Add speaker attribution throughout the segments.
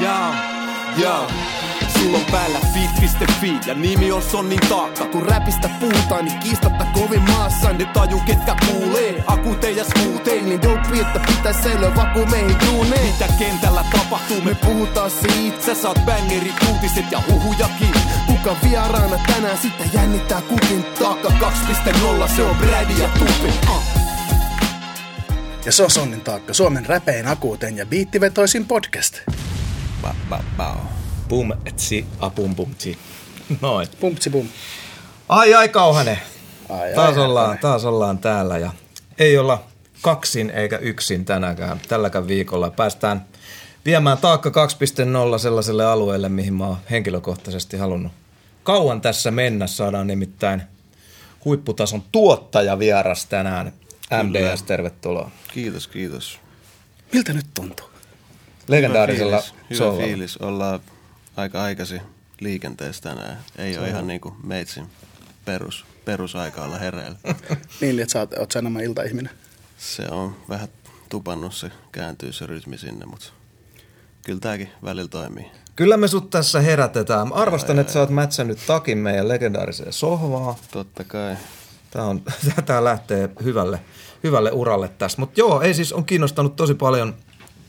Speaker 1: Jaa, jaa. Sulla on päällä fit.fi ja nimi on Sonnin taakka.
Speaker 2: Kun räpistä puhutaan, niin kiistatta kovin maassa.
Speaker 1: Ne taju ketkä kuulee, akute ja.
Speaker 2: Niin dope, että pitäis säilyä vaku meihin duuneen.
Speaker 1: Mitä kentällä tapahtuu, me
Speaker 2: puhutaan siitä,
Speaker 1: Sä saat bangerit, uutiset ja huhujakin.
Speaker 2: kuka vieraana tänään sitä jännittää kukin
Speaker 1: Taakka 2.0, se on Brady ja Tupi. Uh.
Speaker 2: Ja se on Sonnin taakka, Suomen räpein, akuuteen ja biittivetoisin podcast.
Speaker 3: Ba, ba, ba. Bum, etsi, apum, bum, tsi. Noin.
Speaker 2: Pumpsi pum.
Speaker 3: Ai, ai, kauhane.
Speaker 2: Ai,
Speaker 3: Taas
Speaker 2: ai,
Speaker 3: ollaan,
Speaker 2: ai.
Speaker 3: taas ollaan täällä ja ei olla kaksin eikä yksin tänäkään, tälläkään viikolla. Päästään viemään Taakka 2.0 sellaiselle alueelle, mihin mä oon henkilökohtaisesti halunnut kauan tässä mennä. Saadaan nimittäin huipputason tuottaja vieras tänään. MDS, tervetuloa.
Speaker 4: Kiitos, kiitos.
Speaker 2: Miltä nyt tuntuu?
Speaker 3: Legendaarisella
Speaker 4: hyvä fiilis, hyvä fiilis. Ollaan aika aikaisin liikenteessä tänään. Ei ole ihan niinku meitsin perus, perusaika olla hereillä.
Speaker 2: Niin, että sä oot, oot sä enemmän iltaihminen.
Speaker 4: se on vähän tupannut se, kääntyy se rytmi sinne, mutta kyllä tääkin välillä toimii.
Speaker 3: Kyllä me sut tässä herätetään. Mä arvostan, että sä oot mätsännyt takin meidän legendaariseen sohvaan.
Speaker 4: Totta kai.
Speaker 3: Tämä, on, tämä lähtee hyvälle, hyvälle uralle tästä. Mutta joo, ei siis on kiinnostanut tosi paljon,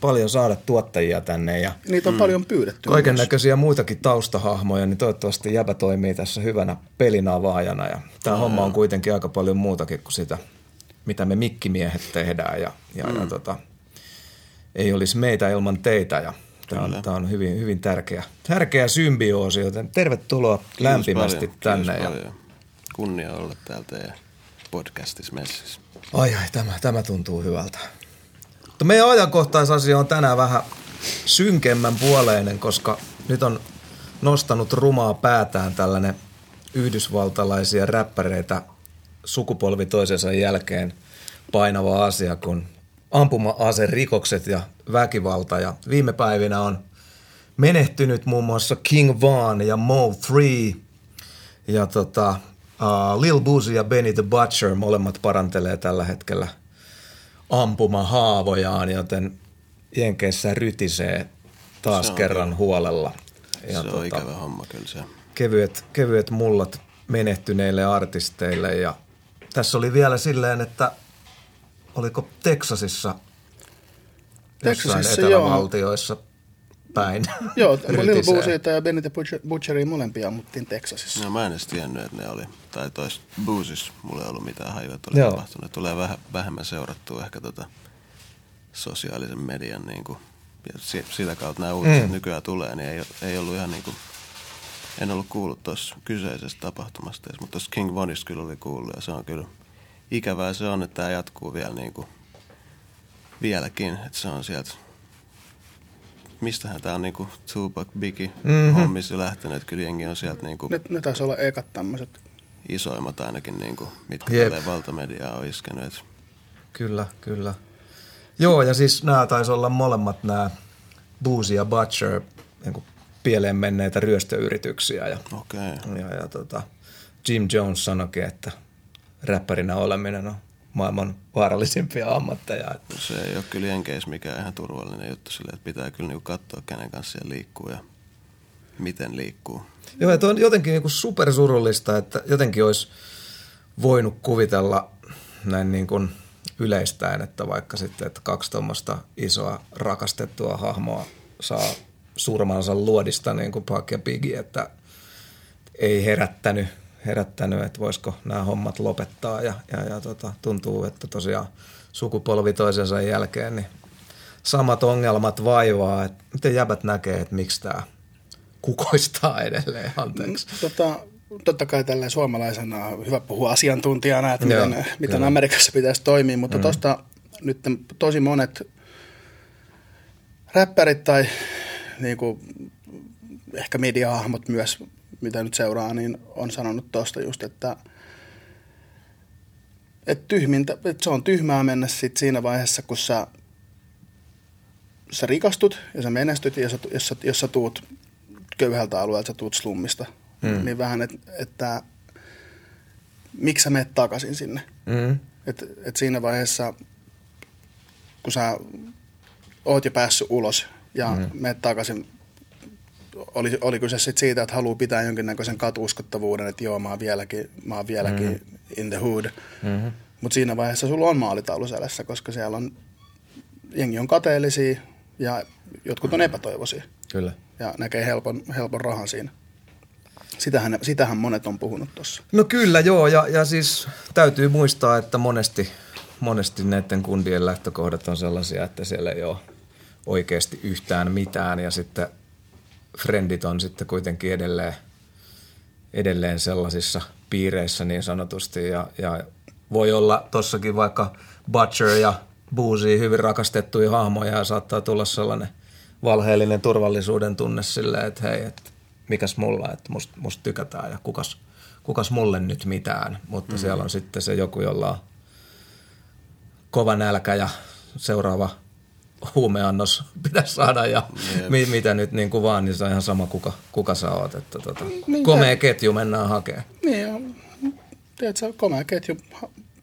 Speaker 3: paljon saada tuottajia tänne ja
Speaker 2: Niitä on mm. paljon pyydetty.
Speaker 3: kaiken näköisiä muitakin taustahahmoja, niin toivottavasti Jäbä toimii tässä hyvänä pelin avaajana. Ja tämä homma on kuitenkin aika paljon muutakin kuin sitä, mitä me mikkimiehet tehdään ja, ja, mm. ja tota, ei olisi meitä ilman teitä ja Tämä on, tämä on hyvin, hyvin tärkeä, tärkeä symbioosi, joten tervetuloa
Speaker 4: Kiitos
Speaker 3: lämpimästi
Speaker 4: paljon,
Speaker 3: tänne.
Speaker 4: Kiitos
Speaker 3: Ja,
Speaker 4: paljon. Kunnia olla täällä teidän podcastissa messissä.
Speaker 3: Ai ai, tämä, tämä tuntuu hyvältä. Mutta meidän ajankohtaisasia on tänään vähän synkemmän puoleinen, koska nyt on nostanut rumaa päätään tällainen yhdysvaltalaisia räppäreitä sukupolvi toisensa jälkeen painava asia kuin ampuma-ase rikokset ja väkivalta. Ja viime päivinä on menehtynyt muun muassa King Von ja Mo 3 ja tota, uh, Lil Boozy ja Benny the Butcher molemmat parantelee tällä hetkellä ampumahaavojaan, joten Jenkeissä rytisee taas kerran
Speaker 4: kyllä.
Speaker 3: huolella.
Speaker 4: Ja se
Speaker 3: tota,
Speaker 4: on ikävä homma kyllä se.
Speaker 3: kevyet, kevyet mullat menehtyneille artisteille ja tässä oli vielä silleen, että oliko Teksasissa jossain
Speaker 2: Teksasissa, joo.
Speaker 3: etelävaltioissa päin.
Speaker 2: Joo, Lil. Boozita ja Benny the Butcher- Butcheria molempia ammuttiin Teksasissa.
Speaker 4: No mä en edes tiennyt, että ne oli, tai tois Boozis, mulla ei ollut mitään hajua, että oli
Speaker 3: Joo.
Speaker 4: tapahtunut. Tulee vähän, vähemmän seurattua ehkä tota sosiaalisen median niin kuin, ja si, sitä kautta nämä uutiset mm. nykyään tulee, niin ei, ei ollut ihan niin kuin, en ollut kuullut tuossa kyseisestä tapahtumasta edes, mutta tuossa King Vonista kyllä oli kuullut ja se on kyllä ikävää se on, että tämä jatkuu vielä niin kuin, vieläkin, että se on sieltä mistähän tämä on niinku Tupac, Biggie mm-hmm. hommissa lähtenyt, että kyllä jengi on sieltä niinku
Speaker 2: Ne, ne taisi olla ekat tämmöiset.
Speaker 4: Isoimmat ainakin, niinku, mitkä
Speaker 3: Jep.
Speaker 4: tälle valtamediaa on iskenyt.
Speaker 3: Kyllä, kyllä. Joo, ja siis nämä taisi olla molemmat nämä Boozy ja Butcher niin kuin pieleen menneitä ryöstöyrityksiä. Ja,
Speaker 4: Okei. Okay.
Speaker 3: ja, ja tota, Jim Jones sanoikin, että räppärinä oleminen on maailman vaarallisimpia ammatteja.
Speaker 4: Se ei ole kyllä jenkeissä mikään ihan turvallinen juttu sille, että pitää kyllä niinku katsoa, kenen kanssa siellä liikkuu ja miten liikkuu.
Speaker 3: Joo, että on jotenkin niin supersurullista, että jotenkin olisi voinut kuvitella näin niin kuin yleistäen, että vaikka sitten, että kaksi tuommoista isoa rakastettua hahmoa saa surmansa luodista niin kuin Puck ja Biggie, että ei herättänyt, herättänyt, että voisiko nämä hommat lopettaa ja, ja, ja tota, tuntuu, että tosiaan sukupolvi toisensa jälkeen niin samat ongelmat vaivaa, että miten jäbät näkee, että miksi tämä kukoistaa edelleen, anteeksi.
Speaker 2: Tota, totta kai tälleen suomalaisena on hyvä puhua asiantuntijana, että
Speaker 3: Joo,
Speaker 2: miten, miten
Speaker 3: kyllä.
Speaker 2: Amerikassa pitäisi toimia, mutta mm. tuosta nyt tosi monet räppärit tai niin kuin, ehkä mediahahmot myös, mitä nyt seuraa, niin on sanonut tuosta just, että et tyhmintä, et se on tyhmää mennä sit siinä vaiheessa, kun sä, sä rikastut ja sä menestyt ja sä, jos, sä, jos sä tuut köyhältä alueelta, sä tuut slummista, mm. niin vähän, että, että miksi sä menet takaisin sinne.
Speaker 3: Mm.
Speaker 2: Et, et siinä vaiheessa, kun sä oot jo päässyt ulos ja mm. menet takaisin. Oli, oli kyse sit siitä, että haluaa pitää jonkinnäköisen katuuskottavuuden, että joo, mä oon vieläkin, mä oon vieläkin mm. in the hood. Mm-hmm. Mutta siinä vaiheessa sulla on maalitaulu selässä, koska siellä on, jengi on kateellisia ja jotkut on epätoivoisia.
Speaker 3: Kyllä.
Speaker 2: Ja näkee helpon, helpon rahan siinä. Sitähän, sitähän monet on puhunut tuossa.
Speaker 3: No kyllä joo, ja, ja siis täytyy muistaa, että monesti, monesti näiden kundien lähtökohdat on sellaisia, että siellä ei ole oikeasti yhtään mitään, ja sitten frendit on sitten kuitenkin edelleen, edelleen sellaisissa piireissä niin sanotusti, ja, ja voi olla tossakin vaikka Butcher ja Boozy hyvin rakastettuja hahmoja, ja saattaa tulla sellainen valheellinen turvallisuuden tunne silleen, että hei, että mikäs mulla, että musta must tykätään ja kukas, kukas mulle nyt mitään. Mutta mm-hmm. siellä on sitten se joku, jolla on kova nälkä ja seuraava huumeannos pitäisi saada ja yep. mi, mitä nyt niin kuin vaan, niin se on ihan sama kuka, kuka sä oot. Että tota, niin, komea ketju mennään hakemaan.
Speaker 2: Niin on. Tiedätkö, komea ketju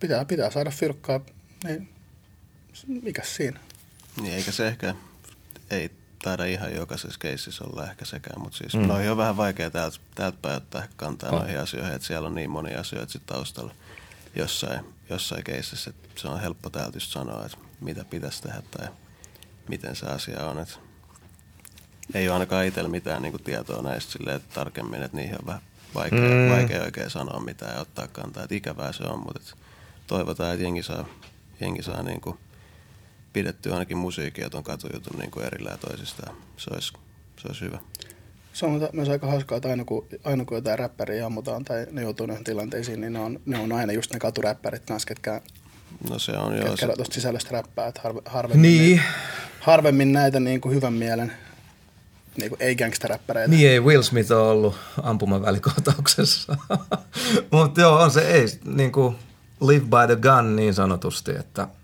Speaker 2: pitää, pitää saada fyrkkaa, niin mikäs siinä?
Speaker 4: Niin eikä se ehkä, ei taida ihan jokaisessa keississä olla ehkä sekään, mutta siis mm. no on vähän vaikea täältä, täältä päin ottaa kantaa oh. noihin asioihin, että siellä on niin monia asioita sitten taustalla jossain, jossain keississä, että se on helppo täältä just sanoa, että mitä pitäisi tehdä tai miten se asia on. Että ei ole ainakaan itsellä mitään niin kuin tietoa näistä silleen, että tarkemmin, että niihin on vähän vaikea, mm. vaikea oikein sanoa mitään ja ottaa kantaa. Että ikävää se on, mutta että toivotaan, että jengi saa, jengi saa niin kuin – pidetty ainakin musiikkia tuon katujutun niin kuin erillään toisistaan. Se olisi, se olisi hyvä.
Speaker 2: Se on myös aika hauskaa, että aina kun, aina kun jotain räppäriä ammutaan tai ne joutuu näihin tilanteisiin, niin ne on, ne on aina just ne katuräppärit kanssa, ketkä,
Speaker 4: no se on
Speaker 2: ketkä
Speaker 4: joo,
Speaker 2: tuosta sisällöstä räppää. Että harve, harvemmin,
Speaker 3: niin.
Speaker 2: ne, harvemmin näitä niin kuin hyvän mielen niin kuin ei gangsteräppäreitä.
Speaker 3: Niin ei Will Smith ole ollut ampumavälikohtauksessa. Mutta joo, on se ei niin kuin live by the gun niin sanotusti, että –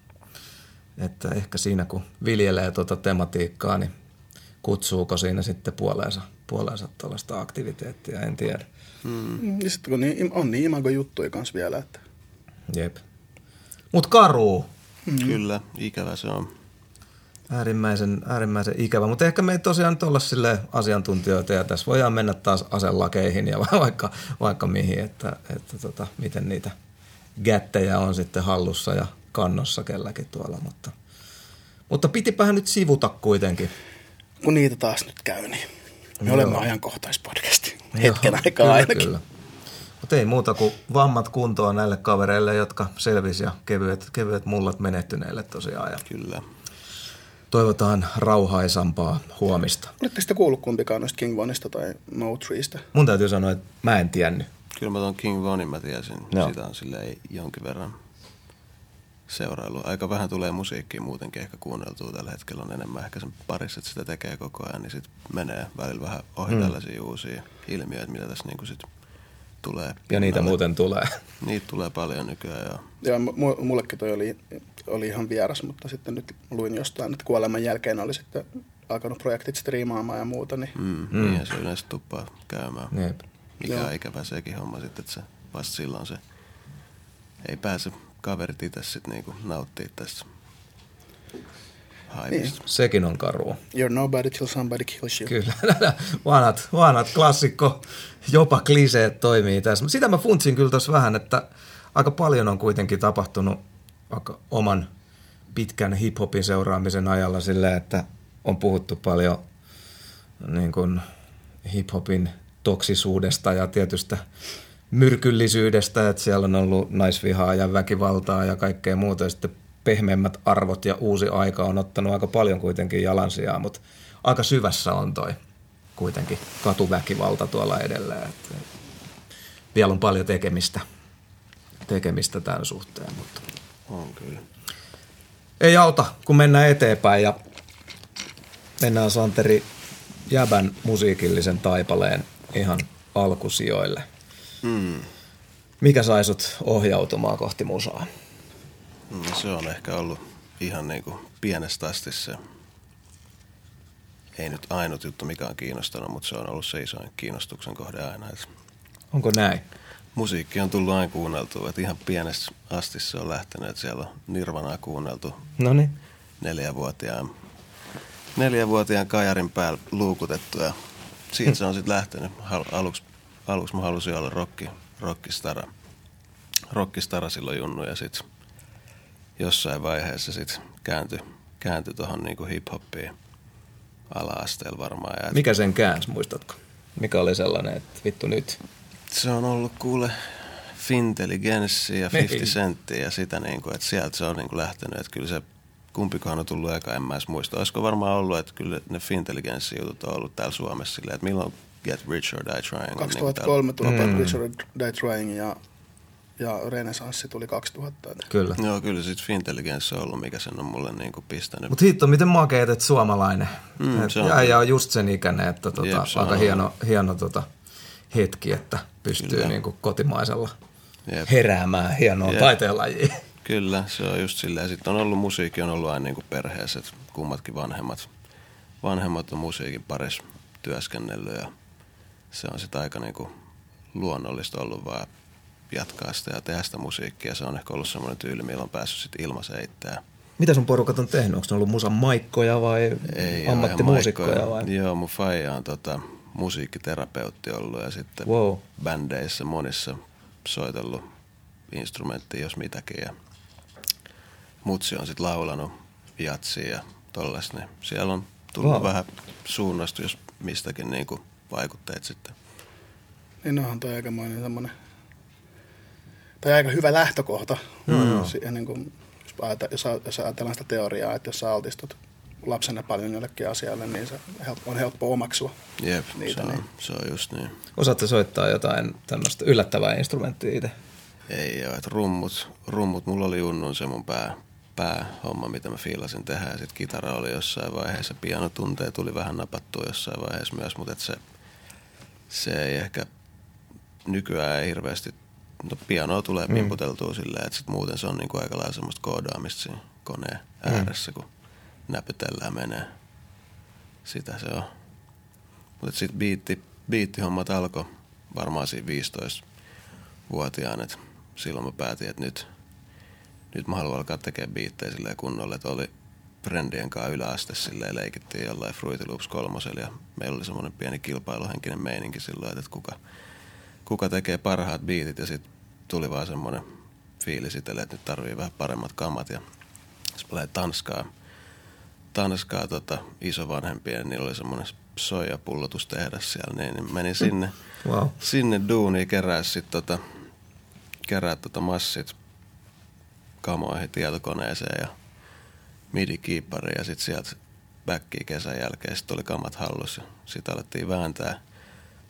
Speaker 3: että ehkä siinä kun viljelee tuota tematiikkaa, niin kutsuuko siinä sitten puoleensa, puoleensa tällaista aktiviteettia, en tiedä.
Speaker 2: Mm. Ja sitten kun niin, on niin imago juttuja kanssa vielä. Että...
Speaker 3: Jep. Mut karu.
Speaker 4: Mm. Kyllä, ikävä se on.
Speaker 3: Äärimmäisen, äärimmäisen ikävä, mutta ehkä me ei tosiaan nyt olla sille asiantuntijoita ja tässä voidaan mennä taas aselakeihin ja vaikka, vaikka mihin, että, että tota, miten niitä jättejä on sitten hallussa ja kannossa kelläkin tuolla, mutta, mutta pitipähän nyt sivuta kuitenkin.
Speaker 2: Kun niitä taas nyt käy, niin me Joo. olemme ajankohtaispodcasti hetken Joo, aikaa
Speaker 3: kyllä,
Speaker 2: ainakin.
Speaker 3: Kyllä. Mutta ei muuta kuin vammat kuntoon näille kavereille, jotka selvisi ja kevyet, kevyet mullat menettyneille tosiaan. Ja
Speaker 4: kyllä.
Speaker 3: Toivotaan rauhaisampaa huomista.
Speaker 2: Oletteko sitten kuullut kumpikaan noista King Vonista tai No Treestä?
Speaker 3: Mun täytyy sanoa, että mä en tiennyt.
Speaker 4: Kyllä mä tuon King Vonin mä tiesin. Joo. Sitä on silleen jonkin verran seurailu. Aika vähän tulee musiikkia muutenkin ehkä kuunneltua tällä hetkellä on enemmän ehkä sen parissa, että sitä tekee koko ajan, niin sitten menee välillä vähän ohi mm. tällaisia uusia ilmiöitä, mitä tässä niinku sit tulee.
Speaker 3: Ja niitä muuten tulee.
Speaker 4: Niitä tulee paljon nykyään, joo.
Speaker 2: Ja mullekin toi oli, oli ihan vieras, mutta sitten nyt luin jostain, että kuoleman jälkeen oli sitten alkanut projektit striimaamaan ja muuta. Niin,
Speaker 4: mm, mm. niin se yleensä tuppaa käymään. Jep. Mikä ikävä sekin homma sitten, että se vasta silloin se ei pääse kaverit itse sitten niinku nauttii tässä Niin.
Speaker 3: Sekin on karua.
Speaker 2: You're nobody till somebody kills you.
Speaker 3: Kyllä, vanhat, vanhat klassikko, jopa kliseet toimii tässä. Sitä mä funtsin kyllä tuossa vähän, että aika paljon on kuitenkin tapahtunut vaikka oman pitkän hiphopin seuraamisen ajalla silleen, että on puhuttu paljon niin kuin hiphopin toksisuudesta ja tietystä myrkyllisyydestä, että siellä on ollut naisvihaa ja väkivaltaa ja kaikkea muuta. Ja sitten pehmeämmät arvot ja uusi aika on ottanut aika paljon kuitenkin jalansijaa, mutta aika syvässä on toi kuitenkin katuväkivalta tuolla edelleen. Että vielä on paljon tekemistä, tekemistä tämän suhteen, mutta
Speaker 4: on kyllä.
Speaker 3: Ei auta, kun mennään eteenpäin ja mennään Santeri Jäbän musiikillisen taipaleen ihan alkusijoille – Mm. Mikä sai sut ohjautumaan kohti musaa?
Speaker 4: No, se on ehkä ollut ihan niin kuin pienestä asti se, ei nyt ainut juttu mikä on kiinnostanut, mutta se on ollut se isoin kiinnostuksen kohde aina.
Speaker 3: Onko näin?
Speaker 4: Musiikki on tullut aina kuunneltua, että ihan pienestä asti se on lähtenyt, että siellä on Nirvanaa kuunneltu
Speaker 3: Noniin.
Speaker 4: neljävuotiaan neljänvuotiaan kajarin päällä luukutettu ja siitä se on sitten lähtenyt. Aluksi, aluksi mä halusin olla rocki, rockistara, rockistara silloin junnu ja sitten jossain vaiheessa sitten kääntyi kääntyi tuohon niinku hip-hoppiin ala-asteella varmaan. Ja
Speaker 3: Mikä sen käänsi, muistatko? Mikä oli sellainen, että vittu nyt?
Speaker 4: Se on ollut kuule Fintelligenssi ja 50 Centtiä ja sitä, niin kuin, että sieltä se on niin kuin lähtenyt. Että kyllä se, kumpikohan on tullut eka, en mä edes muista. Olisiko varmaan ollut, että kyllä ne Fintelligenssi jutut on ollut täällä Suomessa silleen, että milloin Get Rich or Die Trying.
Speaker 2: 2003 niin tuli mm. Rich or Die Trying ja ja Renesanssi tuli 2000.
Speaker 3: Kyllä.
Speaker 4: Joo, kyllä sitten Fintelligence on ollut, mikä sen on mulle niin kuin pistänyt.
Speaker 3: Mutta hitto, miten makeet, että suomalainen. Mm, et, ja, ja on just sen ikäinen, että tota, Jep, aika on. hieno, hieno tota, hetki, että pystyy niin kuin kotimaisella Jep. heräämään hienoon taiteenlajiin.
Speaker 4: Kyllä, se on just silleen. Sitten on ollut musiikki, on ollut aina niin kuin perheessä, että kummatkin vanhemmat, vanhemmat on musiikin parissa työskennellyt ja se on sitten aika niin kuin luonnollista ollut vaan jatkaa sitä ja tehdä sitä musiikkia. Se on ehkä ollut semmoinen tyyli, millä on päässyt sitten ilmassa heittää.
Speaker 3: Mitä sun porukat on tehnyt? Onko ne ollut musan maikkoja vai Ei ammattimuusikkoja? Vai?
Speaker 4: Joo, mun faija on tota, musiikkiterapeutti ollut ja sitten wow. bändeissä monissa soitellut instrumenttia, jos mitäkin. Ja mutsi on sitten laulanut jatsia ja tollaista. Niin siellä on tullut wow. vähän suunnastu, jos mistäkin niin kuin vaikutteet sitten.
Speaker 2: Niin onhan toi aikamoinen semmoinen tai aika hyvä lähtökohta. Mm, Siihen, niin kuin, jos, jos ajatellaan sitä teoriaa, että jos sä altistut lapsena paljon jollekin asialle, niin se on helppo omaksua
Speaker 4: Jep, niitä. Se on, niin. se on just niin.
Speaker 3: Osaatte soittaa jotain tämmöistä yllättävää instrumenttia itse?
Speaker 4: Ei ole, että rummut, rummut, mulla oli junnun se mun pää, päähomma, mitä mä fiilasin tehdä. Ja sitten kitara oli jossain vaiheessa, pianotunteja tuli vähän napattua jossain vaiheessa myös, mutta se, se ei ehkä nykyään ei hirveästi no pianoa tulee mm. pimputeltua silleen, että sit muuten se on niinku aika lailla semmoista koodaamista siinä koneen mm. ääressä, kun näpytellään menee. Sitä se on. Mutta sitten biitti, biittihommat alkoi varmaan siinä 15-vuotiaan, että silloin mä päätin, että nyt, nyt mä haluan alkaa tekemään biittejä silleen kunnolla, että oli Frendien kanssa yläaste silleen leikittiin jollain Fruity Loops kolmosella ja meillä oli semmoinen pieni kilpailuhenkinen meininki silloin, että kuka – kuka tekee parhaat biitit ja sitten tuli vaan semmoinen fiilis itselle, että nyt tarvii vähän paremmat kamat ja sitten mä Tanskaa, Tanskaa tota, isovanhempien, niin oli semmoinen soijapullotustehdas siellä, niin, niin menin sinne, wow. sinne duuniin kerää sitten tota, kerää tota massit kamoihin tietokoneeseen ja midi-kiippariin ja sitten sieltä backiin kesän jälkeen. Sitten oli kamat hallus ja sitten alettiin vääntää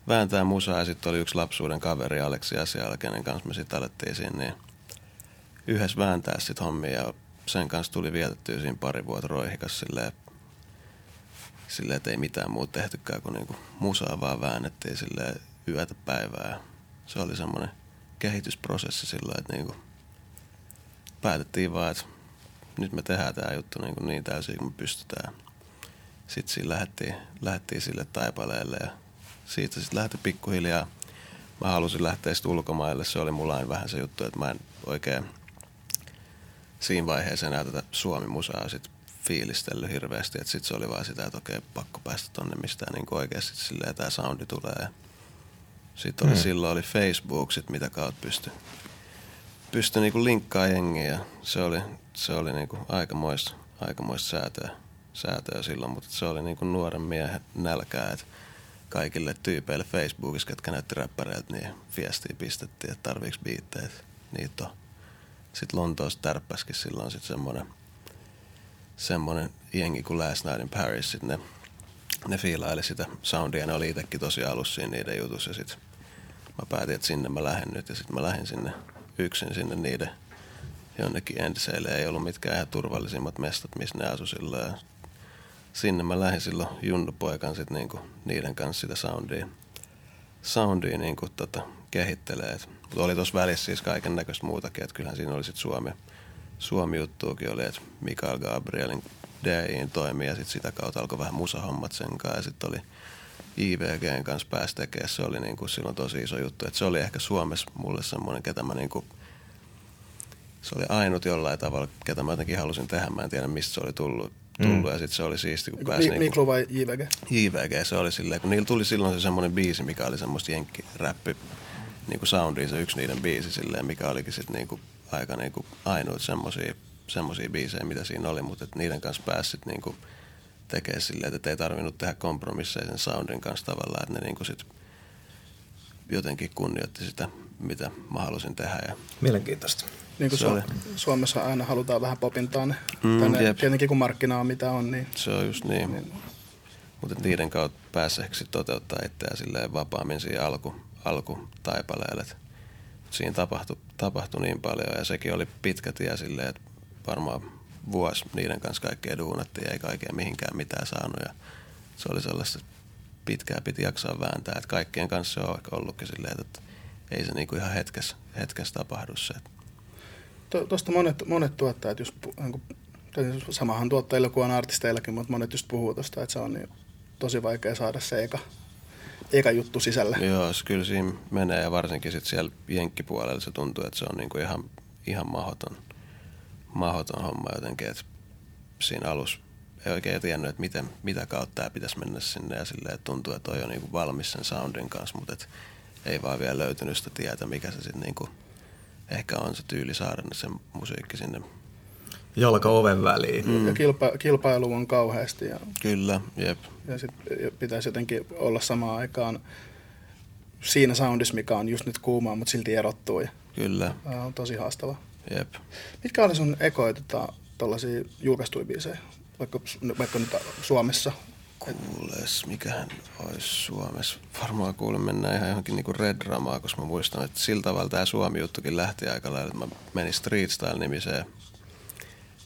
Speaker 4: vääntää musaa. Ja sitten oli yksi lapsuuden kaveri Aleksi Asialla, kenen kanssa. Me sitten alettiin siinä niin yhdessä vääntää sitten hommia. Ja sen kanssa tuli vietettyä siinä pari vuotta roihikas silleen, silleen että ei mitään muuta tehtykään kuin niinku musaa vaan väännettiin silleen yötä päivää. Se oli semmoinen kehitysprosessi silloin, että niinku päätettiin vaan, että nyt me tehdään tämä juttu niin, niin täysin kuin me pystytään. Sitten siinä lähdettiin, lähdettiin sille taipaleelle ja siitä sitten lähti pikkuhiljaa. Mä halusin lähteä sitten ulkomaille. Se oli mulla aina vähän se juttu, että mä en oikein siinä vaiheessa enää tätä Suomi-musaa sit fiilistellyt hirveästi. Että sitten se oli vaan sitä, että okei, pakko päästä tonne mistään niin oikeasti silleen tämä soundi tulee. Sitten oli, mm. silloin oli Facebook, sit, mitä kautta pystyi pysty niinku linkkaa jengiä se oli, se oli niinku aikamoista, aikamoista säätöä, säätöä silloin, mutta se oli niinku nuoren miehen nälkää, että kaikille tyypeille Facebookissa, jotka näytti räppäreiltä, niin viestiä pistettiin, että tarviiks biittejä. Niitä on. Sitten Lontoossa tärppäskin silloin sitten semmoinen, semmoinen jengi kuin Last Night in Paris. Sit ne, ne fiilaili sitä soundia. Ne oli itsekin tosi alussa niiden jutussa. Ja sitten mä päätin, että sinne mä lähden nyt. Ja sitten mä lähdin sinne yksin sinne niiden jonnekin endiseille. Ei ollut mitkään ihan turvallisimmat mestat, missä ne asu silloin. Ja sinne mä lähdin silloin junnupoikan sit niinku niiden kanssa sitä soundia, soundia niinku tota, kehittelee. Mutta oli tuossa välissä siis kaiken näköistä muutakin, että kyllähän siinä oli sit Suomi, Suomi-juttuukin oli, että Mikael Gabrielin DIin toimi ja sitten sitä kautta alkoi vähän musahommat sen kanssa ja sitten oli IVGn kanssa pääsi tekemään. Se oli niinku silloin tosi iso juttu. Et se oli ehkä Suomessa mulle semmoinen, ketä mä niinku, se oli ainut jollain tavalla, ketä mä jotenkin halusin tehdä. Mä en tiedä, mistä se oli tullut tullut mm. ja sitten se oli siisti, kun pääsi...
Speaker 2: Mi- Miklu vai JVG?
Speaker 4: JVG, se oli silleen, kun niillä tuli silloin se semmoinen biisi, mikä oli semmoista jenkkiräppi niin kuin soundiin se yksi niiden biisi silleen, mikä olikin sitten niin kuin aika niin kuin ainoa semmoisia semmoisia biisejä, mitä siinä oli, mutta niiden kanssa pääsit niin kuin tekemään silleen, että ei tarvinnut tehdä kompromisseja sen soundin kanssa tavallaan, että ne niin kuin sit jotenkin kunnioitti sitä, mitä mä halusin tehdä. Ja
Speaker 3: Mielenkiintoista.
Speaker 2: Niin kuin Su- Suomessa aina halutaan vähän popintaa ne. Mm, Tänne, tietenkin kun markkina on mitä on. Niin...
Speaker 4: Se on just niin. niin. Mutta niiden kautta pääsee toteuttaa itseään silleen vapaammin siinä alku, alkutaipaleelle. Siinä tapahtui, tapahtui niin paljon ja sekin oli pitkä tie silleen, että varmaan vuosi niiden kanssa kaikkea duunattiin, ei kaikkea mihinkään mitään saanut ja se oli sellaista pitkää piti jaksaa vääntää, että kaikkien kanssa se on ollutkin silleen, että ei se niinku ihan hetkessä, hetkessä tapahdu se.
Speaker 2: Tuosta monet, monet tuottajat just, niin samahan tuottajilla kuin on artisteillakin, mutta monet just puhuu tuosta, että se on niin tosi vaikea saada se eka, eka juttu sisälle.
Speaker 4: Joo, kyllä siinä menee ja varsinkin sit siellä jenkkipuolella se tuntuu, että se on niinku ihan, ihan mahdoton, mahdoton homma jotenkin, että siinä alussa ei oikein tiennyt, että miten, mitä kautta tämä pitäisi mennä sinne ja silleen, että tuntuu, että on jo niinku valmis sen soundin kanssa, mutta et ei vaan vielä löytynyt sitä tietä, mikä se sitten niinku ehkä on se tyyli saada se musiikki sinne
Speaker 3: jalka oven väliin.
Speaker 2: Mm. Ja kilpa, kilpailu on kauheasti. Ja,
Speaker 4: Kyllä, jep.
Speaker 2: Ja sitten pitäisi jotenkin olla samaan aikaan siinä soundissa, mikä on just nyt kuumaa, mutta silti erottuu. Ja,
Speaker 4: Kyllä.
Speaker 2: On tosi haastava.
Speaker 4: Jep.
Speaker 2: Mitkä oli sun ekoja tota, tuollaisia julkaistuja biisejä, vaikka, vaikka nyt Suomessa?
Speaker 4: Kuules, mikähän olisi Suomessa. Varmaan kuulin mennä ihan johonkin niinku Red Dramaa, koska mä muistan, että sillä tavalla tämä Suomi-juttukin lähti aika lailla, että mä menin Street Style-nimiseen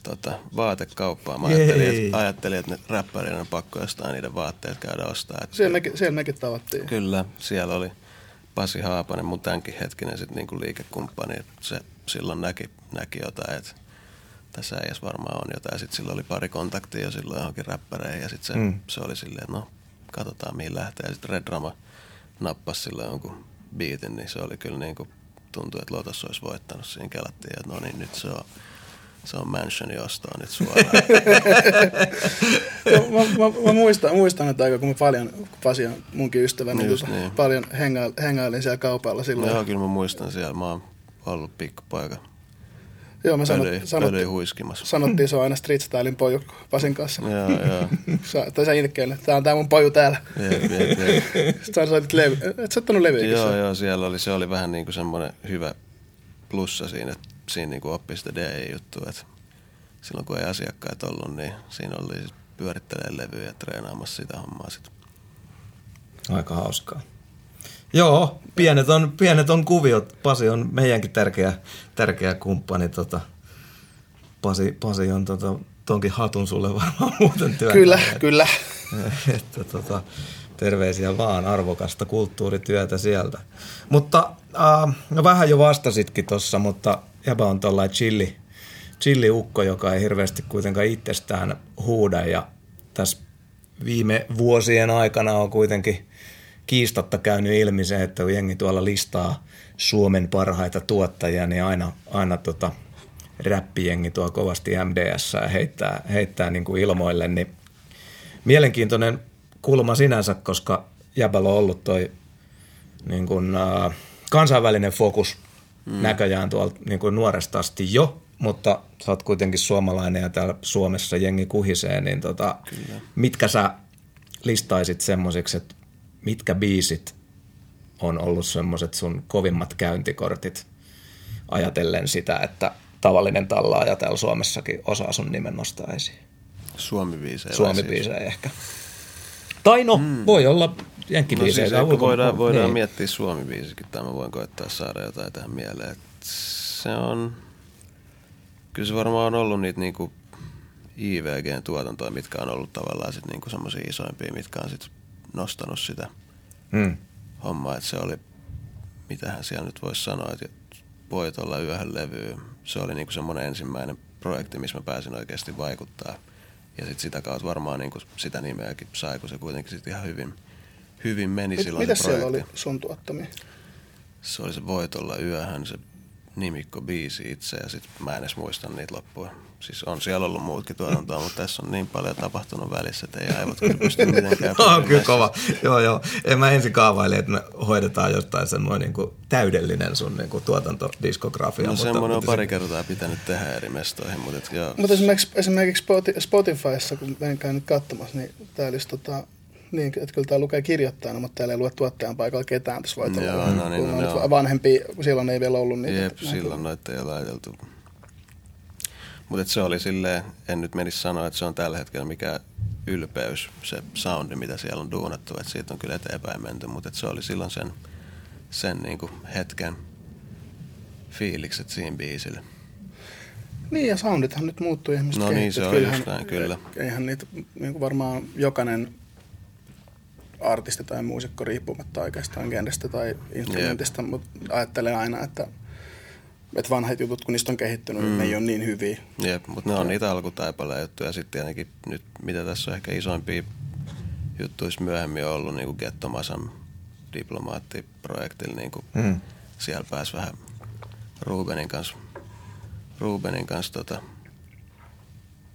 Speaker 4: tota, vaatekauppaan. Mä ajattelin, että, ajattelin, että ne räppärin on pakko jostain niiden vaatteet käydä ostaa. Että,
Speaker 2: siellä, mekin, siellä mekin tavattiin.
Speaker 4: Kyllä, siellä oli Pasi Haapanen, mun tämänkin hetkinen sit niinku liikekumppani. Se silloin näki, näki jotain, että tässä ei varmaan on jotain. Sitten sillä oli pari kontaktia jo silloin johonkin räppäreihin ja sitten se, mm. se oli silleen, no katsotaan mihin lähtee. Ja sitten Red Drama nappasi silloin jonkun biitin, niin se oli kyllä niin kuin, tuntui, että Lotus olisi voittanut. Siinä kelattiin, että no niin, nyt se on se on mansioni ostaa nyt suoraan.
Speaker 2: mä, mä, mä, muistan, muistan, että aika kun mä paljon, Pasi on munkin ystävä, niin, tota, niin. paljon hengailin siellä kaupalla silloin.
Speaker 4: Joo, kyllä mä muistan siellä. Mä oon ollut pikkupoika.
Speaker 2: Joo, mä sanot, pölyi, sanottiin, huiskimassa. sanottiin, se on aina street stylein poju Pasin kanssa.
Speaker 4: Joo, joo.
Speaker 2: Sä, tai sä ilkeille, tää on tää mun poju täällä.
Speaker 4: Jep, jep, jep.
Speaker 2: Sitten sä soitit levy. Et sä ottanut levyä?
Speaker 4: Joo, joo, siellä oli, se oli vähän niin kuin semmoinen hyvä plussa siinä, että siinä niin kuin oppi sitä DJ-juttua, että silloin kun ei asiakkaat ollut, niin siinä oli pyörittelee levyjä ja treenaamassa sitä hommaa sitten.
Speaker 3: Aika hauskaa. Joo, pienet on, pienet on kuviot. Pasi on meidänkin tärkeä, tärkeä kumppani. Tota, Pasi, Pasi on tota, tonkin hatun sulle varmaan muuten työtä.
Speaker 2: Kyllä, kyllä.
Speaker 3: Että, tota, terveisiä vaan, arvokasta kulttuurityötä sieltä. Mutta äh, no vähän jo vastasitkin tuossa, mutta jäbä on tuollainen chilli, chilliukko, joka ei hirveästi kuitenkaan itsestään huuda ja tässä viime vuosien aikana on kuitenkin kiistatta käynyt ilmi se, että kun jengi tuolla listaa Suomen parhaita tuottajia, niin aina, aina tota, räppijengi tuo kovasti MDS ja heittää, heittää niin kuin ilmoille, niin mielenkiintoinen kulma sinänsä, koska Jäbällä on ollut toi niin kuin, äh, kansainvälinen fokus mm. näköjään tuolta niin kuin nuoresta asti jo, mutta sä oot kuitenkin suomalainen ja täällä Suomessa jengi kuhisee, niin tota, mitkä sä listaisit semmoisiksi, että mitkä biisit on ollut semmoiset sun kovimmat käyntikortit ajatellen sitä, että tavallinen tallaaja täällä Suomessakin osaa sun nimen nostaa esiin?
Speaker 4: Suomi-biisejä.
Speaker 3: Suomi-biisejä siis. ehkä. Tai no, mm. voi olla jenkkibiisejä.
Speaker 4: No siis voidaan, voidaan niin. miettiä Suomi-biisikin, tai mä voin koettaa saada jotain tähän mieleen. se on, kyllä se varmaan on ollut niitä niinku IVGn tuotantoja, mitkä on ollut tavallaan sit niinku semmoisia isoimpia, mitkä on sit nostanut sitä mm. hommaa. Että se oli, mitähän siellä nyt voisi sanoa, että voit olla yöhön levy. Se oli niinku semmoinen ensimmäinen projekti, missä mä pääsin oikeasti vaikuttaa. Ja sitten sitä kautta varmaan niinku sitä nimeäkin sai, kun se kuitenkin sit ihan hyvin, hyvin meni Mit, silloin
Speaker 2: Mitä
Speaker 4: se
Speaker 2: siellä oli sun tuottamia?
Speaker 4: Se oli se Voit olla yöhön, se nimikko biisi itse ja sit mä en edes muista niitä loppuja. Siis on siellä ollut muutkin tuotantoa, mutta tässä on niin paljon tapahtunut välissä, että ei aivot kyllä pysty mitenkään.
Speaker 3: No, on kyllä kova. Joo, joo. En mä ensin kaavaili, että me hoidetaan jostain semmoinen niin kuin täydellinen sun niin kuin tuotantodiskografia.
Speaker 4: No
Speaker 3: mutta,
Speaker 4: semmoinen on
Speaker 3: mutta
Speaker 4: pari kertaa pitänyt tehdä eri mestoihin, mutta et, joo.
Speaker 2: Mutta esimerkiksi, esimerkiksi Spoti- Spotifyssa, kun menkään nyt katsomassa, niin täällä olisi tota, niin, että kyllä tämä lukee kirjoittajana, mutta täällä ei lue tuottajan paikalla ketään tässä voi
Speaker 4: Joo, no niin, no
Speaker 2: on. vanhempi, silloin ei vielä ollut niitä.
Speaker 4: Jep, silloin noita ei ole laiteltu. Mutta se oli silleen, en nyt menisi sanoa, että se on tällä hetkellä mikä ylpeys, se soundi, mitä siellä on duunattu, että siitä on kyllä eteenpäin menty, mutta se oli silloin sen, sen niinku hetken fiilikset siinä biisillä.
Speaker 2: Niin, ja soundithan nyt muuttuu ihmiset
Speaker 4: No niin, se on just näin, kyllä.
Speaker 2: Eihän niitä, niin kuin varmaan jokainen artisti tai muusikko riippumatta oikeastaan genrestä tai instrumentista, mutta ajattelen aina, että, että vanhat jutut, kun niistä on kehittynyt, mm. ne ei ole niin hyviä.
Speaker 4: Jep, mutta ne on niitä alkutaipaleen juttuja. Ja sitten tietenkin nyt, mitä tässä on ehkä isoimpia juttuja myöhemmin ollut, niin kuin Gettomasan diplomaattiprojektilla, niin kuin
Speaker 3: Mm.
Speaker 4: siellä pääsi vähän Rubenin kanssa, Rubenin kanssa tota,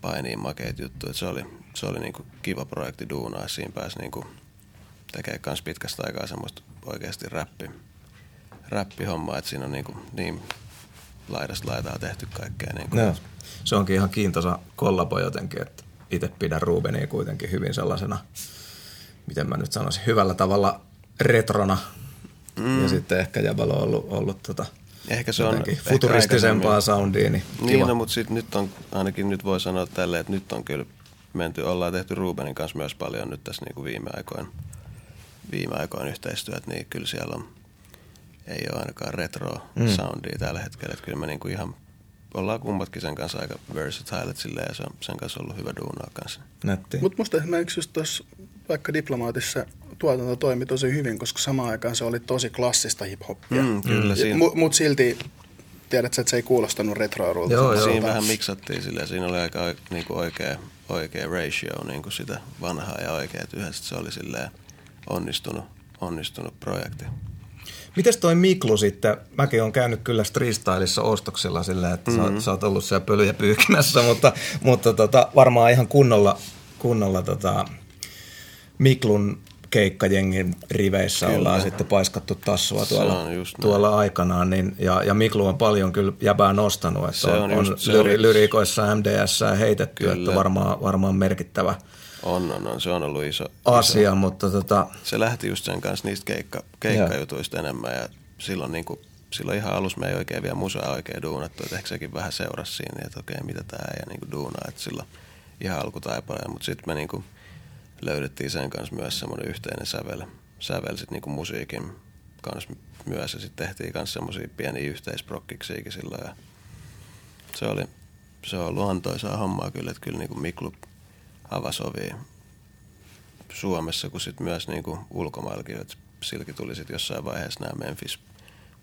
Speaker 4: painiin makeita juttuja. Se oli, se oli niinku kiva projekti duunaa. ja Siinä pääsi niinku tekemään kans pitkästä aikaa semmoista oikeasti räppi, räppihommaa, että siinä on niinku niin laidasta laitaa tehty kaikkea. Niinku.
Speaker 3: Joo. Se onkin ihan kiintoisa kollabo jotenkin, että itse pidän Rubenia kuitenkin hyvin sellaisena, miten mä nyt sanoisin, hyvällä tavalla retrona. Mm. Ja sitten ehkä Jabalo on ollut, ollut tota,
Speaker 4: Ehkä se on ehkä
Speaker 3: futuristisempaa soundia, niin kiva.
Speaker 4: Niin, no, mutta sit nyt on, ainakin nyt voi sanoa tälleen, että nyt on kyllä menty, ollaan tehty Rubenin kanssa myös paljon nyt tässä niinku viime aikoina, viime aikoina yhteistyötä, niin kyllä siellä on, ei ole ainakaan retro mm. soundia tällä hetkellä, että kyllä me niinku ihan ollaan kummatkin sen kanssa aika versatile, että silleen, ja se on sen kanssa ollut hyvä duunaa kanssa.
Speaker 3: Nätti.
Speaker 2: Mutta musta esimerkiksi just tuossa vaikka diplomaatissa tuotanto toimi tosi hyvin, koska samaan aikaan se oli tosi klassista hip-hoppia.
Speaker 4: Mm, kyllä, siinä-
Speaker 2: Mutta mut silti tiedät, että se ei kuulostanut retroarulta.
Speaker 3: Joo, joo.
Speaker 4: Siinä vähän miksattiin silleen, siinä oli aika niinku oikea, oikea ratio niinku sitä vanhaa ja oikeat yhdessä, se oli silleen onnistunut, onnistunut projekti.
Speaker 3: Mites toi Miklu sitten? Mäkin on käynyt kyllä freestylissa ostoksilla silleen, että mm-hmm. sä, sä oot ollut siellä pölyjä pyyhkimässä, mutta, mutta tota, varmaan ihan kunnolla, kunnolla tota, Miklun keikkajengin riveissä kyllä. ollaan sitten paiskattu tassua tuolla, tuolla aikanaan. Niin, ja, ja Miklu on paljon kyllä jäbää nostanut, että
Speaker 4: Se
Speaker 3: on,
Speaker 4: on
Speaker 3: on,
Speaker 4: just-
Speaker 3: lyri, lyriikoissa MDS heitetty,
Speaker 4: Kyllä.
Speaker 3: että varmaan, varmaan merkittävä
Speaker 4: On, on, on, se on ollut iso,
Speaker 3: asia, mutta tota,
Speaker 4: se lähti just sen kanssa niistä keikka, keikkajutuista enemmän ja silloin, niin kuin, silloin ihan alussa me ei oikein vielä musaa oikein duunattu, että ehkä sekin vähän seurasi siinä, että okei, mitä tää ja niin kuin duunaa, että silloin ihan alkutaipaleen, mutta sitten me niin kuin löydettiin sen kanssa myös semmoinen yhteinen sävel, sävel sit niin kuin musiikin kanssa myös ja sitten tehtiin myös semmoisia pieniä yhteisprokkiksiakin silloin ja se oli, se on ollut antoisaa hommaa kyllä, että kyllä niin kuin Miklu avasi ovia Suomessa kuin sit myös niinku ulkomaillakin, että silläkin tuli sit jossain vaiheessa nämä Memphis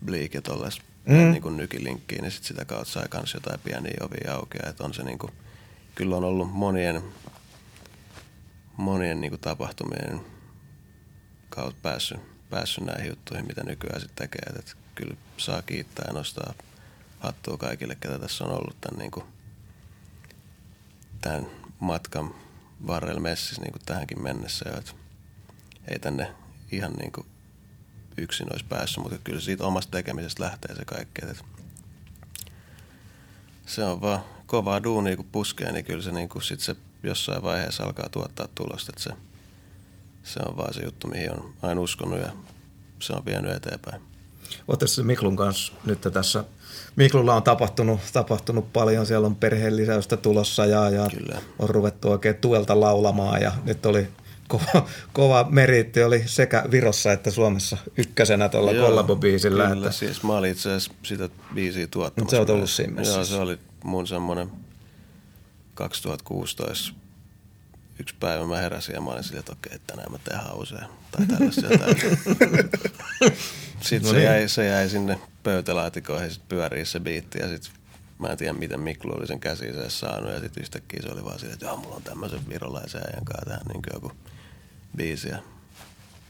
Speaker 4: Bleak ja tolles mm. niinku nykilinkkiin, niin sit sitä kautta sai kans jotain pieniä ovia auki, että on se niinku, kyllä on ollut monien, monien niinku tapahtumien kautta päässyt, päässyt näihin juttuihin, mitä nykyään sitten tekee, että kyllä saa kiittää ja nostaa hattua kaikille, ketä tässä on ollut tämän, niinku, tämän matkan varrella messissä niin tähänkin mennessä. Että ei tänne ihan niin kuin yksin olisi päässyt, mutta kyllä siitä omasta tekemisestä lähtee se kaikki. Että se on vaan kovaa duunia, kun puskee, niin kyllä se, niin kuin sit se jossain vaiheessa alkaa tuottaa tulosta. Se, se on vaan se juttu, mihin on aina uskonut ja se on vienyt eteenpäin.
Speaker 3: Se Miklun kanssa nyt tässä. Miklulla on tapahtunut, tapahtunut paljon, siellä on perheen lisäystä tulossa ja, ja
Speaker 4: Kyllä.
Speaker 3: on ruvettu oikein tuelta laulamaan ja nyt oli kova, kova meriitti oli sekä Virossa että Suomessa ykkösenä tuolla kollabobiisillä.
Speaker 4: Kyllä,
Speaker 3: Että,
Speaker 4: siis mä olin itse asiassa sitä biisiä tuottamassa.
Speaker 3: Sä oot ollut siinä
Speaker 4: Joo,
Speaker 3: messissä.
Speaker 4: se oli mun semmonen 2016 yksi päivä mä heräsin ja mä olin silleen, että okei, tänään mä tehdään usein. Tai tällaista jotain. Sitten
Speaker 3: No
Speaker 4: se,
Speaker 3: niin.
Speaker 4: jäi, se jäi sinne pöytälaatikoihin, sit pyörii se biitti ja sitten mä en tiedä, miten Miklu oli sen käsiin edes saanut. Ja sitten yhtäkkiä se oli vaan silleen, että joo, mulla on tämmöisen virolaisen ajan kanssa tähän niin joku biisi. Ja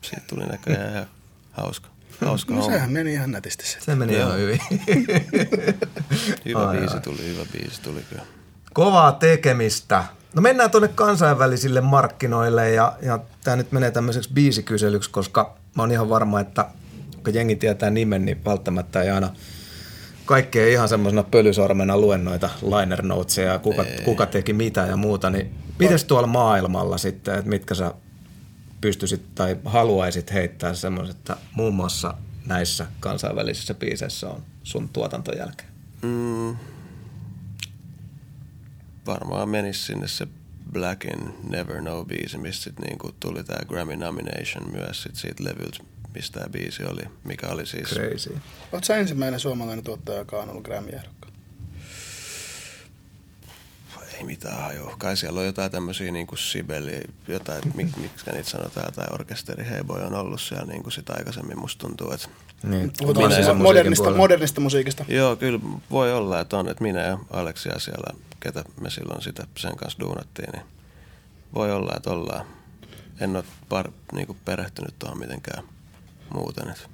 Speaker 4: siitä tuli näköjään ihan hauska. Hauska
Speaker 2: No
Speaker 4: homma.
Speaker 2: sehän meni ihan nätisti sitten.
Speaker 3: Se meni
Speaker 4: Joo.
Speaker 3: ihan hyvin.
Speaker 4: Hyvä
Speaker 3: Ai,
Speaker 4: biisi tuli, hyvä biisi tuli kyllä.
Speaker 3: Kovaa tekemistä. No mennään tuonne kansainvälisille markkinoille ja, ja tämä nyt menee tämmöiseksi biisikyselyksi, koska mä oon ihan varma, että kun jengi tietää nimen, niin välttämättä ei aina kaikkea ihan semmoisena pölysormena luen noita liner notesia ja kuka, kuka teki mitä ja muuta, niin mites tuolla maailmalla sitten, että mitkä sä pystyisit tai haluaisit heittää semmoiset, että muun muassa näissä kansainvälisissä biiseissä on sun tuotantojälkeen?
Speaker 4: Mm, varmaan menisi sinne se Black in Never Know biisi, mistä sit niinku tuli tää Grammy nomination myös sit siitä levyltä, mistä tämä biisi oli, mikä oli siis...
Speaker 3: Crazy.
Speaker 2: Oletko ensimmäinen suomalainen tuottaja, joka on ollut Grammy-ehdokkaan?
Speaker 4: Ei mitään hajua. Kai siellä on jotain tämmöisiä niinku Sibeli, jotain, mik, miksi niitä sanotaan, tai orkesteri Heyboy on ollut siellä niinku sit aikaisemmin. Musta tuntuu, että
Speaker 3: Niin,
Speaker 2: Puhutaan siis modernista,
Speaker 3: puolella.
Speaker 2: modernista musiikista.
Speaker 4: Joo, kyllä voi olla, että on, että minä ja Aleksia siellä, ketä me silloin sitä sen kanssa duunattiin, niin voi olla, että ollaan. En ole par, niinku perehtynyt tuohon mitenkään muuten. Et.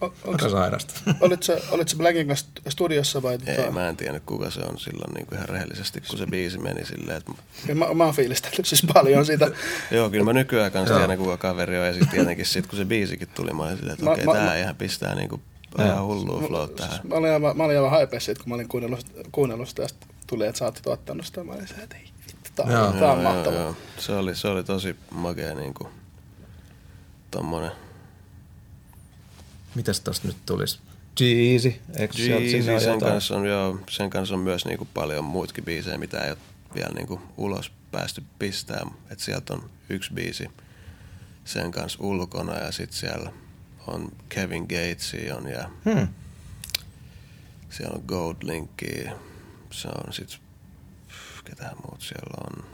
Speaker 2: O-
Speaker 3: Aika sairasta.
Speaker 2: Olit sä, olit sä Blackin kanssa studiossa vai?
Speaker 4: Ei,
Speaker 2: tota-
Speaker 4: mä en tiennyt kuka se on silloin niinku ihan rehellisesti, kun se biisi meni silleen, että
Speaker 2: Mä, mä oon fiilistellyt siis paljon siitä.
Speaker 4: Joo, kyllä mä nykyään kanssa
Speaker 3: Joo.
Speaker 4: tiedän kuka kaveri on ja sitten tietenkin sit, kun se biisikin tuli, mä olin silleen, että okei,
Speaker 2: mä-
Speaker 4: tää
Speaker 2: mä-
Speaker 4: ihan pistää niinku ihan hullua flow tähän.
Speaker 2: Mä olin aivan, mä olin aivan haipeessa siitä, kun mä olin kuunnellut, kuunnellut sitä, ja sit tuli, että sä oot tuottanut sitä. Mä olin se, että ei vittu, tää,
Speaker 3: Joo.
Speaker 2: on, tää on mahtavaa.
Speaker 4: Se oli, se oli tosi makea niinku tommonen
Speaker 3: Mitäs tosta nyt tulisi? Jeezy,
Speaker 4: Jeezy, sen
Speaker 3: jotain?
Speaker 4: kanssa on, joo, sen kanssa on myös niinku paljon muutkin biisejä, mitä ei ole vielä niinku ulos päästy pistää. Et sieltä on yksi biisi sen kanssa ulkona ja sitten siellä on Kevin Gatesi on ja
Speaker 3: Hmm.
Speaker 4: siellä on Gold Linkki, se on sit, ketähän muut siellä on,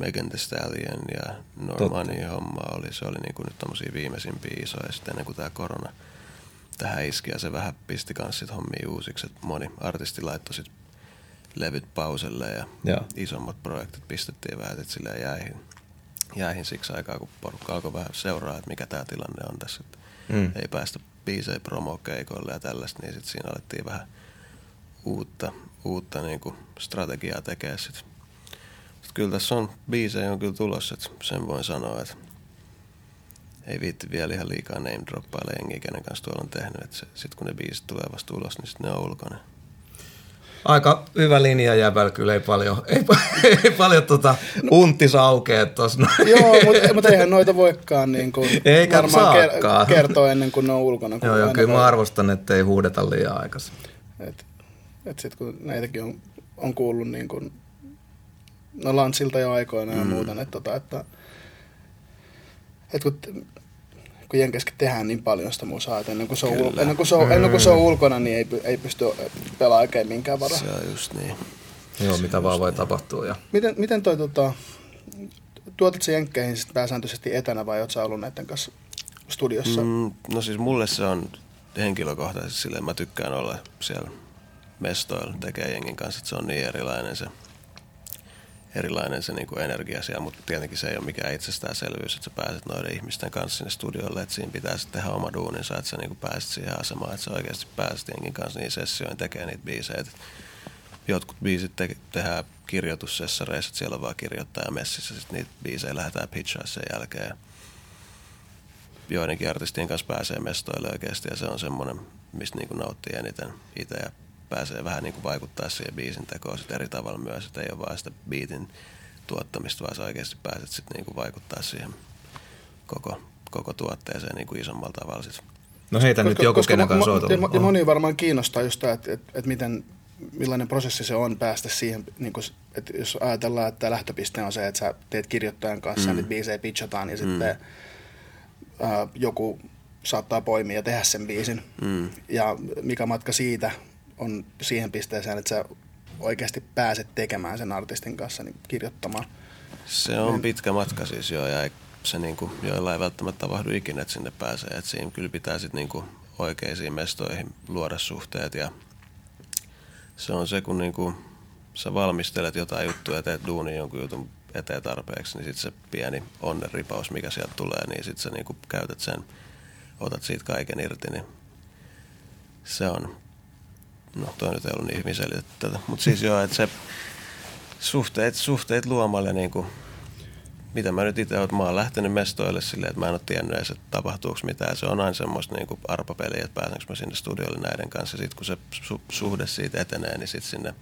Speaker 4: Megan Thee Stallion ja Normani homma oli, se oli niinku nyt tommosia viimeisimpiä isoja sitten ennen kuin tää korona tähän iski ja se vähän pisti kans sit hommia uusiksi, että moni artisti laittoi sit levyt pauselle ja
Speaker 3: Joo.
Speaker 4: isommat projektit pistettiin vähän sit silleen jäihin, jäihin siksi aikaa, kun porukka alkoi vähän seuraa, että mikä tämä tilanne on tässä.
Speaker 3: Mm.
Speaker 4: Ei päästä biisejä promokeikoille ja tällaista, niin sit siinä alettiin vähän uutta, uutta niinku strategiaa tekemään sit. Kyllä tässä on biisejä on kyllä tulossa, että sen voin sanoa, että ei viitti vielä ihan liikaa name droppailla jengiä, kenen kanssa tuolla on tehnyt. Että se, sit kun ne biisit tulee vasta ulos, niin sitten ne on ulkona.
Speaker 3: Aika hyvä linja jäbäl, kyllä ei paljon, ei, ei paljon tota untis aukee tossa. noin.
Speaker 2: Joo, mutta mut eihän noita voikaan niin kuin
Speaker 3: Eikä
Speaker 2: varmaan
Speaker 3: saakaan.
Speaker 2: kertoa ennen kuin ne on ulkona.
Speaker 3: Joo, joo, kyllä mä
Speaker 2: voi-
Speaker 3: arvostan, että ei huudeta liian aikaisin.
Speaker 2: Et, et sit kun näitäkin on, on kuullut niin kuin, no Lansilta jo aikoina ja
Speaker 4: Mm.
Speaker 2: muuten, että, tota, että, että kun, kun Jenkessäkin tehdään niin paljon sitä musaa, että ennen kuin se on, ul, ennen kuin se on, ennen kuin se on ulkona, niin ei, ei pysty pelaamaan oikein minkään varaa.
Speaker 4: Se on just niin.
Speaker 3: Joo, mitä vaan voi tapahtua. Ja...
Speaker 2: Miten, miten toi tota, tuotat se Jenkkeihin sit pääsääntöisesti etänä vai sä ollut näiden kanssa studiossa? Mm.
Speaker 4: Mm, no siis mulle se on henkilökohtaisesti silleen, mä tykkään olla siellä mestoilla tekee jengin kanssa, että se on niin erilainen se, erilainen se niinku energia siellä, mutta tietenkin se ei ole mikään itsestäänselvyys, että sä pääset noiden ihmisten kanssa sinne studiolle, että siinä pitää sitten tehdä oma duuninsa, että sä niinku pääset siihen asemaan, että sä oikeasti pääset jengin kanssa niin sessioihin tekemään niitä biisejä. Jotkut biisit te- tehdään kirjoitussessareissa, että siellä on vaan kirjoittaja messissä, sitten niitä biisejä lähdetään pitchaa sen jälkeen. Joidenkin artistien kanssa pääsee mestoille oikeasti ja se on semmoinen, mistä niinku nauttii eniten itse ja pääsee vähän niinku vaikuttaa siihen biisin tekoon sit eri tavalla myös, että ei ole vaan sitä biitin tuottamista, vaan sä oikeasti pääset sit niinku vaikuttaa siihen koko, koko tuotteeseen niinku isommalla tavalla. Sit.
Speaker 3: No heitä nyt joku, kenen kanssa
Speaker 2: mo-
Speaker 3: oot
Speaker 2: mo- ja moni varmaan kiinnostaa just tämä, että, että, että miten, millainen prosessi se on päästä siihen, niin kuin, että jos ajatellaan, että lähtöpiste on se, että sä teet kirjoittajan kanssa, mm. niitä biisejä pitchataan ja sitten ää, joku saattaa poimia ja tehdä sen biisin.
Speaker 4: Mm.
Speaker 2: Ja mikä matka siitä on siihen pisteeseen, että sä oikeasti pääset tekemään sen artistin kanssa, niin kirjoittamaan.
Speaker 4: Se on pitkä matka siis joo, ja se niinku, joilla ei välttämättä tapahdu ikinä, että sinne pääsee. Et siinä kyllä pitää sitten niinku oikeisiin mestoihin luoda suhteet ja se on se, kun niinku, sä valmistelet jotain juttua ja teet duunin jonkun jutun eteen tarpeeksi, niin sitten se pieni onnenripaus, mikä sieltä tulee, niin sitten sä niinku käytät sen otat siitä kaiken irti, niin se on, no toi nyt ei ollut niin hyvin selitetty tätä, mutta siis joo, että se suhteet, suhteet luomalle niin kuin, mitä mä nyt itse olen, mä oon lähtenyt mestoille silleen, että mä en ole tiennyt edes, että tapahtuuko mitään. Se on aina semmoista niin arpapeliä, että pääsenkö mä sinne studiolle näiden kanssa. Sitten kun se su- suhde siitä etenee, niin sitten sinne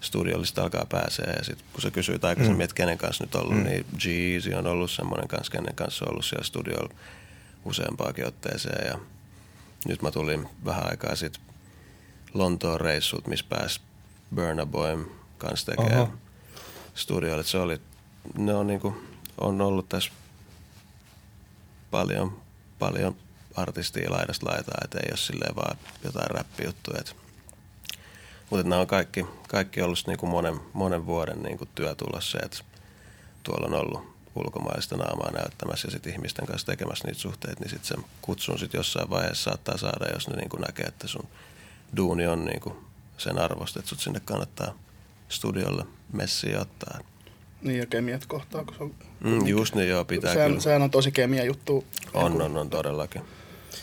Speaker 4: studiolle sit alkaa pääsee. Ja sitten kun sä kysyit aikaisemmin, mm. että kenen kanssa nyt ollut, mm. niin Jeezy on ollut semmoinen kanssa, kenen kanssa on ollut siellä studiolla useampaakin otteeseen. Ja nyt mä tulin vähän aikaa sitten Lontoon reissut, missä pääsi Burna Boym kanssa tekemään studioille. Se oli, ne on, niinku, on ollut tässä paljon, paljon artistia laidasta laitaa, että ei ole silleen vaan jotain räppijuttuja. Mutta nämä on kaikki, kaikki ollut niinku monen, monen vuoden niinku työtulossa, että tuolla on ollut ulkomaista naamaa näyttämässä ja sitten ihmisten kanssa tekemässä niitä suhteita, niin sitten sen kutsun sitten jossain vaiheessa saattaa saada, jos ne niinku näkee, että sun duuni on niinku sen arvosta, että sut sinne kannattaa studiolle messiä ottaa.
Speaker 2: Niin ja kemiat kohtaa, kun se on...
Speaker 4: Mm, just niin joo, pitää
Speaker 2: sehän,
Speaker 4: kyllä.
Speaker 2: sehän on tosi kemia juttu.
Speaker 4: On, on, on todellakin.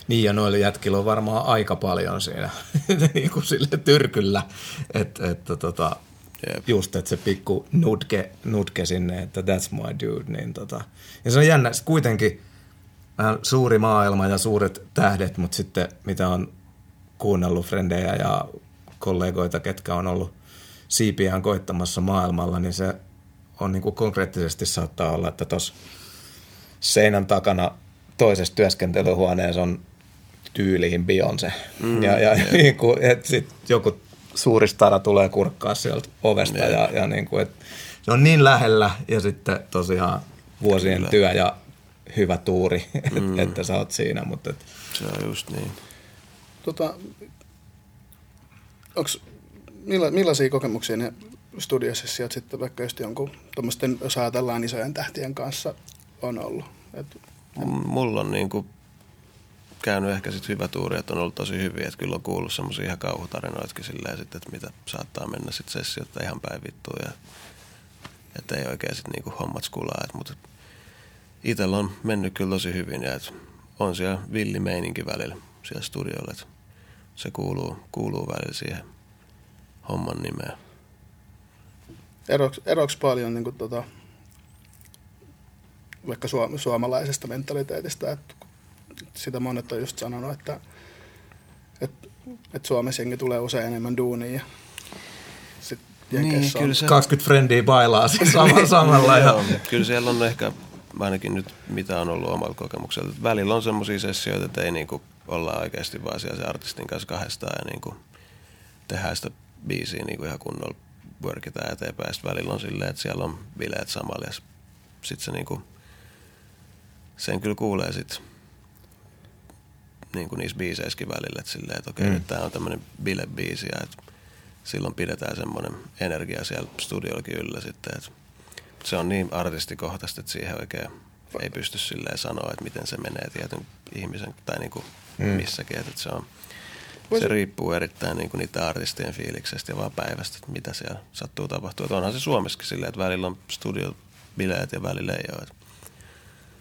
Speaker 3: Niin ja noilla jätkillä on varmaan aika paljon siinä niin kuin sille tyrkyllä, että, että tota,
Speaker 4: Jep.
Speaker 3: just, että se pikku nutke, nutke sinne, että that's my dude, niin tota. Ja se on jännä, kuitenkin vähän suuri maailma ja suuret tähdet, mutta sitten mitä on kuunnellut frendejä ja kollegoita, ketkä on ollut siipiään koittamassa maailmalla, niin se on niin kuin konkreettisesti saattaa olla, että tuossa seinän takana toisessa työskentelyhuoneessa on tyyliin Beyoncé. Mm, ja ja niin kuin, että sit joku suuri stara tulee kurkkaa sieltä ovesta
Speaker 4: Jep.
Speaker 3: ja, ja niin kuin, että se on niin lähellä ja sitten tosiaan vuosien
Speaker 4: Kyllä.
Speaker 3: työ ja hyvä tuuri, mm. että sä oot siinä, mutta et,
Speaker 4: Se on just niin.
Speaker 2: Tota, onks, milla, millaisia kokemuksia ne studiosessiot sitten vaikka just jonkun tuommoisten, jos ajatellaan isojen tähtien kanssa, on ollut? Et,
Speaker 4: M- Mulla on niinku käynyt ehkä sit hyvä tuuri, että on ollut tosi hyviä. Että kyllä on kuullut semmoisia ihan kauhutarinoitakin silleen sit, että mitä saattaa mennä sit sessiota ihan päin vittuun. Ja, että ei oikein sit niinku hommat skulaa. Et, mutta itellä on mennyt kyllä tosi hyvin ja et on siellä villi meininki välillä siellä studiolla. Et se kuuluu, kuuluu välillä siihen homman nimeen.
Speaker 2: eroks, eroks paljon niin kuin, tota, vaikka suom, suomalaisesta mentaliteetistä, että sitä monet on just sanonut, että, että, että Suomessa jengi tulee usein enemmän duunia ja sit on-
Speaker 4: kyllä se
Speaker 3: 20 frendiä bailaa siis sama, samalla.
Speaker 4: Niin,
Speaker 3: ja,
Speaker 4: joo. Kyllä siellä on ehkä, ainakin nyt mitä on ollut omalla kokemuksella, välillä on semmoisia sessioita, että ei niinku olla oikeasti vaan siellä se artistin kanssa kahdestaan ja niinku tehdään sitä biisiä niinku ihan kunnolla workitään eteenpäin. Sitten välillä on silleen, että siellä on bileet samalla ja sitten se niinku, sen kyllä kuulee sitten niin kuin niissä biiseissäkin välillä, että silleen, että okei, mm. nyt tää on tämmöinen bilebiisi ja että silloin pidetään semmoinen energia siellä studiollakin yllä sitten, että se on niin artistikohtaista, että siihen oikein ei pysty silleen sanoa, että miten se menee tietyn ihmisen tai niin kuin mm. missäkin, että se on se riippuu erittäin niin kuin niitä artistien fiiliksestä ja vaan päivästä, että mitä siellä sattuu tapahtua. Että onhan se Suomessakin silleen, että välillä on studiobileet ja välillä ei ole.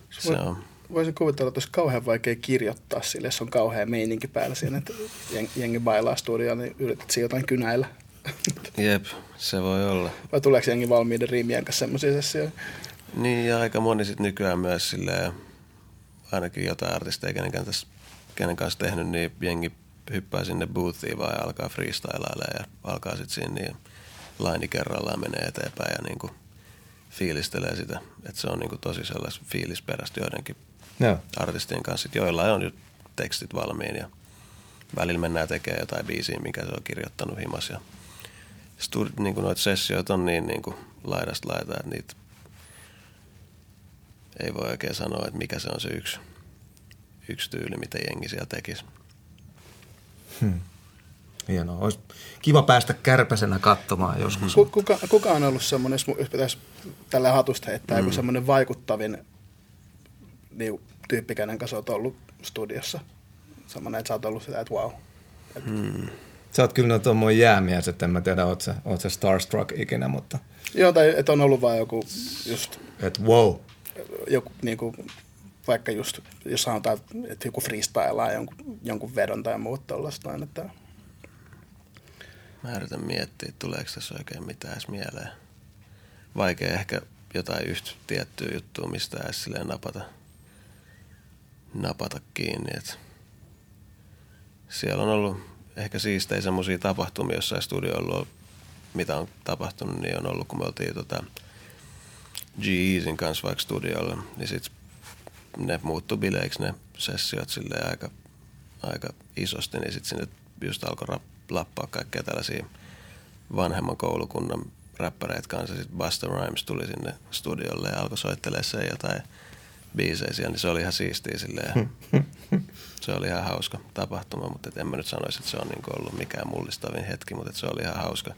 Speaker 4: Se on,
Speaker 2: Voisin kuvitella, että olisi kauhean vaikea kirjoittaa sille, jos on kauhean meininki päällä siinä, että jeng- jengi bailaa studioon, niin yrität siinä jotain kynäillä.
Speaker 4: jep, se voi olla.
Speaker 2: Vai tuleeko jengi valmiiden riimien kanssa semmoisia sessioita?
Speaker 4: Niin, ja aika moni sitten nykyään myös silleen, ainakin jotain artisteja, kenen kanssa, kenen kanssa tehnyt, niin jengi hyppää sinne boothiin vaan ja alkaa freestylailemaan ja alkaa sitten siinä niin laini kerrallaan menee eteenpäin ja niinku fiilistelee sitä. Että se on niinku tosi sellaista fiilisperäistä joidenkin
Speaker 3: Joo.
Speaker 4: artistien kanssa, sit joilla on jo tekstit valmiin ja välillä mennään tekemään jotain biisiä, mikä se on kirjoittanut himas. Ja stud, niin kuin noita sessioita on niin, niin kuin laidasta laitaa, että niitä ei voi oikein sanoa, että mikä se on se yksi, yksi tyyli, mitä jengi siellä tekisi.
Speaker 3: Hienoa. Olisi kiva päästä kärpäsenä katsomaan joskus.
Speaker 2: Ku- Kuka, kuka on ollut semmoinen, jos pitäisi tällä hatusta heittää, mm. joku semmoinen vaikuttavin niin, tyyppi, kenen kanssa olet ollut studiossa? Semmoinen, että sä oot ollut sitä, että wow.
Speaker 3: Sä oot kyllä tuommoinen jäämies, että en mä tiedä, oot sä, oot sä starstruck ikinä, mutta
Speaker 2: Joo, tai että on ollut vaan joku, just
Speaker 3: et wow.
Speaker 2: Joku niin kuin, vaikka just, jos sanotaan, että joku freestylaa jonkun, jonkun vedon tai muut tuollaista, että
Speaker 4: Mä yritän miettiä, tuleeko tässä oikein mitään edes mieleen. Vaikea ehkä jotain yhtä tiettyä juttua, mistä edes silleen napata, napata kiinni. Et siellä on ollut ehkä siistejä semmoisia tapahtumia jossain studioilla, mitä on tapahtunut, niin on ollut, kun me oltiin tota g Easin kanssa vaikka studiolla, niin sit ne muuttu bileiksi ne sessiot silleen aika, aika isosti, niin sit sinne just alkoi rap- lappaa kaikkea tällaisia vanhemman koulukunnan räppäreitä kanssa. Sitten Busta Rhymes tuli sinne studiolle ja alkoi soittelemaan sen jotain biisejä siellä, niin se oli ihan siistiä silleen. se oli ihan hauska tapahtuma, mutta en mä nyt sanoisi, että se on niin ollut mikään mullistavin hetki, mutta se oli ihan hauska,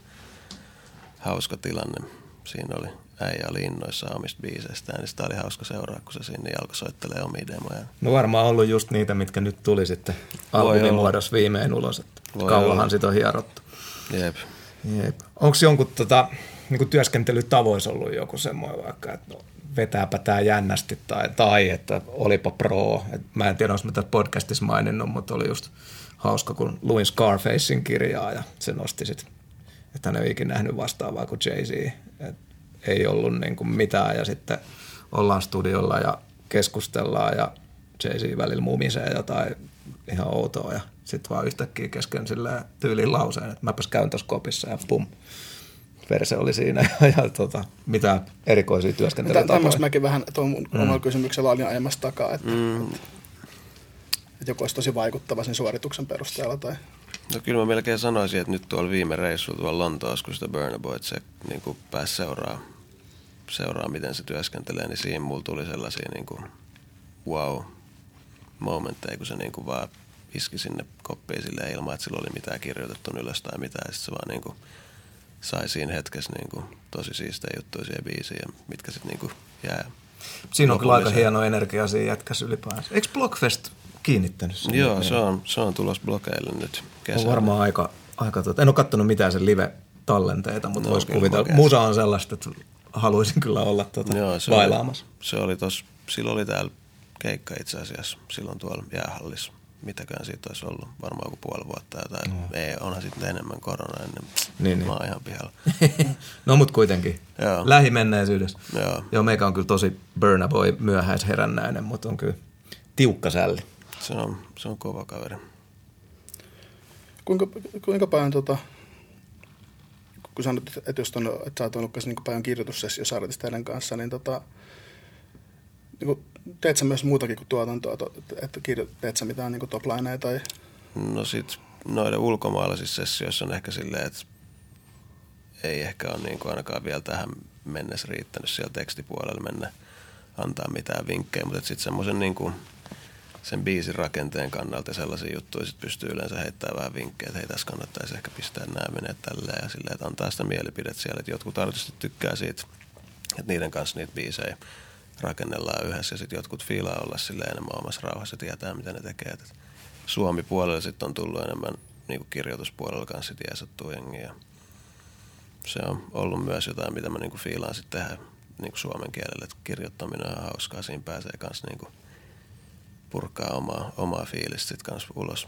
Speaker 4: hauska tilanne. Siinä oli, äijä oli innoissa omista biiseistä, niin sitä oli hauska seuraa, kun se sinne alkoi soittelemaan omia demoja.
Speaker 3: No varmaan ollut just niitä, mitkä nyt tuli sitten albumimuodossa viimein ulos. Että kauanhan sitä on hierottu.
Speaker 4: Jep.
Speaker 3: Jep. Onko jonkun tota, niin työskentelytavoissa ollut joku semmoinen vaikka, että no, vetääpä tämä jännästi tai, tai että olipa pro. Et mä en tiedä, onko mä tässä podcastissa maininnut, mutta oli just hauska, kun luin Scarfacein kirjaa ja se nosti sitten, että hän ei ikinä nähnyt vastaavaa kuin Jay-Z. Et ei ollut niin kuin mitään ja sitten ollaan studiolla ja keskustellaan ja Jay-Z välillä mumisee jotain ihan outoa ja sitten vaan yhtäkkiä kesken sillä tyylin lauseen, että mäpäs käyn tuossa kopissa ja pum, verse oli siinä ja, ja tota, mitä erikoisia työskentelytapoja.
Speaker 2: Tämmöistä mäkin vähän tuon mm. omalla kysymyksellä olin ajamassa takaa, että, mm. että, että joku olisi tosi vaikuttava sen suorituksen perusteella. Tai...
Speaker 4: No kyllä mä melkein sanoisin, että nyt tuolla viime reissulla tuolla Lontoossa, kun sitä Burnaboy, että se niin pääsi seuraa, seuraa, miten se työskentelee, niin siinä mulla tuli sellaisia niin kuin, wow momentteja, kun se niin kuin vaan iski sinne koppiin sille ilman, että sillä oli mitään kirjoitettu ylös tai mitään. Ja se vaan niin kuin sai siinä hetkessä niin kuin tosi siistejä juttuja siihen biisiin, mitkä sitten niin jää.
Speaker 3: Siinä on kyllä aika hieno energia siinä jätkässä ylipäänsä. Eikö Blockfest kiinnittänyt
Speaker 4: sen? Joo, se on, se on tulos blokeille nyt kesällä.
Speaker 3: On varmaan aika, aika tuota, en ole katsonut mitään sen live-tallenteita, mutta no, voisi kuvitella. Musa on sellaista, että haluaisin kyllä olla tuota Joo, se bailaamassa.
Speaker 4: Oli, se oli tos, silloin oli täällä keikka itse asiassa, silloin tuolla jäähallissa mitäkään siitä olisi ollut, varmaan joku puoli vuotta tai No. Ei, onhan sitten enemmän korona ennen. Niin, niin. Mä oon ihan pihalla.
Speaker 3: no mut kuitenkin. Joo. Lähimenneisyydessä. Joo. Joo, meikä on kyllä tosi Burna Boy myöhäisherännäinen, mutta on kyllä tiukka sälli.
Speaker 4: Se on, se on kova kaveri.
Speaker 2: Kuinka, kuinka paljon tota, kun sanot, että jos on, että sä oot ollut niin paljon kirjoitussessiossa artisteiden kanssa, niin tota, niin teet sä myös muutakin kuin tuotantoa, että teet sä mitään niin top tai?
Speaker 4: No sit noiden ulkomaalaisissa sessioissa on ehkä silleen, että ei ehkä ole niin kuin ainakaan vielä tähän mennessä riittänyt siellä tekstipuolella mennä antaa mitään vinkkejä, mutta sitten semmoisen niin kuin sen biisin rakenteen kannalta sellaisia juttuja sit pystyy yleensä heittämään vähän vinkkejä, että hei tässä kannattaisi ehkä pistää nämä menee tälleen ja silleen, että antaa sitä mielipidettä siellä, että jotkut artistit tykkää siitä, että niiden kanssa niitä biisejä rakennellaan yhdessä ja sitten jotkut fiilaa olla sille enemmän omassa rauhassa ja tietää, mitä ne tekee. Et Suomi-puolella sitten on tullut enemmän niin kirjoituspuolella kanssa jeesattua jengiä. Se on ollut myös jotain, mitä mä niin fiilaan sitten tehdä niin suomen kielellä. Et kirjoittaminen on hauskaa, siinä pääsee kanssa niin purkaa omaa, omaa fiilistä kanssa ulos.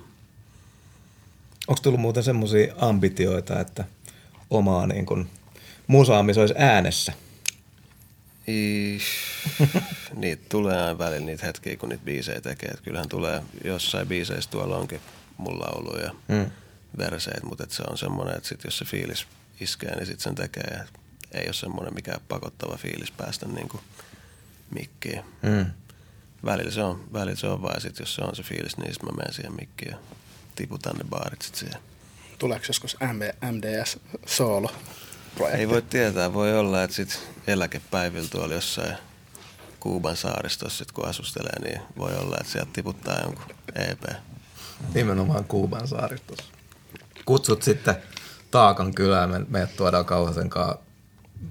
Speaker 3: Onko tullut muuten semmoisia ambitioita, että omaa niin kuin musaamista olisi äänessä?
Speaker 4: niitä tulee aina välillä niitä hetkiä, kun niitä biisejä tekee. Et kyllähän tulee jossain biiseissä tuolla onkin mulla ollut ja mm. verseet, mutta se on semmoinen, että sit jos se fiilis iskee, niin sitten sen tekee. Ei ole semmoinen mikään pakottava fiilis päästä niin kuin mikkiin. Mm. Välillä se on, välillä se on vaan, sit jos se on se fiilis, niin sitten mä menen siihen mikkiin ja tiputan ne baarit sitten siihen.
Speaker 2: Tuleeko joskus MDS soolo?
Speaker 4: projekti. Ei voi tietää, voi olla, että sitten eläkepäivillä tuolla jossain Kuuban saaristossa, sit kun asustelee, niin voi olla, että sieltä tiputtaa jonkun EP.
Speaker 3: Nimenomaan Kuuban saaristossa. Kutsut sitten Taakan kylään, me, meidät tuodaan kauhasen kanssa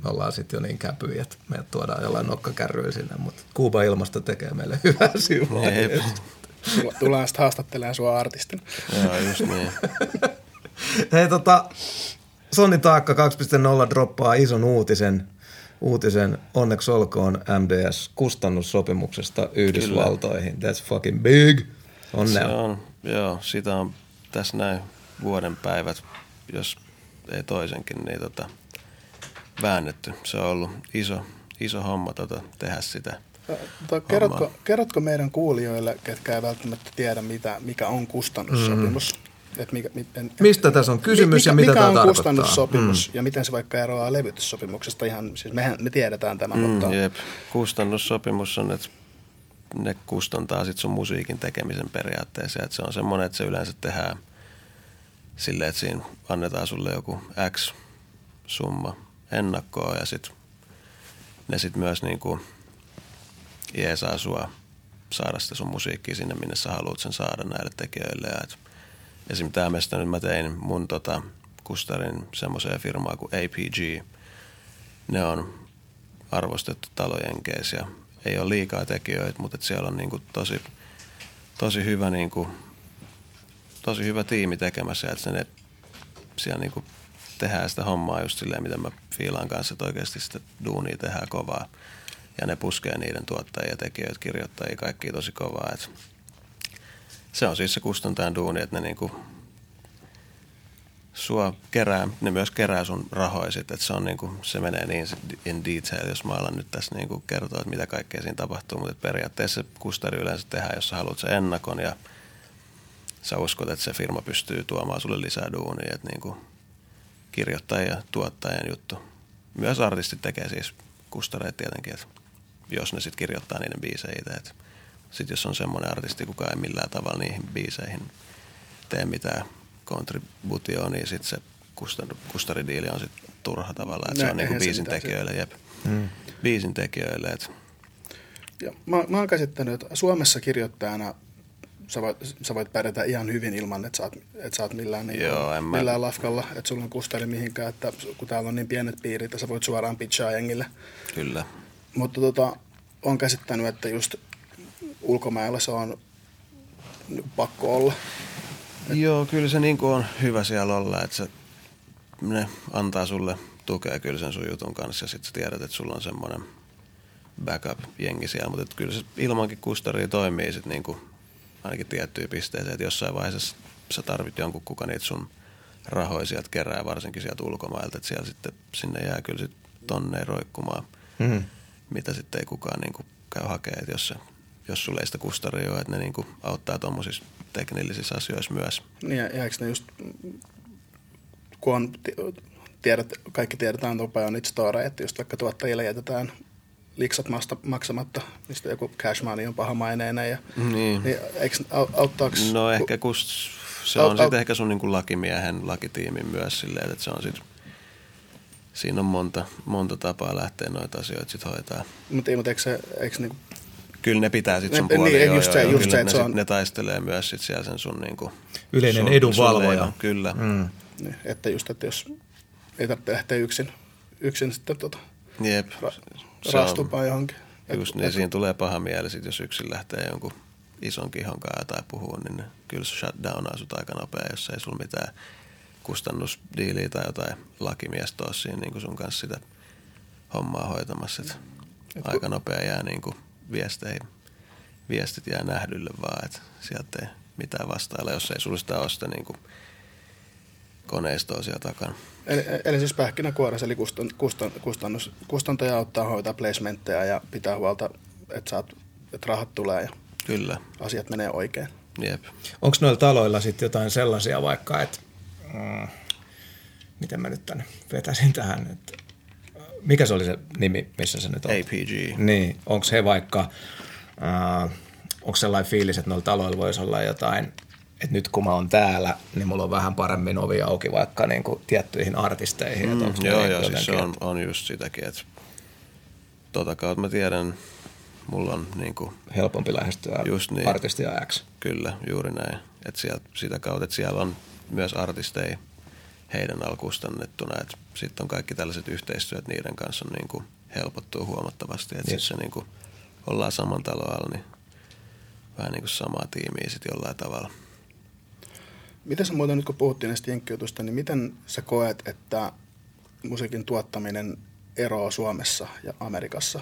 Speaker 3: me ollaan sitten jo niin käpyjä, että meidät tuodaan jollain nokkakärryillä sinne, mutta Kuuban ilmasto tekee meille hyvää sivua.
Speaker 2: Tullaan sitten haastattelemaan sua artistina.
Speaker 4: Joo, just niin.
Speaker 3: Hei tota, Sonni Taakka 2.0 droppaa ison uutisen. uutisen onneksi olkoon MDS-kustannussopimuksesta Yhdysvaltoihin. That's fucking big. Onnea.
Speaker 4: Se on, joo, sitä on tässä näin vuoden päivät, jos ei toisenkin, niin tota, väännetty. Se on ollut iso, iso homma tota, tehdä sitä.
Speaker 2: Tota, kerrotko, kerrotko meidän kuulijoille, ketkä ei välttämättä tiedä, mitä, mikä on kustannussopimus? Mm.
Speaker 3: Et mikä, en, mistä tässä on kysymys mikä, ja mitä
Speaker 2: mikä
Speaker 3: tämä
Speaker 2: on
Speaker 3: tarkoittaa?
Speaker 2: kustannussopimus mm. ja miten se vaikka eroaa levytyssopimuksesta? Ihan, siis mehän, me tiedetään tämä, mm, mutta...
Speaker 4: Jep. Kustannussopimus on, että ne kustantaa sit sun musiikin tekemisen periaatteessa. Että se on semmoinen, että se yleensä tehdään silleen, että siinä annetaan sulle joku X summa ennakkoa ja sitten ne sitten myös niinku jeesaa sua saada sitä sun musiikkia sinne, minne sä haluat sen saada näille tekijöille. Ja et esim. tämä nyt mä tein mun tota, kustarin semmoiseen firmaan kuin APG. Ne on arvostettu talojen ja ei ole liikaa tekijöitä, mutta siellä on niinku tosi, tosi hyvä niinku, tosi hyvä tiimi tekemässä, että ne siellä niinku tehdään sitä hommaa just silleen, miten mä fiilaan kanssa, että oikeasti sitä duunia tehdään kovaa. Ja ne puskee niiden tuottajia, tekijöitä, kirjoittajia, kaikki tosi kovaa. Et se on siis se kustantajan duuni, että ne niinku sua kerää, ne myös kerää sun rahoisit, että se on niinku, se menee niin in detail, jos mä alan nyt tässä niinku kertoa, että mitä kaikkea siinä tapahtuu, mutta periaatteessa kustari yleensä tehdään, jos sä haluat sen ennakon ja sä uskot, että se firma pystyy tuomaan sulle lisää duunia, että niinku kirjoittajien ja tuottajien juttu. Myös artistit tekee siis kustareita tietenkin, että jos ne sitten kirjoittaa niiden biisejä itse. Sitten jos on semmoinen artisti, kuka ei millään tavalla niihin biiseihin tee mitään kontributioa, niin sitten se kustaridiili on sitten turha tavalla. Että se on niinku biisin tekijöille, jep. Hmm. Biisin tekijöille. Et.
Speaker 2: Ja mä, mä oon käsittänyt, että Suomessa kirjoittajana sä voit, sä voit pärjätä ihan hyvin ilman, että sä oot, että sä oot millään, niin Joo, en millään mä... lafkalla, että sulla on kustari mihinkään, että kun täällä on niin pienet piirit, että sä voit suoraan pitchaa jengille.
Speaker 4: Kyllä.
Speaker 2: Mutta tota, on käsittänyt, että just ulkomailla se on pakko olla.
Speaker 4: Et... Joo, kyllä se niin on hyvä siellä olla, että se, ne antaa sulle tukea kyllä sen sun jutun kanssa ja sitten sä tiedät, että sulla on semmoinen backup-jengi siellä, mutta kyllä se ilmankin kustaria toimii sitten niin ainakin tiettyyn pisteeseen, että jossain vaiheessa sä tarvit jonkun, kuka niitä sun rahoja sieltä kerää, varsinkin sieltä ulkomailta, että siellä sitten sinne jää kyllä sitten tonne roikkumaan, mm. mitä sitten ei kukaan niin kuin käy hakemaan, että jos, se, jos sulle ei sitä kustaria ole, että ne niin kuin auttaa tuommoisissa teknillisissä asioissa myös.
Speaker 2: Niin ja, eikö ne just, kun on, tiedät, kaikki tiedetään tuon Bionic Store, että just vaikka tuottajille jätetään liksat maksamatta, mistä joku cash money on paha maineinen. Ja, niin. niin eikö, auttaako,
Speaker 4: no ehkä kun se on sitten ehkä sun niin lakimiehen lakitiimin myös silleen, että se on sitten siinä on monta, monta tapaa lähteä noita asioita sitten hoitaa.
Speaker 2: Mutta ei, mutta eikö se, eikö niinku...
Speaker 4: Kyllä ne pitää sitten sun puolella. Niin, just se, just se, että ne, se on... ne taistelee myös sit siellä sen sun niinku...
Speaker 3: Yleinen sun, edunvalvoja.
Speaker 4: Kyllä. Mm.
Speaker 2: Niin, että just, että jos ei tarvitse lähteä yksin, yksin sitten tota,
Speaker 4: Jep.
Speaker 2: Ra- rastupaa johonkin.
Speaker 4: Just niin, siinä tulee paha mieli, sit jos yksin lähtee jonkun ison kihon kanssa tai puhuu, niin kyllä se shutdownaa sut aika nopea, jos ei sulla mitään kustannusdiiliä tai jotain lakimiestä ole siinä niin sun kanssa sitä hommaa hoitamassa. Et Et aika nopea jää niin kuin viesteihin. Viestit jää nähdylle vaan, että sieltä ei mitään vastailla, jos ei sulla sitä ole sitä niin kuin koneistoa siellä takana.
Speaker 2: Eli, eli siis pähkinäkuoressa, eli kustan, kustan, kustannus, kustantaja auttaa hoitaa placementteja ja pitää huolta, että, saat, että rahat tulee ja
Speaker 4: Kyllä.
Speaker 2: asiat menee oikein.
Speaker 4: Jep.
Speaker 3: Onko noilla taloilla sitten jotain sellaisia vaikka, että mm, miten mä nyt tänne vetäisin tähän, että mikä se oli se nimi, missä se nyt on?
Speaker 4: APG.
Speaker 3: Niin, onko he vaikka, äh, onko sellainen fiilis, että noilla taloilla voisi olla jotain että nyt kun mä oon täällä, niin mulla on vähän paremmin ovi auki vaikka niin kuin tiettyihin artisteihin. Mm,
Speaker 4: että joo, joo, siis se on, on just sitäkin, että tota kautta mä tiedän, mulla on niin kuin,
Speaker 3: helpompi lähestyä just niin, artistia X.
Speaker 4: Kyllä, juuri näin. Että sieltä, sitä kautta, että siellä on myös artisteja heidän alkustannettuna, sitten on kaikki tällaiset yhteistyöt niiden kanssa niin kuin helpottuu huomattavasti, että yes. sitten se niin kuin, ollaan saman talon alla, niin vähän niin kuin samaa tiimiä sitten jollain tavalla –
Speaker 2: Miten sä muuten nyt kun puhuttiin näistä jenkkijutusta, niin miten sä koet, että musiikin tuottaminen eroa Suomessa ja Amerikassa?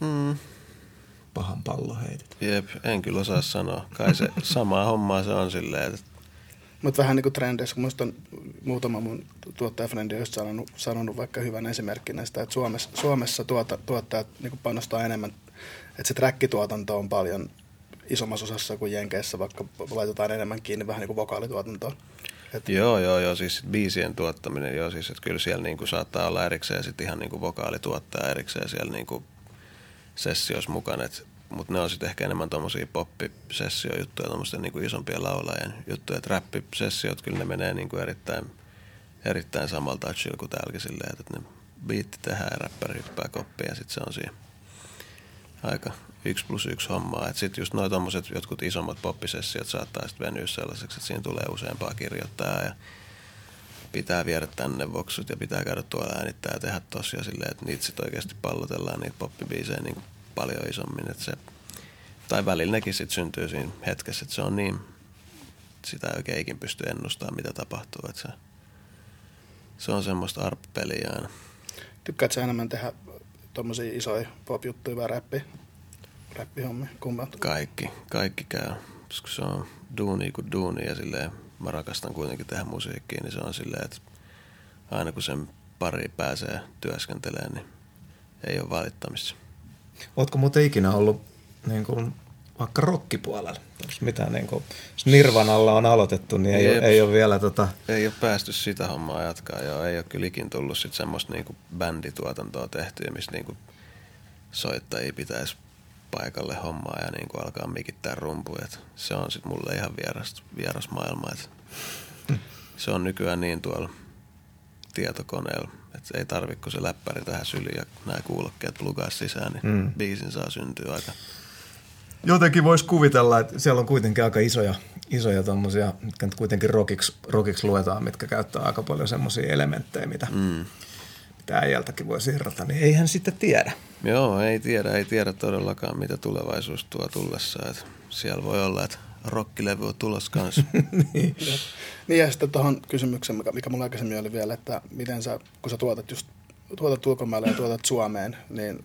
Speaker 4: Mm.
Speaker 3: Pahan pallo heitit.
Speaker 4: Jep, en kyllä osaa sanoa. Kai se samaa hommaa se on silleen, että
Speaker 2: Mutta vähän niin kuin trendeissä, kun musta on muutama mun tuottajafrendi on just sanonut, sanonut vaikka hyvän esimerkkinä sitä, että Suomessa, Suomessa tuota, tuottajat niin panostaa enemmän, että se trackituotanto on paljon isommassa osassa kuin Jenkeissä, vaikka laitetaan enemmän kiinni vähän niin kuin vokaalituotantoon. Et,
Speaker 4: Joo, joo, joo, siis biisien tuottaminen, joo, siis että kyllä siellä niinku saattaa olla erikseen sit ihan niinku vokaalituottaja erikseen siellä niinku sessioissa mukana, mutta ne on sitten ehkä enemmän tommosia poppisessiojuttuja, tommosten niinku isompien laulajien juttuja, että räppisessiot kyllä ne menee niinku erittäin, erittäin samalla touchilla kuin täälläkin silleen, että ne biitti tehdään ja räppäri hyppää koppia ja sitten se on siinä aika yksi plus yksi hommaa. Sitten just noin tommoset jotkut isommat poppisessiot saattaa sitten venyä sellaiseksi, että siinä tulee useampaa kirjoittaa ja pitää viedä tänne voksut ja pitää käydä tuolla äänittää ja tehdä tosia silleen, että niitä sitten oikeasti pallotellaan niitä poppibiisejä niin paljon isommin. Että se, tai välillä nekin sitten syntyy siinä hetkessä, että se on niin, sitä ei oikein ikin pysty ennustamaan, mitä tapahtuu. Että se, se on semmoista arppeliä aina.
Speaker 2: Tykkäätkö enemmän tehdä tuommoisia isoja pop-juttuja vai räppi, räppihommia? Kummat?
Speaker 4: Kaikki, kaikki käy. Koska se on duuni kuin duuni ja silleen, mä rakastan kuitenkin tehdä musiikkia, niin se on silleen, että aina kun sen pari pääsee työskentelemään, niin ei ole valittamista.
Speaker 3: Ootko muuten ikinä ollut niin kuin, vaikka rokkipuolella? Onko mitään niin kuin, jos Nirvanalla on aloitettu, niin ei, ole, ei ole vielä tota...
Speaker 4: Ei ole päästy sitä hommaa jatkaa, joo. Ei ole kyllä ikin tullut sit semmoista niinku bändituotantoa tehtyä, missä niinku soittajia pitäisi paikalle hommaa ja niinku alkaa mikittää rumpuja. Se on sitten mulle ihan vieras, vieras maailma. Et se on nykyään niin tuolla tietokoneella, että ei tarvitse kun se läppäri tähän syliin ja nämä kuulokkeet plugaa sisään, niin mm. biisin saa syntyä aika
Speaker 3: Jotenkin voisi kuvitella, että siellä on kuitenkin aika isoja, isoja tommosia, mitkä nyt kuitenkin rockiksi, rockiksi luetaan, mitkä käyttää aika paljon semmoisia elementtejä, mitä, mm. mitä äijältäkin voi irrata, niin ei hän sitten tiedä.
Speaker 4: Joo, ei tiedä, ei tiedä todellakaan, mitä tulevaisuus tuo tullessa. Että siellä voi olla, että rokkilevy on tulos kanssa.
Speaker 2: niin. niin ja sitten tuohon kysymykseen, mikä, mikä mulla aikaisemmin oli vielä, että miten sä, kun sä tuotat just tuotat ulkomaille ja tuotat Suomeen, niin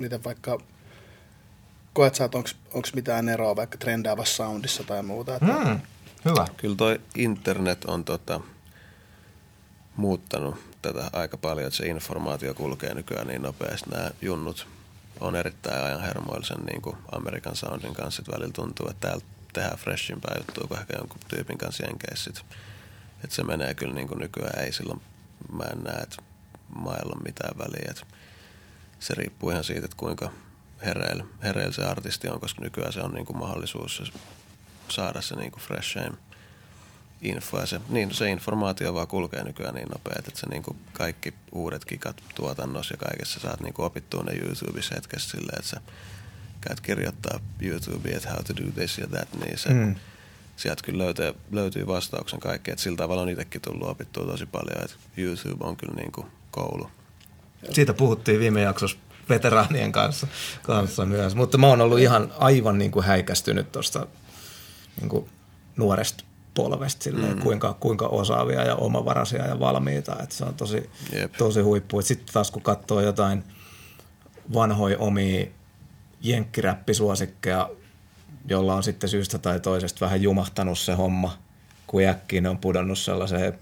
Speaker 2: miten vaikka koet sä, että onko mitään eroa vaikka trendaavassa soundissa tai muuta? Että...
Speaker 3: Mm, hyvä.
Speaker 4: Kyllä toi internet on tota, muuttanut tätä aika paljon, että se informaatio kulkee nykyään niin nopeasti. Nämä junnut on erittäin ajan hermoillisen niin kuin Amerikan soundin kanssa. Että välillä tuntuu, että täällä tehdään freshimpää juttua kuin ehkä jonkun tyypin kanssa jenkeissä. Että se menee kyllä niin kuin nykyään. Ei silloin, mä en näe, että mailla on mitään väliä. Että se riippuu ihan siitä, että kuinka hereillä, hereillä se artisti on, koska nykyään se on niin kuin mahdollisuus saada se niin kuin fresh info. Ja se, niin, se informaatio vaan kulkee nykyään niin nopeasti, että se niin kuin kaikki uudet kikat tuotannossa ja kaikessa saat niin kuin opittua ne YouTubessa hetkessä silleen, että sä käyt kirjoittaa YouTubeen, että how to do this ja that, niin se, mm. sieltä kyllä löytyy, löytyy vastauksen kaikkeen. Sillä tavalla on itsekin tullut opittua tosi paljon, että YouTube on kyllä niin kuin koulu.
Speaker 3: Siitä puhuttiin viime jaksossa veteraanien kanssa, kanssa myös. Mutta mä oon ollut ihan aivan niin kuin häikästynyt tuosta niin nuoresta polvesta silleen, mm. kuinka, kuinka osaavia ja omavaraisia ja valmiita. Että se on tosi, Jep. tosi huippu. Sitten taas kun katsoo jotain vanhoja omia jenkkiräppisuosikkeja, jolla on sitten syystä tai toisesta vähän jumahtanut se homma, kun äkkiin on pudonnut sellaiseen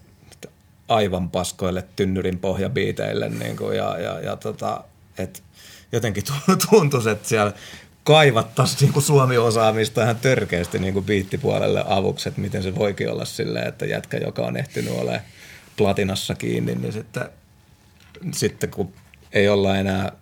Speaker 3: aivan paskoille tynnyrin pohjabiiteille niin kuin, ja, ja, ja tota, et jotenkin tuntuisi, että siellä kaivattaisiin niin Suomi-osaamista ihan törkeästi niin kuin biittipuolelle avuksi, että miten se voikin olla silleen, että jätkä, joka on ehtinyt olemaan platinassa kiinni, niin sitten, sitten kun ei olla enää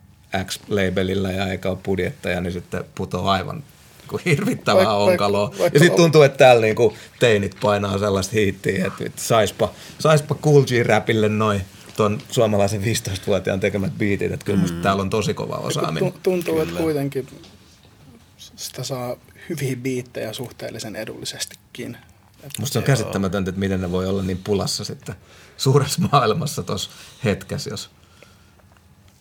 Speaker 3: X-labelillä ja eikä ole budjetteja, niin sitten putoaa aivan kuin hirvittävää vaik, onkaloa. Vaik, ja sitten tuntuu, että täällä niinku teinit painaa sellaista hiittiä, että saispa, saispa Cool G-räpille noin tuon suomalaisen 15-vuotiaan tekemät biitit, että kyllä mm. täällä on tosi kova osaaminen.
Speaker 2: Tuntuu, kyllä. että kuitenkin sitä saa hyviä biittejä suhteellisen edullisestikin.
Speaker 3: Musta se on käsittämätöntä, että miten ne voi olla niin pulassa sitten suuressa maailmassa tuossa hetkessä, jos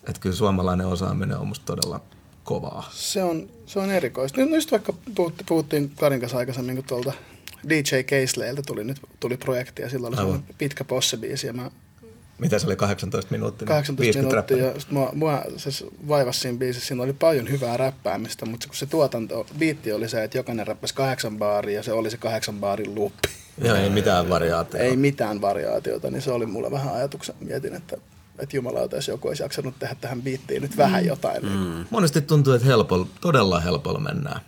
Speaker 3: että kyllä suomalainen osaaminen on musta todella kovaa.
Speaker 2: Se on, se on erikoista. Nyt just vaikka puhuttiin, puhuttiin Karin kanssa aikaisemmin, kun tuolta DJ Caseleiltä tuli nyt tuli projekti ja silloin oli pitkä posse ja mä
Speaker 3: mitä se oli, 18 minuuttia?
Speaker 2: 18 minuuttia ja sit mua, mua se vaivasi siinä biisissä, siinä oli paljon hyvää räppäämistä, mutta kun se tuotanto, biitti oli se, että jokainen räppäsi kahdeksan baaria ja se oli se kahdeksan baarin luppi.
Speaker 3: Joo, ei mitään variaatiota.
Speaker 2: Ei mitään variaatiota, niin se oli mulle vähän ajatuksen, mietin, että että jumalauta, jos joku olisi jaksanut tehdä tähän biittiin nyt vähän mm. jotain. Niin. Mm.
Speaker 3: Monesti tuntuu, että helpolla, todella helpolla mennään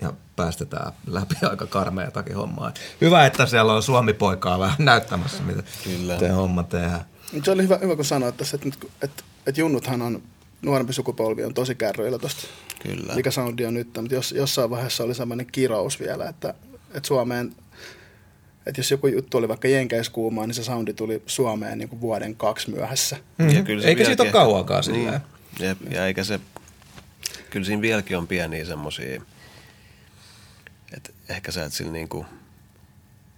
Speaker 3: ja päästetään läpi aika karmeatakin hommaa. Hyvä, että siellä on Suomi-poikaa vähän näyttämässä, mitä Kyllä. te homma tehdään.
Speaker 2: Se oli hyvä, hyvä kun sanoit tässä, että, että, että, että junnuthan on, nuorempi sukupolvi on tosi kärryillä tosta, Kyllä. mikä soundi on nyt, mutta jos, jossain vaiheessa oli sellainen kirous vielä, että, että Suomeen että jos joku juttu oli vaikka jenkeiskuumaa, niin se soundi tuli Suomeen niin kuin vuoden kaksi myöhässä.
Speaker 3: Mm-hmm. Ja kyllä se eikä siitä ole kauankaan niin.
Speaker 4: Ja, ja eikä se, kyllä siinä vieläkin on pieniä semmoisia, että ehkä sä et sillä niin kuin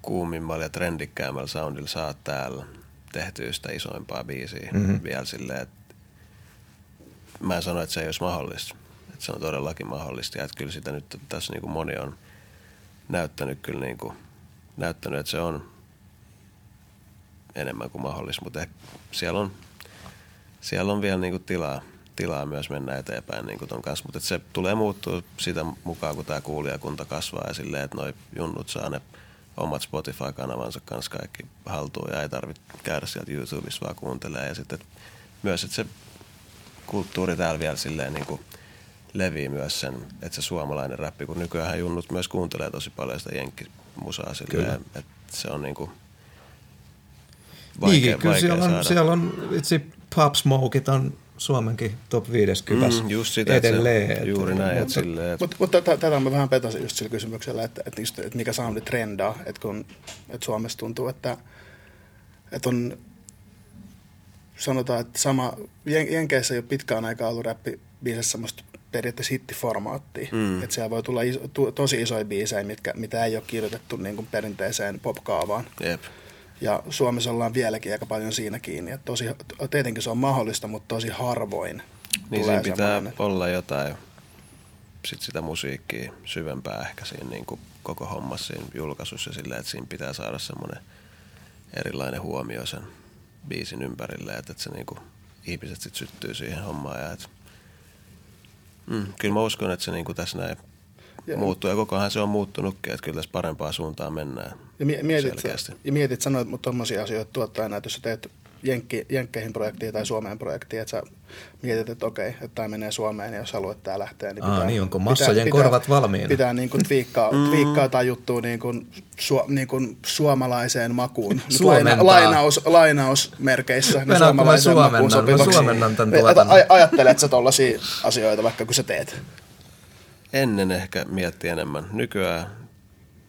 Speaker 4: kuumimmalla ja trendikkäämmällä soundilla saat täällä tehtyä sitä isoimpaa biisiä mm-hmm. vielä silleen, että mä en sano, että se ei olisi mahdollista. Että se on todellakin mahdollista ja että kyllä sitä nyt tässä niin kuin moni on näyttänyt kyllä niin kuin – näyttänyt, että se on enemmän kuin mahdollista, mutta siellä on, siellä on vielä niinku tilaa, tilaa myös mennä eteenpäin niinku ton kanssa, mutta se tulee muuttua sitä mukaan, kun tämä kuulijakunta kasvaa ja silleen, että noi junnut saa ne omat Spotify-kanavansa kanssa kaikki haltuun ja ei tarvitse käydä sieltä YouTubessa vaan kuuntelee ja sitten myös, että se kulttuuri täällä vielä silleen niin kuin levii myös sen, että se suomalainen räppi, kun nykyään junnut myös kuuntelee tosi paljon sitä jenkki musaa silleen, että se on niinku
Speaker 3: vaikea, niin, kyllä vaikea siellä on, siellä on itse Pop Smokeit on Suomenkin top 50 mm,
Speaker 4: just sitä, edelleen. Se, juuri näin. Mutta, silleen,
Speaker 2: mutta, mutta tätä mä vähän petasin just sillä kysymyksellä, että, että, just, että mikä soundi trendaa, että kun että Suomessa tuntuu, että, että on sanotaan, että sama, Jenkeissä ei ole pitkään aikaa ollut räppi semmoista periaatteessa hittiformaattia. Mm. Että siellä voi tulla iso, tu, tosi isoja biisejä, mitkä, mitä ei ole kirjoitettu niin kuin perinteiseen popkaavaan.
Speaker 4: Jep.
Speaker 2: Ja Suomessa ollaan vieläkin aika paljon siinä kiinni. Että tosi, tietenkin se on mahdollista, mutta tosi harvoin
Speaker 4: Niin siinä pitää olla jotain sit sitä musiikkia syvempää ehkä siinä niin kuin koko hommassa siinä julkaisussa silleen, että siinä pitää saada semmoinen erilainen huomio sen biisin ympärille, että, että se niin kuin, ihmiset sitten syttyy siihen hommaan ja että Mm, kyllä mä uskon, että se niin kuin tässä näin ja. muuttuu. Ja kokohan se on muuttunutkin, että kyllä tässä parempaa suuntaan mennään
Speaker 2: ja mietit, selkeästi. Ja mietit, sanoit mutta tuommoisia asioita tuottaa näitä, jos sä teet Jenkki, Jenkkeihin projektia tai Suomeen projektia, että sä mietit, että okei, että tämä menee Suomeen ja jos haluat, että tämä lähtee, niin
Speaker 3: pitää... Aa, niin onko massojen pitää, korvat valmiina?
Speaker 2: Pitää niin kuin twiikkaa, mm. twiikkaa tai juttua niin kuin, su, niin kuin suomalaiseen makuun. Laina, lainaus, lainausmerkeissä.
Speaker 3: Niin suomalaiseen makuun sopivaksi. Suomennan tämän tuotannon.
Speaker 2: Ajattelet sä tuollaisia asioita vaikka kun sä teet?
Speaker 4: Ennen ehkä mietti enemmän. Nykyään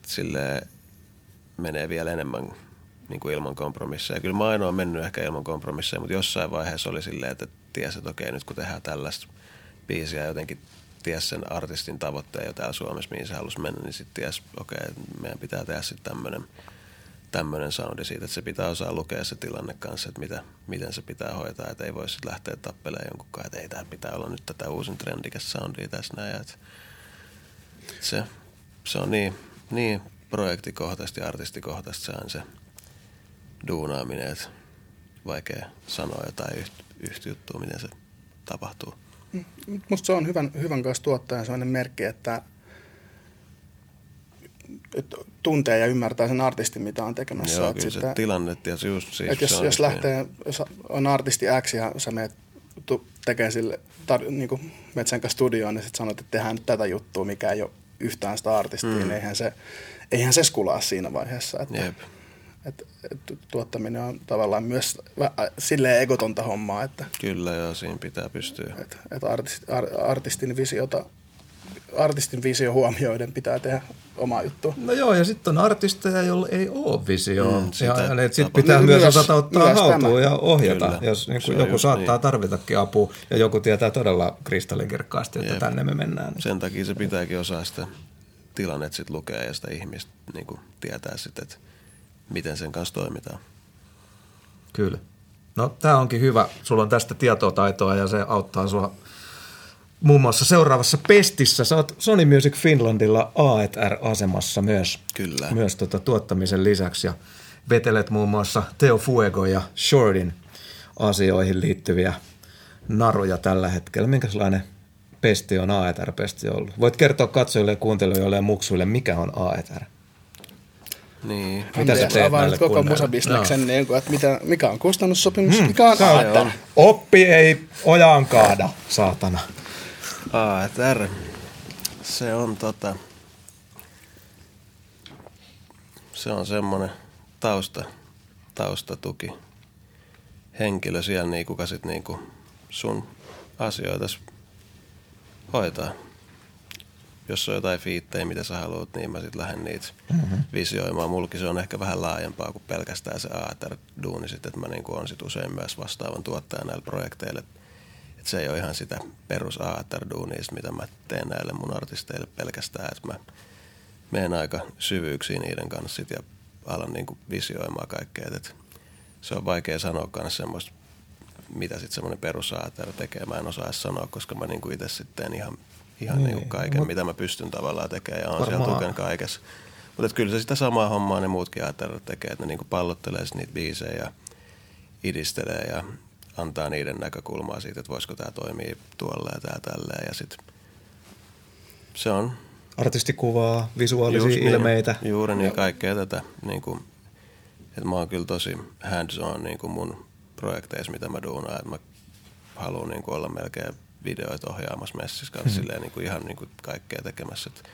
Speaker 4: sille menee vielä enemmän niin kuin ilman kompromisseja. Kyllä mä ainoa mennyt ehkä ilman kompromisseja, mutta jossain vaiheessa oli silleen, että tiesi, että okei, nyt kun tehdään tällaista biisiä jotenkin ties sen artistin tavoitteen jo täällä Suomessa, mihin se halusi mennä, niin sitten ties, okei, meidän pitää tehdä sitten tämmöinen tämmöinen soundi siitä, että se pitää osaa lukea se tilanne kanssa, että mitä, miten se pitää hoitaa, että ei voi sitten lähteä tappelemaan jonkun kanssa, että ei tämä pitää olla nyt tätä uusin trendikäs soundia tässä näin, että se, se on niin, niin projektikohtaisesti ja artistikohtaisesti se on se duunaaminen, että vaikea sanoa jotain yhtä, yhtä juttua, miten se tapahtuu.
Speaker 2: Musta se on hyvän, hyvän kanssa tuottajan sellainen merkki, että, että tuntee ja ymmärtää sen artistin, mitä on tekemässä.
Speaker 4: Joo, kyllä sitten, se tilanne, ja just siis
Speaker 2: että jos, jos lähtee, niin. jos on artisti X ja sä menet tekee sille, tar, niin kuin sen kanssa studioon, niin sitten sanot, että tehdään nyt tätä juttua, mikä ei ole yhtään sitä artistia, mm. niin eihän se, eihän se skulaa siinä vaiheessa. Että, Jep että, että tuottaminen on tavallaan myös silleen egotonta hommaa. Että,
Speaker 4: Kyllä joo, siinä pitää pystyä.
Speaker 2: Että, että artist, ar, artistin visiota artistin visio huomioiden pitää tehdä oma juttu.
Speaker 3: No joo, ja sitten on artisteja, joilla ei ole visioa. Mm, sitten pitää myös, myös osata ottaa haltuun ja ohjata, Kyllä, jos niin joku just, saattaa niin. tarvitakin apua, ja joku tietää todella kristallinkirkkaasti, että Jep. tänne me mennään. Niin.
Speaker 4: Sen takia se pitääkin osaa sitä tilannetta sitten lukea ja sitä ihmistä niin tietää sitten, että miten sen kanssa toimitaan.
Speaker 3: Kyllä. No tämä onkin hyvä. Sulla on tästä tietotaitoa ja se auttaa sua muun muassa seuraavassa pestissä. Sä oot Sony Music Finlandilla A&R-asemassa myös.
Speaker 4: Kyllä.
Speaker 3: Myös tuota tuottamisen lisäksi ja vetelet muun muassa Teo Fuego ja Shortin asioihin liittyviä naruja tällä hetkellä. Minkälainen pesti on AETR-pesti ollut? Voit kertoa katsojille ja kuuntelijoille ja muksuille, mikä on AETR?
Speaker 4: Niin.
Speaker 3: Mitä sä teet
Speaker 2: avaa
Speaker 3: näille
Speaker 2: koko musabisneksen,
Speaker 3: No.
Speaker 2: niin kuin, että mitä, mikä on kustannussopimus, mm, mikä on AETR.
Speaker 3: Oppi ei ojaan kaada, saatana.
Speaker 4: ATR, se on tota, se on semmoinen tausta, taustatuki henkilö siellä, niin, kuka sit niinku sun asioita hoitaa. Jos on jotain fiittejä, mitä sä haluat, niin mä sit lähden niitä mm-hmm. visioimaan. Mulki se on ehkä vähän laajempaa kuin pelkästään se ATR-duuni sit, että mä niinku on sit usein myös vastaavan tuottaja näille projekteille. Et se ei ole ihan sitä perus mitä mä teen näille mun artisteille pelkästään. Et mä menen aika syvyyksiin niiden kanssa sit ja alan niinku visioimaan kaikkea. Et se on vaikea sanoa kanssa semmoista, mitä sitten semmoinen perus tekee. Mä en osaa sanoa, koska mä niinku itse sitten ihan, ihan
Speaker 3: Niin,
Speaker 4: niinku kaiken,
Speaker 3: mut-
Speaker 4: mitä mä pystyn tavallaan tekemään ja on siellä tuken kaikessa. Mutta kyllä se sitä samaa hommaa ne muutkin ATR tekee, että ne niinku pallottelee sit niitä biisejä ja idistelee ja antaa niiden näkökulmaa siitä, että voisiko tämä toimia tuolla ja tää tälleen. Ja sit se on
Speaker 3: Artistikuvaa, visuaalisia
Speaker 4: Just
Speaker 3: ilmeitä.
Speaker 4: Niin, juuri niin, kaikkea tätä. Niin kuin, että mä oon kyllä tosi hands on niin kuin mun projekteissa, mitä mä duunaan. Että mä haluan niin kuin olla melkein videoita ohjaamassa messissä kanssa
Speaker 3: Mhm.
Speaker 4: silleen, niin kuin ihan niin kuin kaikkea tekemässä. Et,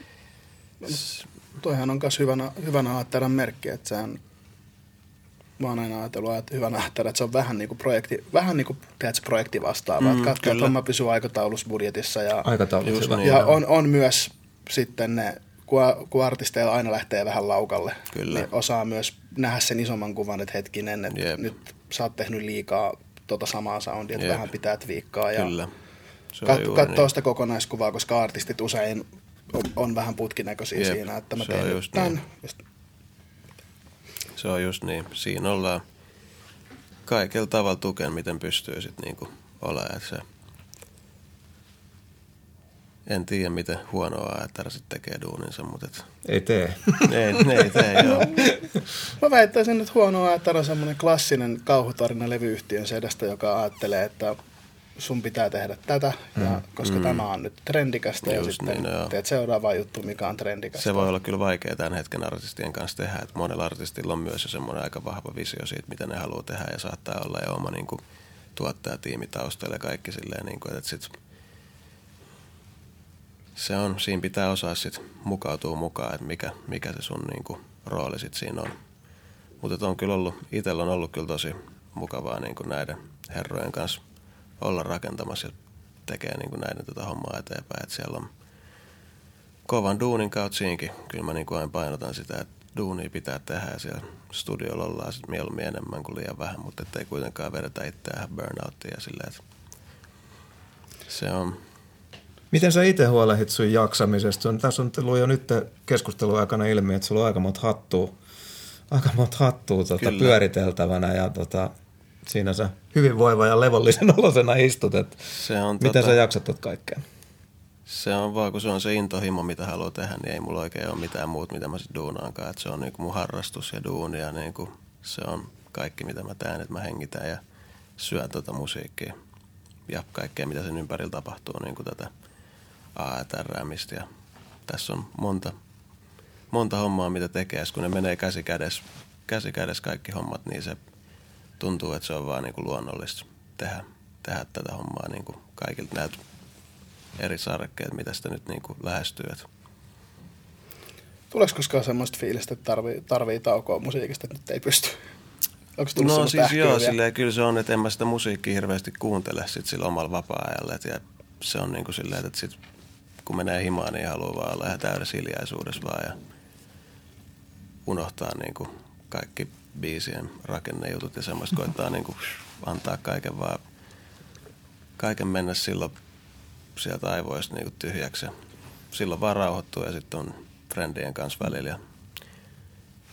Speaker 4: s-
Speaker 2: Toihan on myös hyvänä, hyvänä AETRn merkki, että sehän mä oon aina ajatellut, että hyvänä AETR, että se on vähän niin kuin projekti, vähän niin kuin, tiedätkö, projekti vastaava.
Speaker 4: Mm,
Speaker 2: että että homma pysyy aikataulussa budjetissa ja,
Speaker 3: Aikataulut
Speaker 4: Just
Speaker 3: hyvä.
Speaker 4: niin.
Speaker 2: ja on, on, myös sitten ne, kun, kun artisteilla aina lähtee vähän laukalle,
Speaker 4: Kyllä.
Speaker 2: niin osaa myös nähdä sen isomman kuvan, että hetkinen, että
Speaker 4: Jep.
Speaker 2: nyt sä oot tehnyt liikaa tota samaa soundia, että
Speaker 4: Jep.
Speaker 2: vähän pitää twiikkaa. Ja
Speaker 4: kyllä. Se
Speaker 2: kat,
Speaker 4: juuri
Speaker 2: katsoo
Speaker 4: niin.
Speaker 2: sitä kokonaiskuvaa, koska artistit usein on, on vähän putkinäköisiä
Speaker 4: Jep,
Speaker 2: siinä, että mä
Speaker 4: se
Speaker 2: teen tämän.
Speaker 4: niin. Se on just niin. Siinä ollaan kaikella tavalla tuken, miten pystyy sitten niinku olemaan. Se, en tiedä, miten huonoa ATR sitten tekee duuninsa, mutta et,
Speaker 3: Ei tee.
Speaker 4: ei, ne ei tee, joo.
Speaker 2: Mä väittäisin, että huonoa, että on semmoinen klassinen kauhutarina levyyhtiön sedestä, joka ajattelee, että sun pitää tehdä tätä, ja koska
Speaker 4: Mm.
Speaker 2: tämä on nyt trendikästä, ja
Speaker 4: Just
Speaker 2: sitten
Speaker 4: niin, joo.
Speaker 2: teet seuraava juttu, mikä on trendikästä.
Speaker 4: Se voi olla kyllä vaikea tämän hetken artistien kanssa tehdä, että monella artistilla on myös jo semmoinen aika vahva visio siitä, mitä ne haluaa tehdä ja saattaa olla jo oma niin kuin, tuottajatiimi taustalla ja kaikki silleen, niin kuin, että sit, se on, siinä pitää osaa sit mukautua mukaan, että mikä, mikä se sun niin kuin, rooli sit siinä on. Mutta on kyllä ollut, itsellä on ollut kyllä tosi mukavaa niin kuin näiden herrojen kanssa olla rakentamassa ja tekee niin kuin näiden tätä hommaa eteenpäin, että siellä on kovan duunin kautta siinkin. Kyllä mä niin kuin aina painotan sitä, että duunia pitää tehdä ja siellä studiolla ollaan sit mieluummin enemmän kuin liian vähän, mutta ettei kuitenkaan vedetä itseään burnouttiin ja silleen, että se on,
Speaker 3: Miten sä itse huolehdit sun jaksamisesta? On, tässä on tullut jo nyt keskustelun aikana ilmi, että sulla on aika monta hattua, aika monta hattua tota,
Speaker 4: Kyllä.
Speaker 3: pyöriteltävänä ja tota, siinä sä hyvinvoiva ja levollisen olosena istut. Et
Speaker 4: se on,
Speaker 3: miten
Speaker 4: tota,
Speaker 3: sä jaksat tot kaikkea?
Speaker 4: se on vaan, kun se on se intohimo, mitä haluaa tehdä, niin ei mulla oikein ole mitään muuta, mitä mä sit duunaankaan. Et se on niinku mun harrastus ja duuni ja niinku, se on kaikki, mitä mä teen, että mä hengitän ja syön tota musiikkia. Ja kaikkea, mitä sen ympärillä tapahtuu, niin kuin tätä AETRäämistä. Ja tässä on monta, monta hommaa, mitä tekee. Kun ne menee käsi kädessä, käsi kädessä kaikki hommat, niin se tuntuu, että se on vaan niin kuin luonnollista tehdä, tehdä tätä hommaa niin kuin kaikilta näiltä eri sarkkeet, mitä sitä nyt niin kuin lähestyy.
Speaker 2: Tuleeko koskaan semmoista fiilistä, että tarvii, tarvii taukoa musiikista, että nyt ei pysty? Onko tullut
Speaker 4: No siis joo,
Speaker 2: vielä?
Speaker 4: silleen, kyllä se on, että en mä sitä musiikkia hirveästi kuuntele sit sillä omalla vapaa-ajalla. Et, ja se on niin kuin silleen, että sit, kun menee himaan, niin haluaa vaan olla ihan täydessä hiljaisuudessa vaan ja unohtaa niin kuin kaikki biisien rakennejutut ja semmoista koittaa niin kuin antaa kaiken vaan, kaiken mennä silloin sieltä aivoista niin kuin tyhjäksi. Silloin vaan rauhoittuu ja sitten on friendien kanssa välillä ja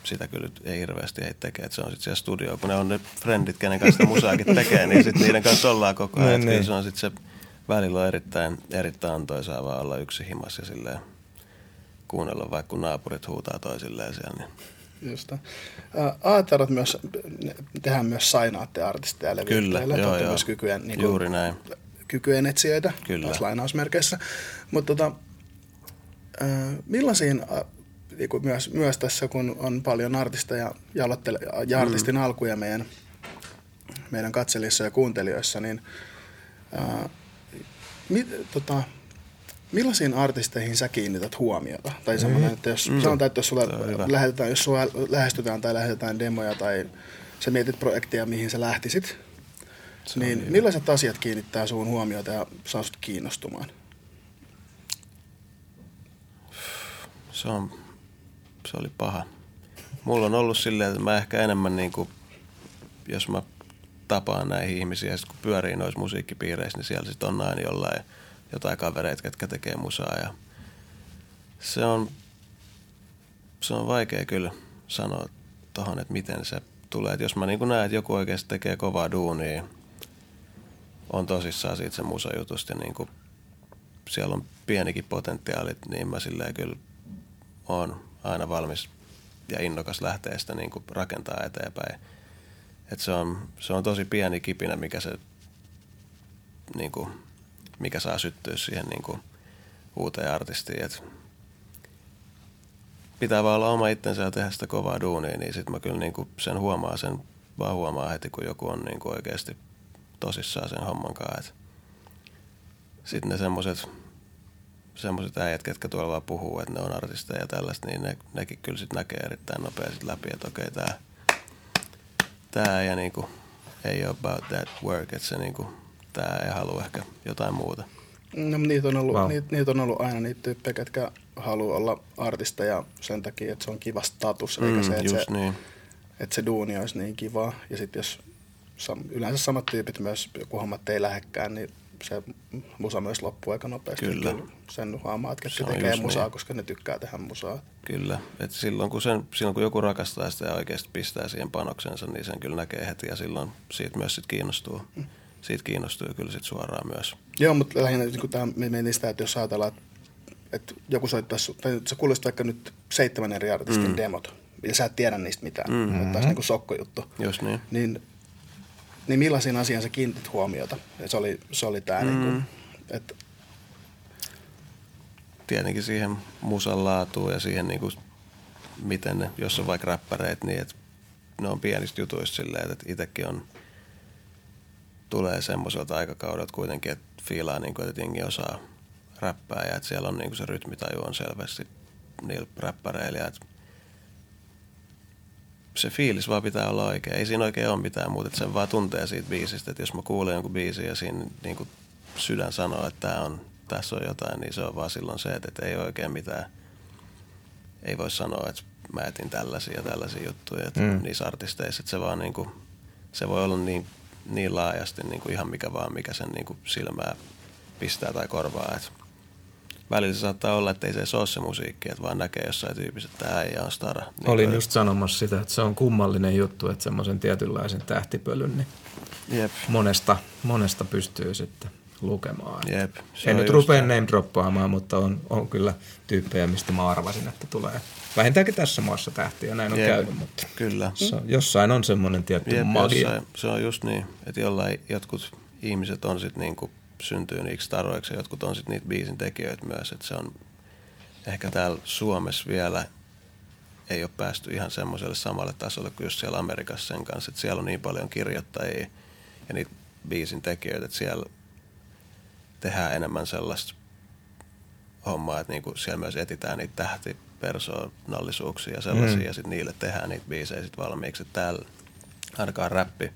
Speaker 4: sitä kyllä ei hirveästi ei tekee, että se on sitten siellä studio, kun ne on ne friendit, kenen kanssa sitä musaakin tekee, niin sitten niiden kanssa ollaan koko ajan.
Speaker 3: Niin.
Speaker 4: niin. Se on sitten se välillä on erittäin, erittäin antoisaa vaan olla yksi himas ja silleen kuunnella vaikka kun naapurit huutaa toisilleen siellä, niin
Speaker 2: Just. Aatarot myös, tehdään myös sainaatteja artisteja ja
Speaker 4: Kyllä, joo, joo.
Speaker 2: myös kykyjen, niin
Speaker 4: Juuri näin.
Speaker 2: kykyjen etsijöitä,
Speaker 4: Kyllä.
Speaker 2: taas lainausmerkeissä. Mutta tota, millaisiin niin kuin myös, myös tässä, kun on paljon artisteja ja, ja artistin mm. alkuja meidän, meidän katselijissa ja kuuntelijoissa, niin ää, mit, tota, millaisiin artisteihin sä kiinnität huomiota? Tai mm. semmoinen, että jos, mm. sanotaan, että jos sulla lähetetään, jos sulla lähestytään tai lähetetään demoja tai sä mietit projektia, mihin sä lähtisit, se niin millaiset asiat kiinnittää suun huomiota ja saa sut kiinnostumaan?
Speaker 4: Se on se oli paha. Mulla on ollut silleen, että mä ehkä enemmän niin kuin, jos mä tapaan näihin ihmisiä, sit kun pyörii noissa musiikkipiireissä, niin siellä sitten on aina jollain jotain kavereita, jotka tekee musaa ja se on, se on vaikea kyllä sanoa tohon, että miten se tulee. Et jos mä niin näen, että joku oikeasti tekee kovaa duunia, on tosissaan siitä se musajutusta ja niin siellä on pienikin potentiaalit, niin mä silleen kyllä on aina valmis ja innokas lähteä sitä niin rakentaa eteenpäin. Et se, on, se on tosi pieni kipinä, mikä, se, niin kuin, mikä saa syttyä siihen niin kuin, uuteen artistiin. Et pitää vaan olla oma itsensä ja tehdä sitä kovaa duunia, niin sitten mä kyllä niin kuin sen huomaa, sen vaan huomaa heti, kun joku on niin kuin oikeasti tosissaan sen homman kanssa. Sitten ne semmoiset semmoiset äijät, ketkä tuolla vaan puhuu, että ne on artisteja ja tällaista, niin ne, nekin kyllä sitten näkee erittäin nopeasti läpi, että okei, tämä tää ja niinku, ei ole about that work, että se niinku, tää ei halua ehkä jotain muuta.
Speaker 2: No, niitä, on ollut, wow. niitä, niitä on ollut aina niitä tyyppejä, ketkä haluaa olla artisteja sen takia, että se on kiva status, mm, eikä se, että se, niin. että se duuni olisi niin kivaa. Ja sitten jos yleensä samat tyypit myös, joku hommat ei lähekkään, niin se musa myös loppuu aika nopeasti.
Speaker 4: Kyllä.
Speaker 2: Sen huomaa, että se tekee musaa, niin. koska ne tykkää tehdä musaa.
Speaker 4: Kyllä. Et silloin, kun sen, silloin kun joku rakastaa sitä ja oikeasti pistää siihen panoksensa, niin sen kyllä näkee heti ja silloin siitä myös sit kiinnostuu. Mm. Siitä kiinnostuu kyllä sit suoraan myös.
Speaker 2: Joo, mutta lähinnä niin kun tämä meni sitä, että jos ajatellaan, että, että joku soittaisi, tai sä kuulisit vaikka nyt seitsemän eri artistin mm. demot, ja sä et tiedä niistä mitään, mm-hmm. taas niin kuin sokkojuttu.
Speaker 4: Jos niin.
Speaker 2: Niin niin millaisiin asiaan sä kiinnitit huomiota? Ja se oli, se oli tämä, niinku, mm. niin että
Speaker 4: tietenkin siihen musan laatuun ja siihen, niin kuin, miten ne, jos on vaikka räppäreet, niin että ne on pienistä jutuista silleen, että itsekin on, tulee semmoiselta aikakaudelta kuitenkin, että fiilaa, niin kuin, että jengi osaa räppää ja että siellä on niin kuin se rytmitaju on selvästi niillä räppäreillä. Että se fiilis vaan pitää olla oikein. Ei siinä oikein ole mitään muuta, että sen vaan tuntee siitä biisistä. Että jos mä kuulen jonkun biisin ja siinä niin kuin sydän sanoo, että tää on, tässä on jotain, niin se on vaan silloin se, että, että ei oikein mitään. Ei voi sanoa, että mä etin tällaisia ja tällaisia juttuja että mm. niissä artisteissa. Että se vaan niin kuin, se voi olla niin, niin laajasti niin kuin ihan mikä vaan, mikä sen niin kuin silmää pistää tai korvaa. Että välillä se saattaa olla, että ei se ole se musiikki, että vaan näkee jossain tyypissä, että tämä ei ole stara. Niin
Speaker 3: Olin toi... just sanomassa sitä, että se on kummallinen juttu, että semmoisen tietynlaisen tähtipölyn niin Jep. Monesta, monesta pystyy sitten lukemaan.
Speaker 4: Jep,
Speaker 3: en nyt rupea name droppaamaan, mutta on, on kyllä tyyppejä, mistä mä arvasin, että tulee vähintäänkin tässä maassa tähtiä, näin on Jep, käynyt, mutta
Speaker 4: kyllä.
Speaker 3: Se, jossain on semmoinen tietty Jep, magia. Jossain,
Speaker 4: se on just niin, että jollain jotkut ihmiset on sitten niinku syntyy niiksi staroiksi ja jotkut on sitten niitä biisin tekijöitä myös. Että se on ehkä täällä Suomessa vielä ei ole päästy ihan semmoiselle samalle tasolle kuin just siellä Amerikassa sen kanssa. Että siellä on niin paljon kirjoittajia ja niitä biisin tekijöitä, että siellä tehdään enemmän sellaista hommaa, että niinku siellä myös etitään niitä tähtipersoonallisuuksia ja sellaisia, mm. ja sitten niille tehdään niitä biisejä sit valmiiksi. Täällä ainakaan räppi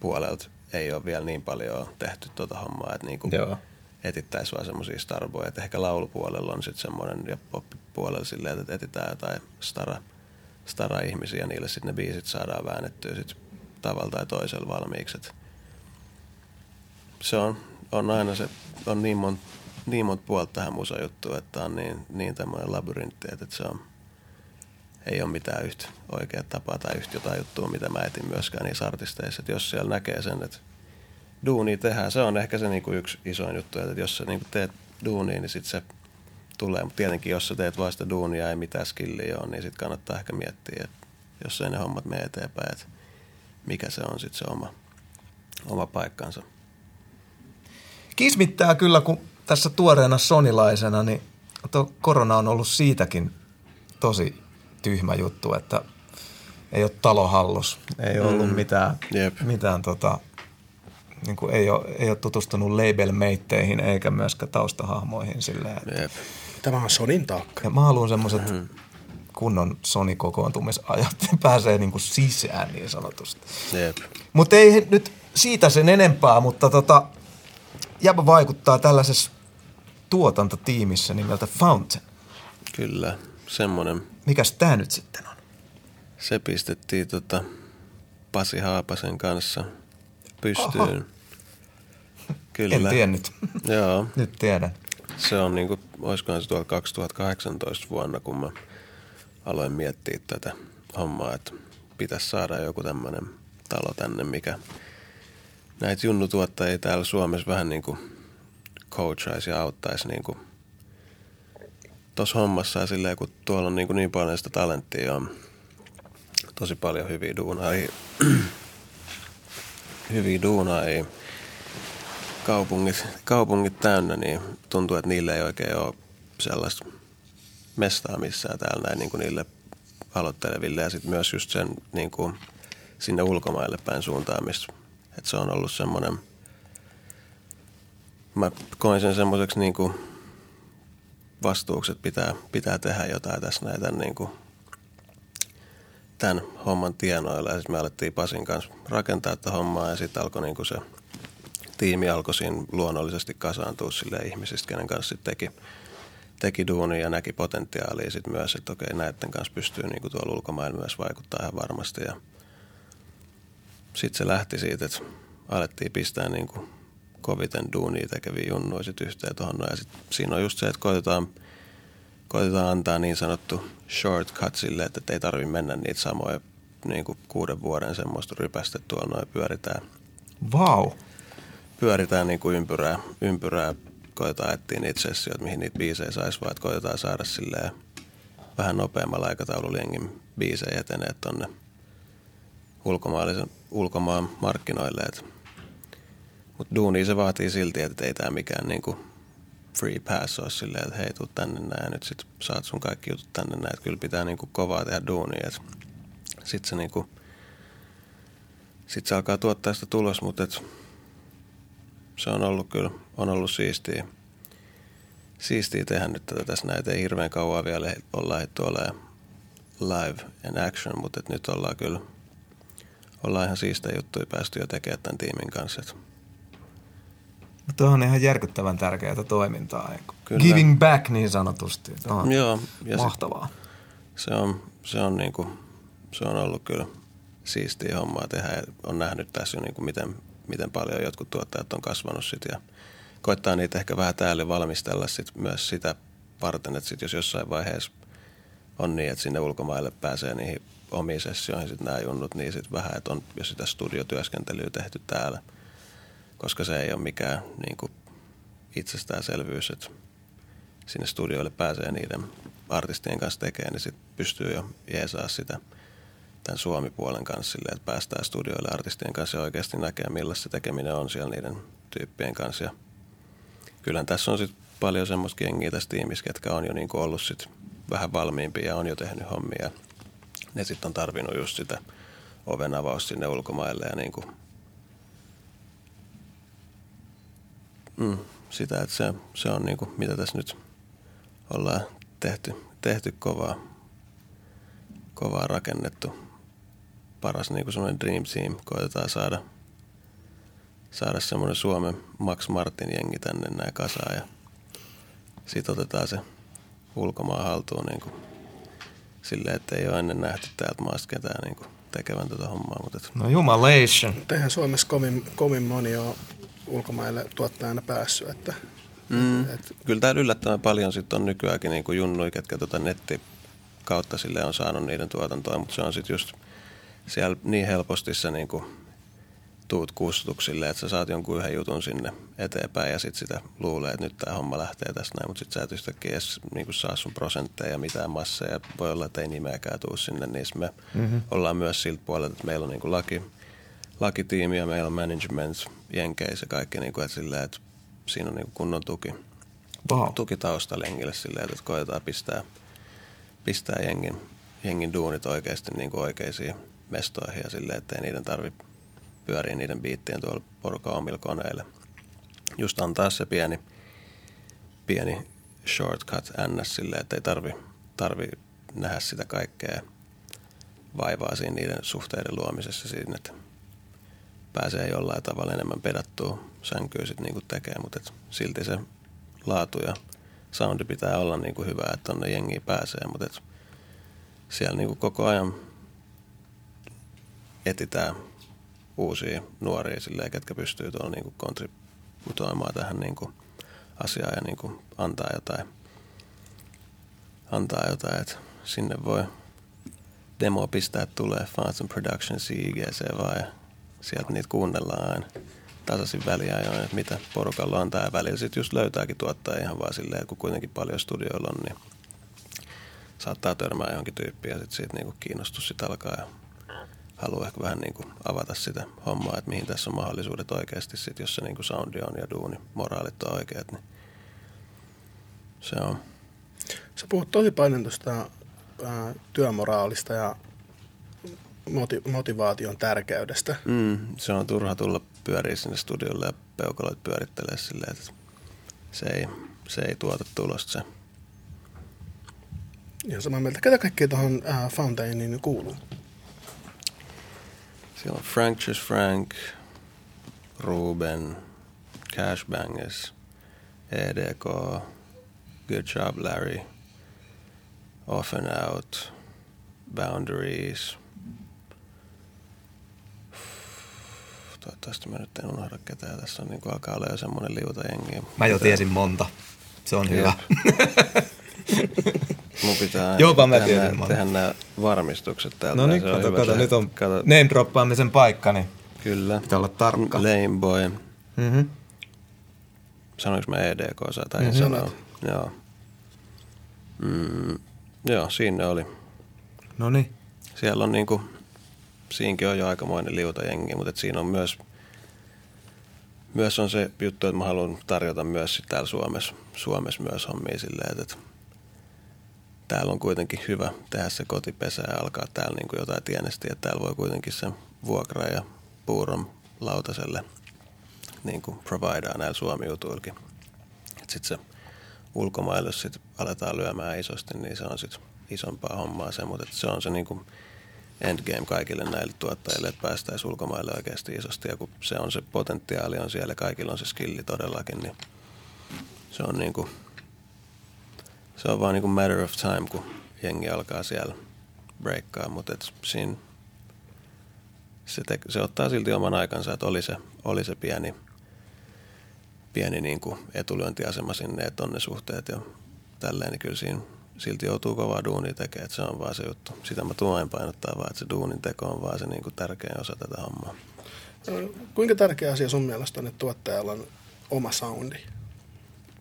Speaker 4: puolelta ei ole vielä niin paljon tehty tuota hommaa, että niinku etittäisiin vaan semmoisia starboja. Että ehkä laulupuolella on sitten semmoinen ja poppipuolella silleen, että etitään jotain stara, stara-ihmisiä ja niille sitten ne biisit saadaan väännettyä sit tavalla tai toisella valmiiksi. Et se on, on aina se, on niin monta niin monta puolta tähän musajuttuun, että on niin, niin tämmöinen labyrintti, että se on, ei ole mitään yhtä oikeaa tapaa tai yhtä jotain juttua, mitä mä etin myöskään niissä artisteissa. Että jos siellä näkee sen, että duuni tehdään, se on ehkä se niinku yksi isoin juttu, että jos sä niinku teet duunia, niin sitten se tulee. Mutta tietenkin, jos sä teet vain sitä duunia ei mitään skilliä ole, niin sitten kannattaa ehkä miettiä, että jos ei ne hommat mene eteenpäin, että mikä se on sitten se oma, oma paikkansa.
Speaker 3: Kismittää kyllä, kun tässä tuoreena sonilaisena, niin tuo korona on ollut siitäkin tosi tyhmä juttu, että ei ole talohallus, ei ollut mm. mitään, Jep. mitään tota, niin kuin ei, ole, ei ole tutustunut label-meitteihin eikä myöskään taustahahmoihin silleen. Että... Jep.
Speaker 2: Tämä on Sonin taakka.
Speaker 3: Ja mä haluan semmoiset mm-hmm. kunnon Sony-kokoontumisajat, pääsee niin kuin sisään niin sanotusti. Mutta ei nyt siitä sen enempää, mutta tota, Jäbä vaikuttaa tällaisessa tuotantotiimissä nimeltä Fountain.
Speaker 4: Kyllä, semmoinen.
Speaker 3: Mikäs tämä nyt sitten on?
Speaker 4: Se pistettiin tota Pasi Haapasen kanssa pystyyn.
Speaker 3: Kyllä. En tiennyt.
Speaker 4: Joo.
Speaker 3: Nyt tiedän.
Speaker 4: Se on niin kuin, olisikohan se tuolla 2018 vuonna, kun mä aloin miettiä tätä hommaa, että pitäisi saada joku tämmöinen talo tänne, mikä näitä junnutuottajia täällä Suomessa vähän niin kuin coachaisi ja auttaisi niin kuin tuossa hommassa ja silleen, kun tuolla on niin, kuin niin paljon sitä talenttia on tosi paljon hyviä duunaajia, hyviä duunaajia kaupungit, kaupungit täynnä, niin tuntuu, että niille ei oikein ole sellaista mestaa missään täällä näin niin kuin niille aloitteleville ja sitten myös just sen niin kuin sinne ulkomaille päin suuntaamista. Että se on ollut semmoinen, mä koin sen semmoiseksi niin kuin vastuuksi, että pitää, pitää tehdä jotain tässä näitä niin kuin tämän homman tienoilla. Ja sitten me alettiin Pasin kanssa rakentaa tätä hommaa ja sitten alkoi niin kuin se tiimi alkoi siinä luonnollisesti kasaantua sille ihmisistä, kenen kanssa sitten teki, teki duunia ja näki potentiaalia sitten myös, että okei näiden kanssa pystyy niin kuin tuolla ulkomailla myös vaikuttaa ihan varmasti. Ja sitten se lähti siitä, että alettiin pistää niin kuin koviten duunia tekeviä junnuja sitten yhteen tuohon. Ja sit siinä on just se, että koitetaan, koitetaan antaa niin sanottu shortcut sille, että ei tarvitse mennä niitä samoja niin kuin kuuden vuoden semmoista rypästä tuolla noin pyöritään.
Speaker 3: Wow.
Speaker 4: Pyöritään niin kuin ympyrää, ympyrää, koitetaan etsiä niitä sessioita, mihin niitä biisejä saisi, vaan koitetaan saada silleen vähän nopeammalla aikataululla jengin biisejä etenee tonne ulkomaalaisen ulkomaan markkinoille. Mutta duuni se vaatii silti, että ei tämä mikään niinku free pass ole silleen, että hei, tuu tänne näin ja nyt sit saat sun kaikki jutut tänne näin. Et kyllä pitää niinku kovaa tehdä duunia. Sitten se niinku, sit se alkaa tuottaa sitä tulos, mutta et se on ollut kyllä, on ollut siistiä. Siistiä tehdä nyt tätä tässä näitä. Ei hirveän kauan vielä olla lähdetty olemaan live and action, mutta nyt ollaan kyllä – ollaan ihan siistejä juttuja päästy jo tekemään tämän tiimin kanssa.
Speaker 3: Mutta on ihan järkyttävän tärkeää toimintaa. Kyllä. Giving back niin sanotusti. On Joo, ja mahtavaa.
Speaker 4: Se on, se, on niinku, se on ollut kyllä siistiä hommaa tehdä ja on nähnyt tässä jo niinku miten, miten paljon jotkut tuottajat on kasvanut sit ja koittaa niitä ehkä vähän täällä valmistella sit myös sitä varten, että sit jos jossain vaiheessa on niin, että sinne ulkomaille pääsee niihin omiin sessioihin sit nämä junnut, niin sitten vähän, että on jo sitä studiotyöskentelyä tehty täällä, koska se ei ole mikään niin kuin itsestäänselvyys, että sinne studioille pääsee niiden artistien kanssa tekemään, niin sitten pystyy jo jeesaa sitä tämän Suomi-puolen kanssa silleen, että päästään studioille artistien kanssa ja oikeasti näkee, millaista se tekeminen on siellä niiden tyyppien kanssa. Ja kyllähän tässä on sitten paljon semmoista jengiä tässä tiimissä, ketkä on jo niin ollut sit vähän valmiimpia ja on jo tehnyt hommia ne sitten on tarvinnut just sitä oven avaus sinne ulkomaille ja niin kuin, mm, sitä, että se, se on niin kuin, mitä tässä nyt ollaan tehty, tehty kovaa, kovaa rakennettu. Paras niin semmoinen dream team, koitetaan saada, saada semmoinen Suomen Max Martin jengi tänne näin kasaan ja sitten otetaan se ulkomaan haltuun niin kuin silleen, että ei ole ennen nähty täältä maasta ketään niin kuin tekevän tätä hommaa. Mutta et...
Speaker 3: No jumalation.
Speaker 2: Eihän Suomessa kovin, kovin moni ole ulkomaille tuottajana päässyt. Että, mm.
Speaker 4: et... Kyllä täällä yllättävän paljon sit on nykyäänkin niin junnui, ketkä tota netti kautta sille on saanut niiden tuotantoa, mutta se on sitten just siellä niin helposti se niin kuin tuut kustuksille, että sä saat jonkun yhden jutun sinne eteenpäin ja sitten sitä luulee, että nyt tämä homma lähtee tästä näin, mutta sitten sä et yhtäkkiä edes niin saa sun prosentteja ja mitään masseja. Voi olla, että ei nimeäkään tuu sinne, niin me mm-hmm. ollaan myös siltä puolelta, että meillä on niin kuin laki, lakitiimi ja meillä on management jenkeissä kaikki, niin kuin, että, silleen, että siinä on niin kunnon tuki, wow. tuki taustalla jengille silleen, että koetaan pistää, pistää jengin, jengin duunit oikeasti niin kuin oikeisiin mestoihin ja silleen, että ei niiden tarvitse pyörii niiden biittien tuolla porukan omilla koneilla. Just antaa se pieni, pieni shortcut ns. silleen, että ei tarvi, tarvi nähdä sitä kaikkea vaivaa siinä niiden suhteiden luomisessa siinä, että pääsee jollain tavalla enemmän pedattua sänkyä sitten niinku tekee, mutta et silti se laatu ja soundi pitää olla niinku hyvä, että tonne jengiin pääsee, mutta et siellä niinku koko ajan etitään uusia nuoria silleen, ketkä pystyy tuolla niin kontributoimaan tähän niin kuin asiaan ja niin kuin antaa jotain, antaa jotain, että sinne voi demo pistää tulee Fanson Production CGC vaan ja sieltä niitä kuunnellaan aina tasaisin väliajoin, että mitä porukalla on tämä välillä. Sitten just löytääkin tuottaa ihan vaan silleen, kun kuitenkin paljon studioilla on, niin saattaa törmää johonkin tyyppiin ja sitten siitä niinku kiinnostus sit alkaa ja haluaa ehkä vähän niin kuin avata sitä hommaa, että mihin tässä on mahdollisuudet oikeasti sit, jos se niin kuin soundi on ja duuni, moraalit on oikeat, niin se on.
Speaker 2: Sä puhut tosi paljon tuosta työmoraalista ja motivaation tärkeydestä.
Speaker 4: Mm, se on turha tulla pyöriä sinne studiolle ja peukaloit pyörittelee silleen, että se ei, se ei tuota tulosta se.
Speaker 2: Ihan samaa mieltä. Ketä kaikkea tuohon äh, Fountainiin kuuluu?
Speaker 4: Siellä on Frank Just Frank, Ruben, Cash Bangers, EDK, Good Job Larry, Off and Out, Boundaries. Toivottavasti mä nyt en unohda ketään. Tässä on niin kuin alkaa olla jo semmoinen liuta jengi.
Speaker 3: Mä jo tiesin monta. Se on hyvä.
Speaker 4: Mun pitää
Speaker 3: Jopa mä
Speaker 4: tehdä,
Speaker 3: tiedän,
Speaker 4: tehdä nämä varmistukset täältä.
Speaker 3: No niin, kato,
Speaker 4: hyvä
Speaker 3: kato,
Speaker 4: se-
Speaker 3: nyt on
Speaker 4: kato,
Speaker 3: name droppaamisen paikka, niin
Speaker 4: Kyllä.
Speaker 3: pitää olla tarkka.
Speaker 4: Lame Boy.
Speaker 3: Mm-hmm.
Speaker 4: Sanoinko mä EDK sä tai
Speaker 3: Mhm.
Speaker 4: sanoa? Joo. Mm, joo, siinä oli.
Speaker 3: No niin.
Speaker 4: Siellä on niinku, siinkin on jo aikamoinen liuta jengi, mutta et siinä on myös, myös on se juttu, että mä haluan tarjota myös sit täällä Suomessa, Suomessa myös hommia silleen, että, täällä on kuitenkin hyvä tehdä se kotipesä ja alkaa täällä niinku jotain tienestiä, täällä voi kuitenkin sen vuokra ja puuron lautaselle niin kuin providea näillä Suomi-jutuillakin. Sitten se ulkomaille, sit aletaan lyömään isosti, niin se on sitten isompaa hommaa se, mutta se on se niin kuin endgame kaikille näille tuottajille, että päästäisiin ulkomaille oikeasti isosti. Ja kun se on se potentiaali on siellä, kaikilla on se skilli todellakin, niin se on niin kuin, se on vaan niin kuin matter of time, kun jengi alkaa siellä breikkaa, mutta et siinä se, te, se ottaa silti oman aikansa, että oli se, oli se pieni, pieni niin kuin etulyöntiasema sinne, että on ne suhteet ja tälleen, niin kyllä siinä silti joutuu kovaa duunia tekemään, että se on vaan se juttu. Sitä mä aina painottaa vaan, että se duunin teko on vaan se niin kuin tärkein osa tätä hommaa.
Speaker 2: Kuinka tärkeä asia sun mielestä on, että tuottajalla on oma soundi?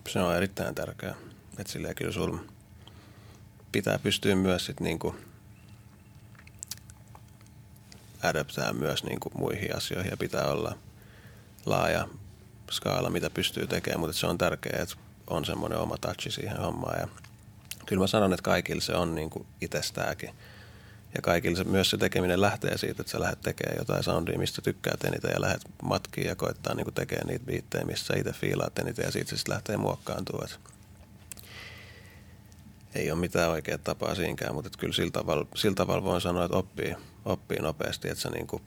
Speaker 4: Se on erittäin tärkeää. Että silleen kyllä sulla pitää pystyä myös sit niinku adaptää myös niinku muihin asioihin ja pitää olla laaja skaala, mitä pystyy tekemään, mutta se on tärkeää, että on semmoinen oma touchi siihen hommaan. Ja kyllä mä sanon, että kaikilla se on niinku itsestääkin. Ja kaikilla se, myös se tekeminen lähtee siitä, että sä lähdet tekemään jotain soundia, mistä tykkäät eniten ja lähdet matkiin ja koittaa niinku tekemään niitä biittejä, missä sä itse fiilaat eniten ja siitä se sitten lähtee muokkaantua. Et ei ole mitään oikeaa tapaa siinkään, mutta kyllä sillä tavalla, sillä tavalla voin sanoa, että oppii, oppii nopeasti, että sä niinku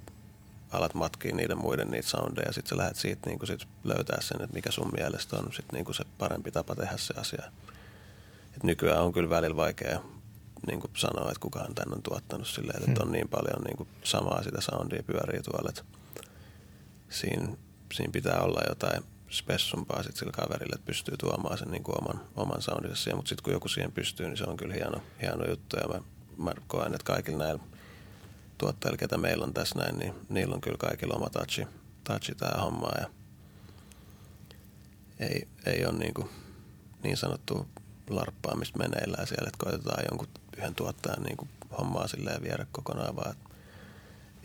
Speaker 4: alat matkia niiden muiden niitä soundeja ja sitten sä lähdet siitä niinku sit löytää sen, että mikä sun mielestä on sit niinku se parempi tapa tehdä se asia. Et nykyään on kyllä välillä vaikea niin kuin sanoa, että kukaan tän on tuottanut silleen, että on niin paljon niin kuin samaa sitä soundia pyörii tuolla, että siinä, siinä pitää olla jotain spessumpaa sit sillä kaverille, että pystyy tuomaan sen niin kuin oman, oman soundinsa siihen, mutta sitten kun joku siihen pystyy, niin se on kyllä hieno, hieno juttu. Ja mä, mä koen, että kaikilla näillä tuottajilla, ketä meillä on tässä näin, niin niillä on kyllä kaikilla oma touchi, touchi tää homma. Ja ei, ei ole niin, kuin niin sanottu larppaamista meneillään siellä, että koitetaan jonkun yhden tuottajan niin kuin hommaa silleen viedä kokonaan, vaan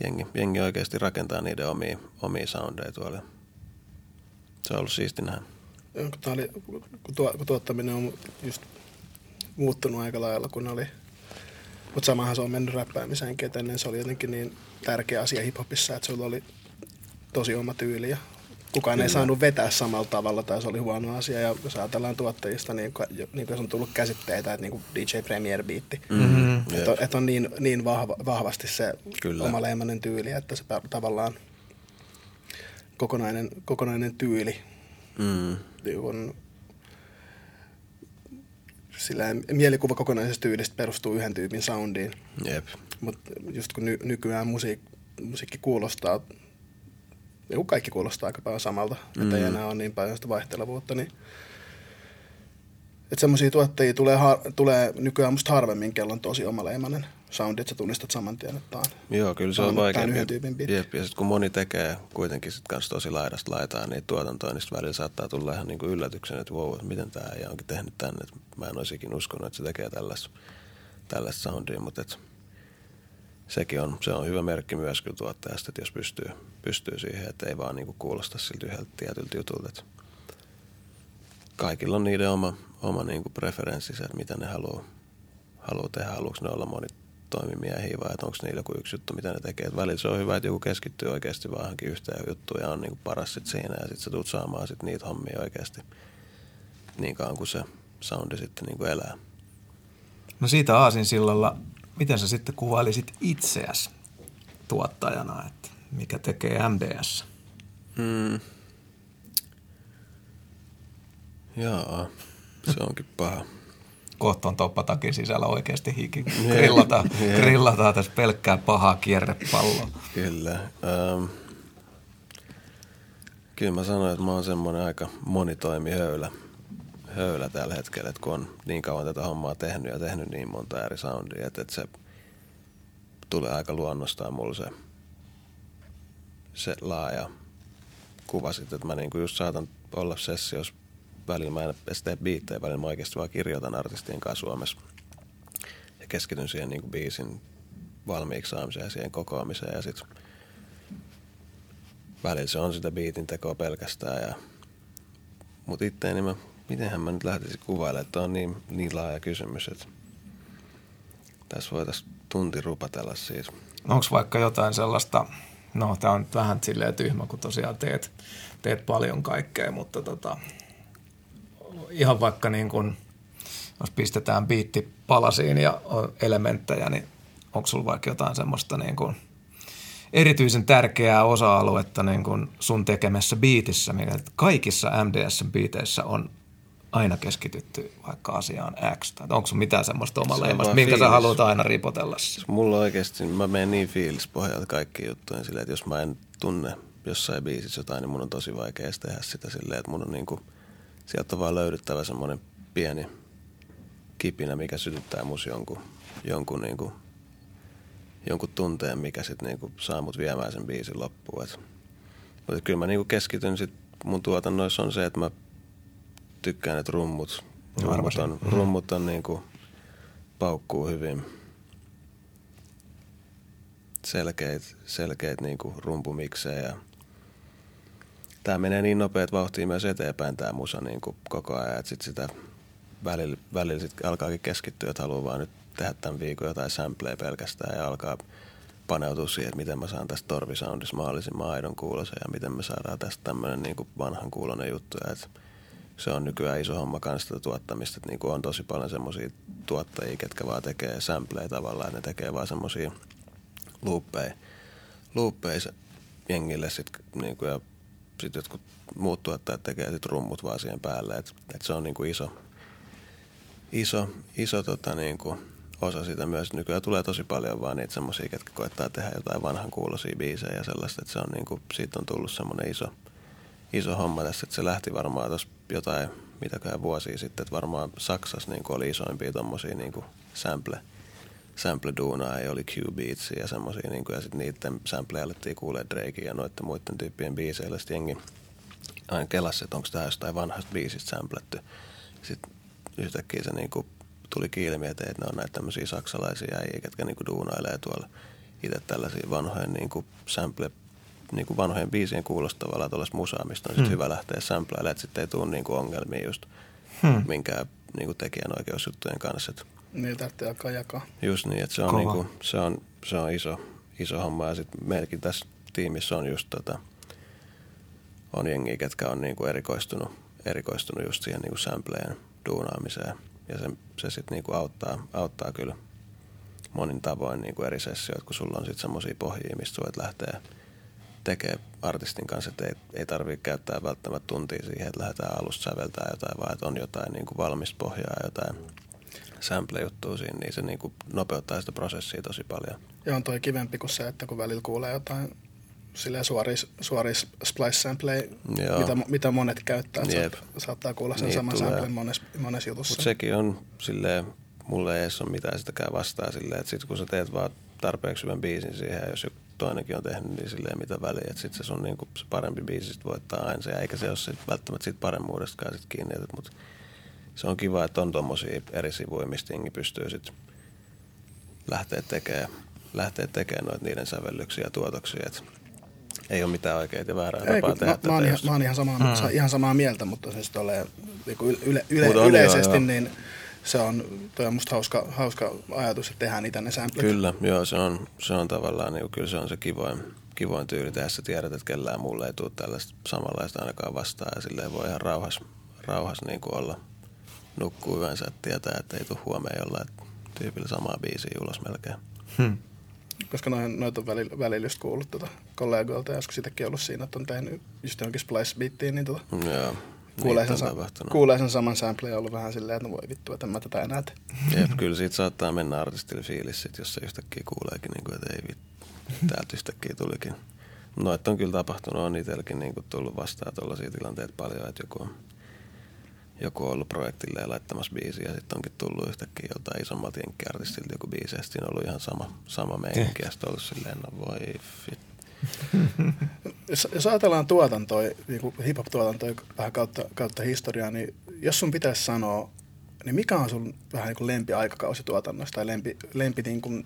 Speaker 4: jengi, jengi oikeasti rakentaa niiden omia, omia soundeja tuolla. Se on ollut siisti nähdä.
Speaker 2: Kun, oli, kun, kun tuottaminen on just muuttunut aika lailla, kun oli mutta samahan se on mennyt räppäämiseenkin, että ennen se oli jotenkin niin tärkeä asia hiphopissa, että sulla oli tosi oma tyyli ja kukaan Kyllä. ei saanut vetää samalla tavalla tai se oli huono asia. Ja jos ajatellaan tuottajista, niin, niin kuin on tullut käsitteitä, että niin kuin DJ Premier Beatti, mm-hmm. että on, että on niin, niin vahva, vahvasti se Kyllä. oma leimainen tyyli, että se tavallaan kokonainen, kokonainen tyyli mm. niin kun, sillä mielikuva kokonaisesta tyylistä perustuu yhden tyypin soundiin.
Speaker 4: Jep.
Speaker 2: Mutta just kun ny, nykyään musiik, musiikki kuulostaa, niin kaikki kuulostaa aika paljon samalta, mm. että ei enää ole niin paljon sitä vaihtelevuutta, niin että semmoisia tuottajia tulee, har, tulee nykyään musta harvemmin, kello on tosi omaleimainen soundi, että sä tunnistat saman tien, että on,
Speaker 4: Joo, kyllä se on, on vaikea. Yhden tyypin Jep, ja sitten kun moni tekee kuitenkin sit kans tosi laidasta laitaa niin tuotantoa, niin välillä saattaa tulla ihan niinku yllätyksen, että wow, miten tämä ei onkin tehnyt tänne. Et mä en olisikin uskonut, että se tekee tällaista, tällaista soundia, mutta et sekin on, se on hyvä merkki myös kyllä tuottajasta, että jos pystyy, pystyy siihen, että ei vaan niinku kuulosta siltä yhdeltä tietyltä jutulta. Että kaikilla on niiden oma, oma niinku preferenssinsä, että mitä ne haluaa, haluaa tehdä. Haluatko ne olla moni toimimiehiä vai onko niillä joku yksi juttu, mitä ne tekee. Et välillä se on hyvä, että joku keskittyy oikeasti vaan yhteen juttuun ja on niinku paras sit siinä ja sitten sä tulet saamaan sit niitä hommia oikeasti niin kauan kuin se soundi sitten niinku elää.
Speaker 3: No siitä Aasin sillalla, miten sä sitten kuvailisit itseäsi tuottajana, että mikä tekee MDS? Hmm.
Speaker 4: Jaa, se onkin paha
Speaker 3: kohta on toppatakin sisällä oikeasti hiki. Grillataan, yeah. grillataan tässä pelkkää pahaa kierrepalloa.
Speaker 4: Kyllä. Um, kyllä mä sanoin, että mä oon semmoinen aika monitoimi höylä, tällä hetkellä, että kun on niin kauan tätä hommaa tehnyt ja tehnyt niin monta eri soundia, että, että se tulee aika luonnostaan mulla se, se laaja kuva sitten, että mä niinku just saatan olla sessiossa välillä mä en edes tee biittejä, välillä mä oikeasti vaan kirjoitan artistien kanssa Suomessa. Ja keskityn siihen niin kuin biisin valmiiksi saamiseen ja siihen kokoamiseen. Ja sitten välillä se on sitä biitin tekoa pelkästään. Ja... Mutta itteeni mä, mitenhän mä nyt lähtisin kuvailemaan, että on niin, niin laaja kysymys, että tässä voitaisiin tunti rupatella siitä.
Speaker 3: Onko vaikka jotain sellaista, no tämä on vähän silleen tyhmä, kun tosiaan teet, teet paljon kaikkea, mutta tota, ihan vaikka niin kuin, jos pistetään biitti palasiin ja on elementtejä, niin onko sulla vaikka jotain semmoista niin kuin erityisen tärkeää osa-aluetta niin kuin sun tekemässä biitissä, mikä kaikissa MDS-biiteissä on aina keskitytty vaikka asiaan X? Tai onko sun mitään semmoista omaleimasta, minkä fiilis. sä haluat aina ripotella?
Speaker 4: Mulla oikeasti, mä menen niin fiilispohjalta kaikki juttuja silleen, että jos mä en tunne jossain biisissä jotain, niin mun on tosi vaikea tehdä sitä silleen, että mun on niin kuin – sieltä on vaan löydyttävä semmoinen pieni kipinä, mikä sytyttää mus jonkun, jonkun, niin kuin, jonkun tunteen, mikä sitten niin saa mut viemään sen biisin loppuun. Et, mutta kyllä mä niin kuin keskityn sit mun tuotannoissa on se, että mä tykkään, että rummut, rummut on, rummut on niin kuin, paukkuu hyvin selkeät, selkeät niin kuin rumpumiksejä ja tämä menee niin nopeat vauhtiin myös eteenpäin tämä musa niin kuin koko ajan, että sit sitä välillä, välillä sit alkaakin keskittyä, että haluaa vaan nyt tehdä tämän viikon jotain sampleja pelkästään ja alkaa paneutua siihen, että miten mä saan tästä torvisoundissa mahdollisimman aidon kuulosen ja miten me saadaan tästä tämmöinen niin kuin vanhan kuulonen juttu. Ja että se on nykyään iso homma kanssa tätä tuottamista, että niin kuin on tosi paljon semmoisia tuottajia, ketkä vaan tekee sampleja tavallaan, että ne tekee vaan semmoisia looppeja, looppeja jengille sit, niin kuin, ja sitten jotkut muut tuottajat tekee sit rummut vaan siihen päälle. Et, et se on niinku iso, iso, iso tota niinku osa sitä myös. Nykyään tulee tosi paljon vaan niitä semmoisia, ketkä koettaa tehdä jotain vanhan kuulosia biisejä ja sellaista. Että se on niinku, siitä on tullut semmoinen iso, iso homma tässä. Että se lähti varmaan tuossa jotain, mitäköhän vuosia sitten. Että varmaan Saksassa niinku oli isoimpia tommosia niinku sample, sample-duunaa, ei oli Q-beatsia ja semmosia, niin ja sitten niiden sampleja alettiin kuulee Drakein ja noiden muiden tyyppien biiseillä. Sitten jengi aina kelasi, että onko tämä jostain vanhasta biisistä sampletty. Sitten yhtäkkiä se niin tuli ilmi, että ne on näitä tämmöisiä saksalaisia äijä, ketkä niin duunailee tuolla itse tällaisia vanhojen niin sample niin kuin vanhojen biisien kuulostavalla tuollaista musaa, mistä on hmm. hyvä lähteä samplailemaan, että sitten ei tule niin kuin ongelmia just hmm. minkään niin kuin tekijänoikeusjuttujen kanssa. Että
Speaker 2: niin, tarvitsee alkaa jakaa.
Speaker 4: Just niin, että se on, niin kuin, se on, se on iso, iso homma. Ja sitten meilläkin tässä tiimissä on just tota, on jengiä, ketkä on niin kuin erikoistunut, erikoistunut just siihen niin kuin sampleen duunaamiseen. Ja se, se sitten niin kuin auttaa, auttaa kyllä monin tavoin niin kuin eri sessioita, kun sulla on sitten semmoisia pohjia, mistä voit lähteä tekee artistin kanssa, että ei, ei tarvitse käyttää välttämättä tuntia siihen, että lähdetään alusta säveltää jotain, vaan että on jotain niin kuin valmista pohjaa, jotain sample-juttua siinä, niin se niin kuin nopeuttaa sitä prosessia tosi paljon.
Speaker 2: Ja on toi kivempi kuin se, että kun välillä kuulee jotain silleen suoria, suoria splice sampleja, mitä, mitä, monet käyttää. Yep. Saattaa kuulla sen niin, saman samplen monessa, monessa jutussa.
Speaker 4: Mutta sekin on silleen, mulle ei edes ole mitään sitäkään vastaa silleen, että sit kun sä teet vaan tarpeeksi hyvän biisin siihen, jos toinenkin on tehnyt, niin silleen mitä väliä. Että sitten se on niinku, se parempi biisi sit voittaa aina se, eikä se ole sit välttämättä siitä paremmuudestakaan sit kiinni. Mutta se on kiva, että on tuommoisia eri sivuja, mistä jengi pystyy sitten lähteä tekemään, lähteä tekemään noita niiden sävellyksiä ja tuotoksia. Et ei ole mitään oikeita ja väärää Ei, tapaa tehdä mä,
Speaker 2: tätä. Mä oon, ihan, mä oon ihan, samaa, hmm. ihan samaa mieltä, mutta siis tolleen, niin yle, yle, yleisesti joo, joo. niin se on, toi on musta hauska, hauska ajatus, että tehdään niitä ne samplet.
Speaker 4: Kyllä, joo, se on, se on tavallaan, niin kyllä se on se kivoin, kivoin tyyli tehdä. Sä tiedät, että kellään mulle ei tule tällaista samanlaista ainakaan vastaan ja silleen voi ihan rauhas, rauhas niin kuin olla – nukkuu yönsä, että tietää, että ei tule huomeen jollain tyypillä samaa biisiä ulos melkein. Hmm.
Speaker 2: Koska noin, noita on välillä, välillä just kuullut tuota kollegoilta, ja joskus sitäkin ollut siinä, että on tehnyt just johonkin splice beattiin, niin tuota,
Speaker 4: Joo,
Speaker 2: kuulee, sen, sa- kuulee sen saman sample ja ollut vähän silleen, että no voi vittu, että mä tätä enää tee.
Speaker 4: Jep, kyllä siitä saattaa mennä artistille fiilis, sit, jos se yhtäkkiä kuuleekin, niin kuin, että ei vittu, täältä yhtäkkiä tulikin. No, että on kyllä tapahtunut, on itselläkin niin kuin tullut vastaan tuollaisia tilanteita paljon, että joku on joku on ollut projektille ja laittamassa biisiä ja sitten onkin tullut yhtäkkiä jotain isommalta jenkkiartistilta joku biisi ja sitten on ollut ihan sama, sama meininki ja sitten ollut silleen, no voi fit.
Speaker 2: Jos, jos ajatellaan tuotantoa, niin hip-hop-tuotantoa vähän kautta, kautta historiaa, niin jos sun pitäisi sanoa, niin mikä on sun vähän niin kuin lempi aikakausi tuotannosta tai lempi, lempi niin kuin,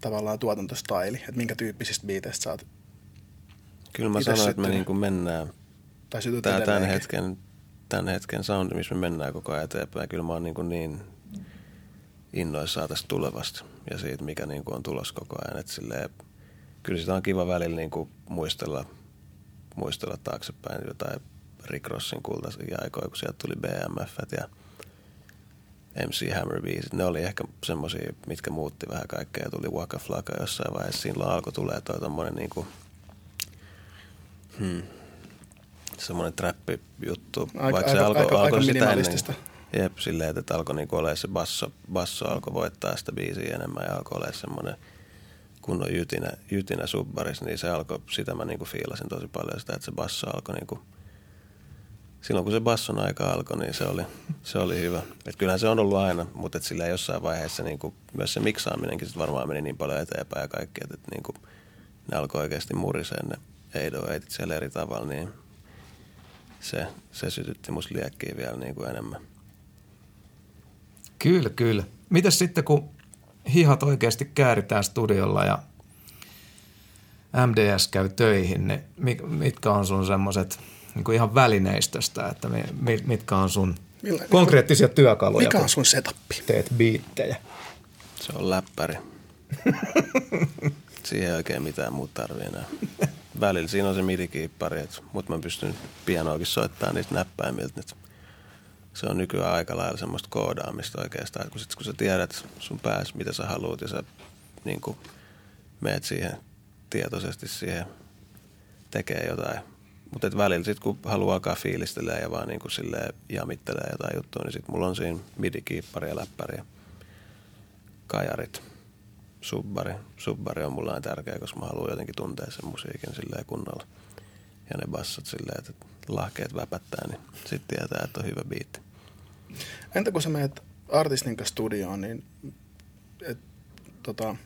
Speaker 2: tavallaan tuotantostaili, että minkä tyyppisistä biiteistä sä oot
Speaker 4: Kyllä mä sanoin, että me niin kuin mennään tai tämän hetken tämän hetken soundi, missä me mennään koko ajan eteenpäin. Kyllä mä oon niin, niin innoissaan tästä tulevasta ja siitä, mikä niin kuin on tulos koko ajan. Et silleen, kyllä sitä on kiva välillä niin kuin muistella, muistella taaksepäin jotain Rick Rossin kultaisia aikoja, kun sieltä tuli BMF ja MC Hammer biisit. Ne oli ehkä semmosia, mitkä muutti vähän kaikkea. Tuli Waka Flaka jossain vaiheessa. Siinä alkoi tulee toi tommonen niinku, hmm, semmoinen trappi-juttu.
Speaker 2: Aika, vaikka se aika, alkoi, aika, alkoi aika sitä ennen.
Speaker 4: Jep, silleen, että alkoi niinku olemaan se basso, basso alkoi voittaa sitä biisiä enemmän ja alkoi olemaan semmoinen kunnon jytinä, jytinä subbaris, niin se alkoi, sitä mä niinku fiilasin tosi paljon sitä, että se basso alkoi niinku, silloin kun se basson aika alkoi, niin se oli, se oli hyvä. Et kyllähän se on ollut aina, mutta et sillä jossain vaiheessa niinku, myös se miksaaminenkin sit varmaan meni niin paljon eteenpäin ja kaikki, että et niinku, ne alkoi oikeasti muriseen ne eidoeitit siellä eri tavalla, niin se, se sytytti musta liekkiä vielä niin kuin enemmän.
Speaker 3: Kyllä, kyllä. Mitäs sitten, kun hihat oikeasti kääritään studiolla ja MDS käy töihin, niin mitkä on sun semmoiset niin ihan välineistöstä, että mitkä on sun Millä, konkreettisia työkaluja?
Speaker 2: Mikä on sun setappi?
Speaker 3: Teet biittejä.
Speaker 4: Se on läppäri. Siihen ei oikein mitään muuta tarvii enää. Välillä siinä on se midikiippari, mutta mä pystyn pianoakin soittamaan niistä näppäimiltä. Nyt se on nykyään aika lailla semmoista koodaamista oikeastaan, kun, sit, kun sä tiedät sun päässä, mitä sä haluat ja sä niin kuin, meet siihen tietoisesti siihen tekee jotain. Mutta välillä sitten kun haluaa alkaa fiilistellä ja vaan niin kuin silleen jamittelee jotain juttua, niin sitten mulla on siinä midikiippari ja läppäri ja kajarit – subbari. Subbari on mulla tärkeä, koska mä haluan jotenkin tuntea sen musiikin silleen kunnolla. Ja ne bassot silleen, että lahkeet väpättää, niin sitten tietää, että on hyvä biitti.
Speaker 2: Entä kun sä menet artistin kanssa studioon, niin et, tota,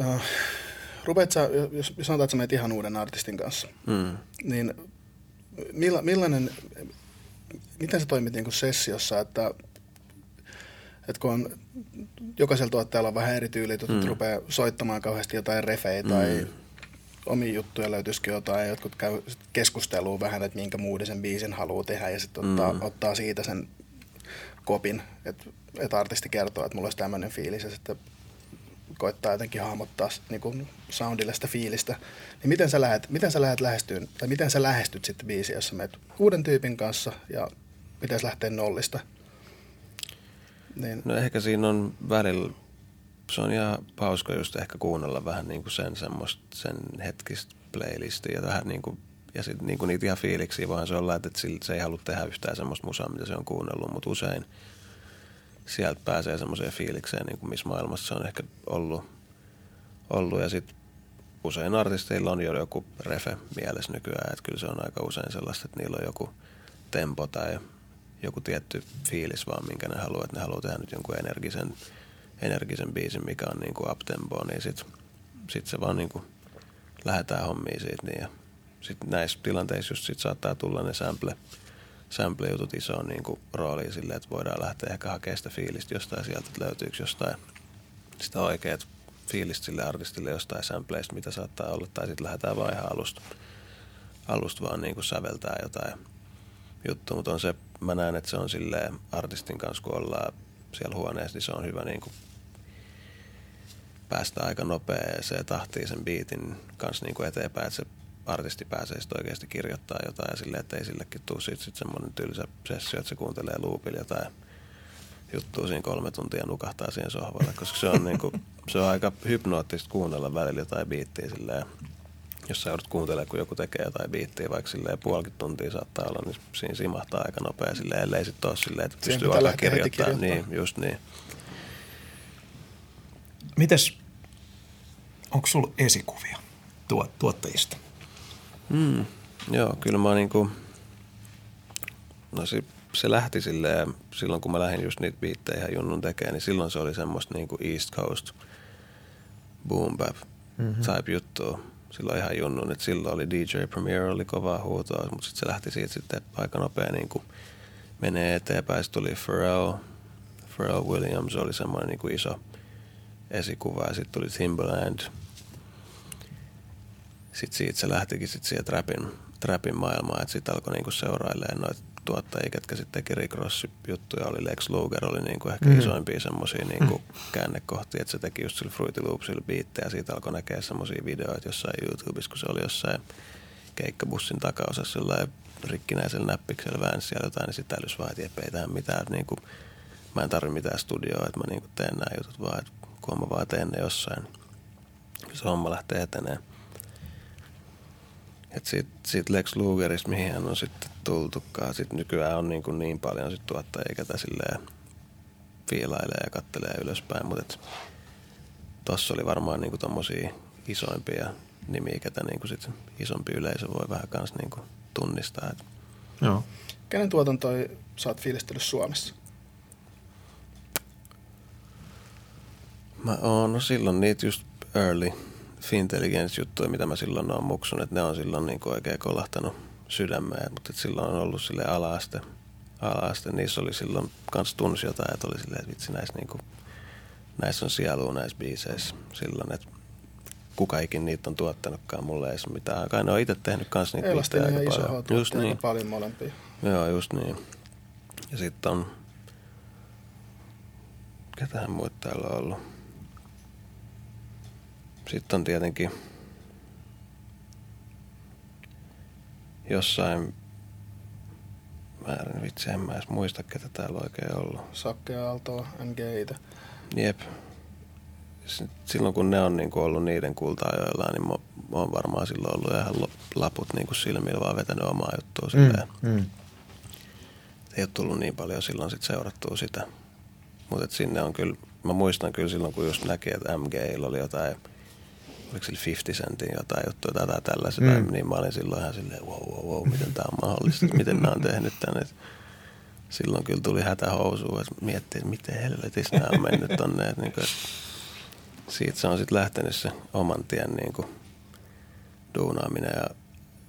Speaker 2: äh, rupeat sä, jos, jos sanotaan, että sä menet ihan uuden artistin kanssa, mm. niin milla, millainen, miten sä toimit niin kuin sessiossa, että, että kun on, jokaisella tuottajalla on vähän eri tyyli, että mm. rupeaa soittamaan kauheasti jotain refejä tai mm. Omia juttuja löytyisikö jotain, jotkut käy keskustelua vähän, että minkä muuden biisin haluaa tehdä ja sitten ottaa, mm. ottaa siitä sen kopin, että, että artisti kertoo, että mulla olisi tämmöinen fiilis ja sitten koittaa jotenkin hahmottaa niin kuin soundille sitä fiilistä. Niin miten sä lähdet, miten sä lähdet lähestyyn, tai miten sä lähestyt sitten biisiä, jos sä menet uuden tyypin kanssa ja miten sä lähtee nollista?
Speaker 4: Niin. No ehkä siinä on välillä, se on ihan hauska just ehkä kuunnella vähän niin kuin sen semmoista, sen hetkistä playlistia ja vähän niin kuin ja sitten niinku niitä ihan fiiliksiä vaan se on, että se ei halua tehdä yhtään semmoista musaa, mitä se on kuunnellut, mutta usein – sieltä pääsee semmoiseen fiilikseen, niin kuin missä maailmassa se on ehkä ollut. ollut. Ja sitten usein artisteilla on jo joku refe mielessä nykyään, että kyllä se on aika usein sellaista, että niillä on joku tempo tai joku tietty fiilis vaan, minkä ne haluaa, että ne haluaa tehdä nyt jonkun energisen, energisen biisin, mikä on niin kuin up-tempo, niin sitten sit se vaan niin kuin lähdetään hommiin siitä. Niin ja sitten näissä tilanteissa just sit saattaa tulla ne sample, sample-jutut isoon niin kuin, rooliin silleen, että voidaan lähteä ehkä hakemaan sitä fiilistä jostain sieltä, että löytyykö jostain sitä oikeat fiilistä sille artistille jostain sampleista, mitä saattaa olla, tai sitten lähdetään vaan ihan alusta, alusta vaan niin kuin säveltää jotain juttua, mutta on se, mä näen, että se on silleen artistin kanssa, kun ollaan siellä huoneessa, niin se on hyvä niin kuin päästä aika nopeeseen tahtiin sen biitin kanssa niin kuin eteenpäin, että se artisti pääsee sitten oikeasti kirjoittaa jotain ja silleen, että ei sillekin tule sitten sit semmoinen tylsä sessio, että se kuuntelee loopilla jotain juttua siinä kolme tuntia nukahtaa siihen sohvalle, koska se on, niinku, se on aika hypnoottista kuunnella välillä jotain biittiä silleen, jos sä joudut kuuntelemaan, kun joku tekee jotain biittiä, vaikka silleen puolikin tuntia saattaa olla, niin siinä simahtaa aika nopea silleen, ellei sitten ole silleen, että pystyy alkaa kirjoittamaan. Niin, just niin.
Speaker 3: Mites, onko sulla esikuvia tuot, tuottajista?
Speaker 4: Mm, joo, kyllä mä niinku, no se, se lähti silleen, silloin kun mä lähdin just niitä biittejä ihan junnun tekemään, niin silloin se oli semmoista niinku East Coast boom bap mm-hmm. type juttua. Silloin ihan junnun, että silloin oli DJ Premier, oli kovaa huutoa, mutta sitten se lähti siitä sitten aika nopea niinku menee eteenpäin. Sitten tuli Pharrell, Pharrell Williams oli semmoinen niinku iso esikuva ja sitten tuli Timbaland – sitten siitä se lähtikin sit siihen trapin, trapin maailmaan, että sitten alkoi niinku seurailemaan noita tuottajia, ketkä sitten teki Rick juttuja, oli Lex Luger, oli niinku ehkä mm. isoimpia semmoisia niinku mm. käännekohtia, että se teki just sillä Fruity Loopsilla biittejä, ja siitä alkoi näkeä semmoisia videoita jossain YouTubessa, kun se oli jossain keikkabussin takaosassa jollain rikkinäisellä näppiksellä väänsi siellä jotain, niin sitten älys vaan, että ei tähän mitään, että niinku, mä en tarvi mitään studioa, että mä niinku teen nämä jutut vaan, että kun mä vaan teen ne jossain, se homma lähtee eteneen. Et sit, sit Lex Lugerista, mihin hän on sitten tultukaan, sit nykyään on niin, kuin niin paljon sit tuottajia, ketä silleen fiilailee ja kattelee ylöspäin, mutta tossa oli varmaan niin kuin tommosia isoimpia nimiä, ketä niin kuin sit isompi yleisö voi vähän kans niin kuin tunnistaa. Et.
Speaker 2: Joo. Kenen tuotantoja sä oot fiilistellyt Suomessa?
Speaker 4: Mä oon, no silloin niitä just early Fintelligence-juttuja, mitä mä silloin oon muksun, että ne on silloin niin kuin oikein kolahtanut sydämeen, mutta silloin on ollut sille ala-aste, ala-aste, niissä oli silloin kans tunsi jotain, että oli silleen, että vitsi näissä, niin kuin, näissä on sielua näissä biiseissä silloin, että kuka ikin niitä on tuottanutkaan, mulle ei ole mitään. Kai ne on itse tehnyt kans niitä
Speaker 2: biisejä aika paljon. Just niin. paljon molempia.
Speaker 4: Joo, just niin. Ja sitten on, ketähän muut täällä on ollut? Sitten on tietenkin jossain, mä en vitsi, en mä edes muista, ketä täällä oikein ollut.
Speaker 2: Sakke Aaltoa, NGitä.
Speaker 4: Jep. Silloin kun ne on niin kuin ollut niiden kulta-ajoilla, niin mä, mä oon varmaan silloin ollut ihan laput niin kuin silmillä, vaan vetänyt omaa juttua mm, silleen. Mm. Ei ole tullut niin paljon silloin sit seurattua sitä. Mutta sinne on kyllä, mä muistan kyllä silloin, kun just näki, että MGillä oli jotain – oliko sillä 50 sentin jotain juttuja tai jotain tällaisia, mm. niin mä olin silloin ihan silleen, wow, wow, wow, miten tämä on mahdollista, miten nämä on tehnyt tänne. silloin kyllä tuli hätähousuun, että miettii, että miten helvetissä nämä on mennyt tonne. Että niin kuin, että siitä se on sitten lähtenyt se oman tien niin kuin, duunaaminen ja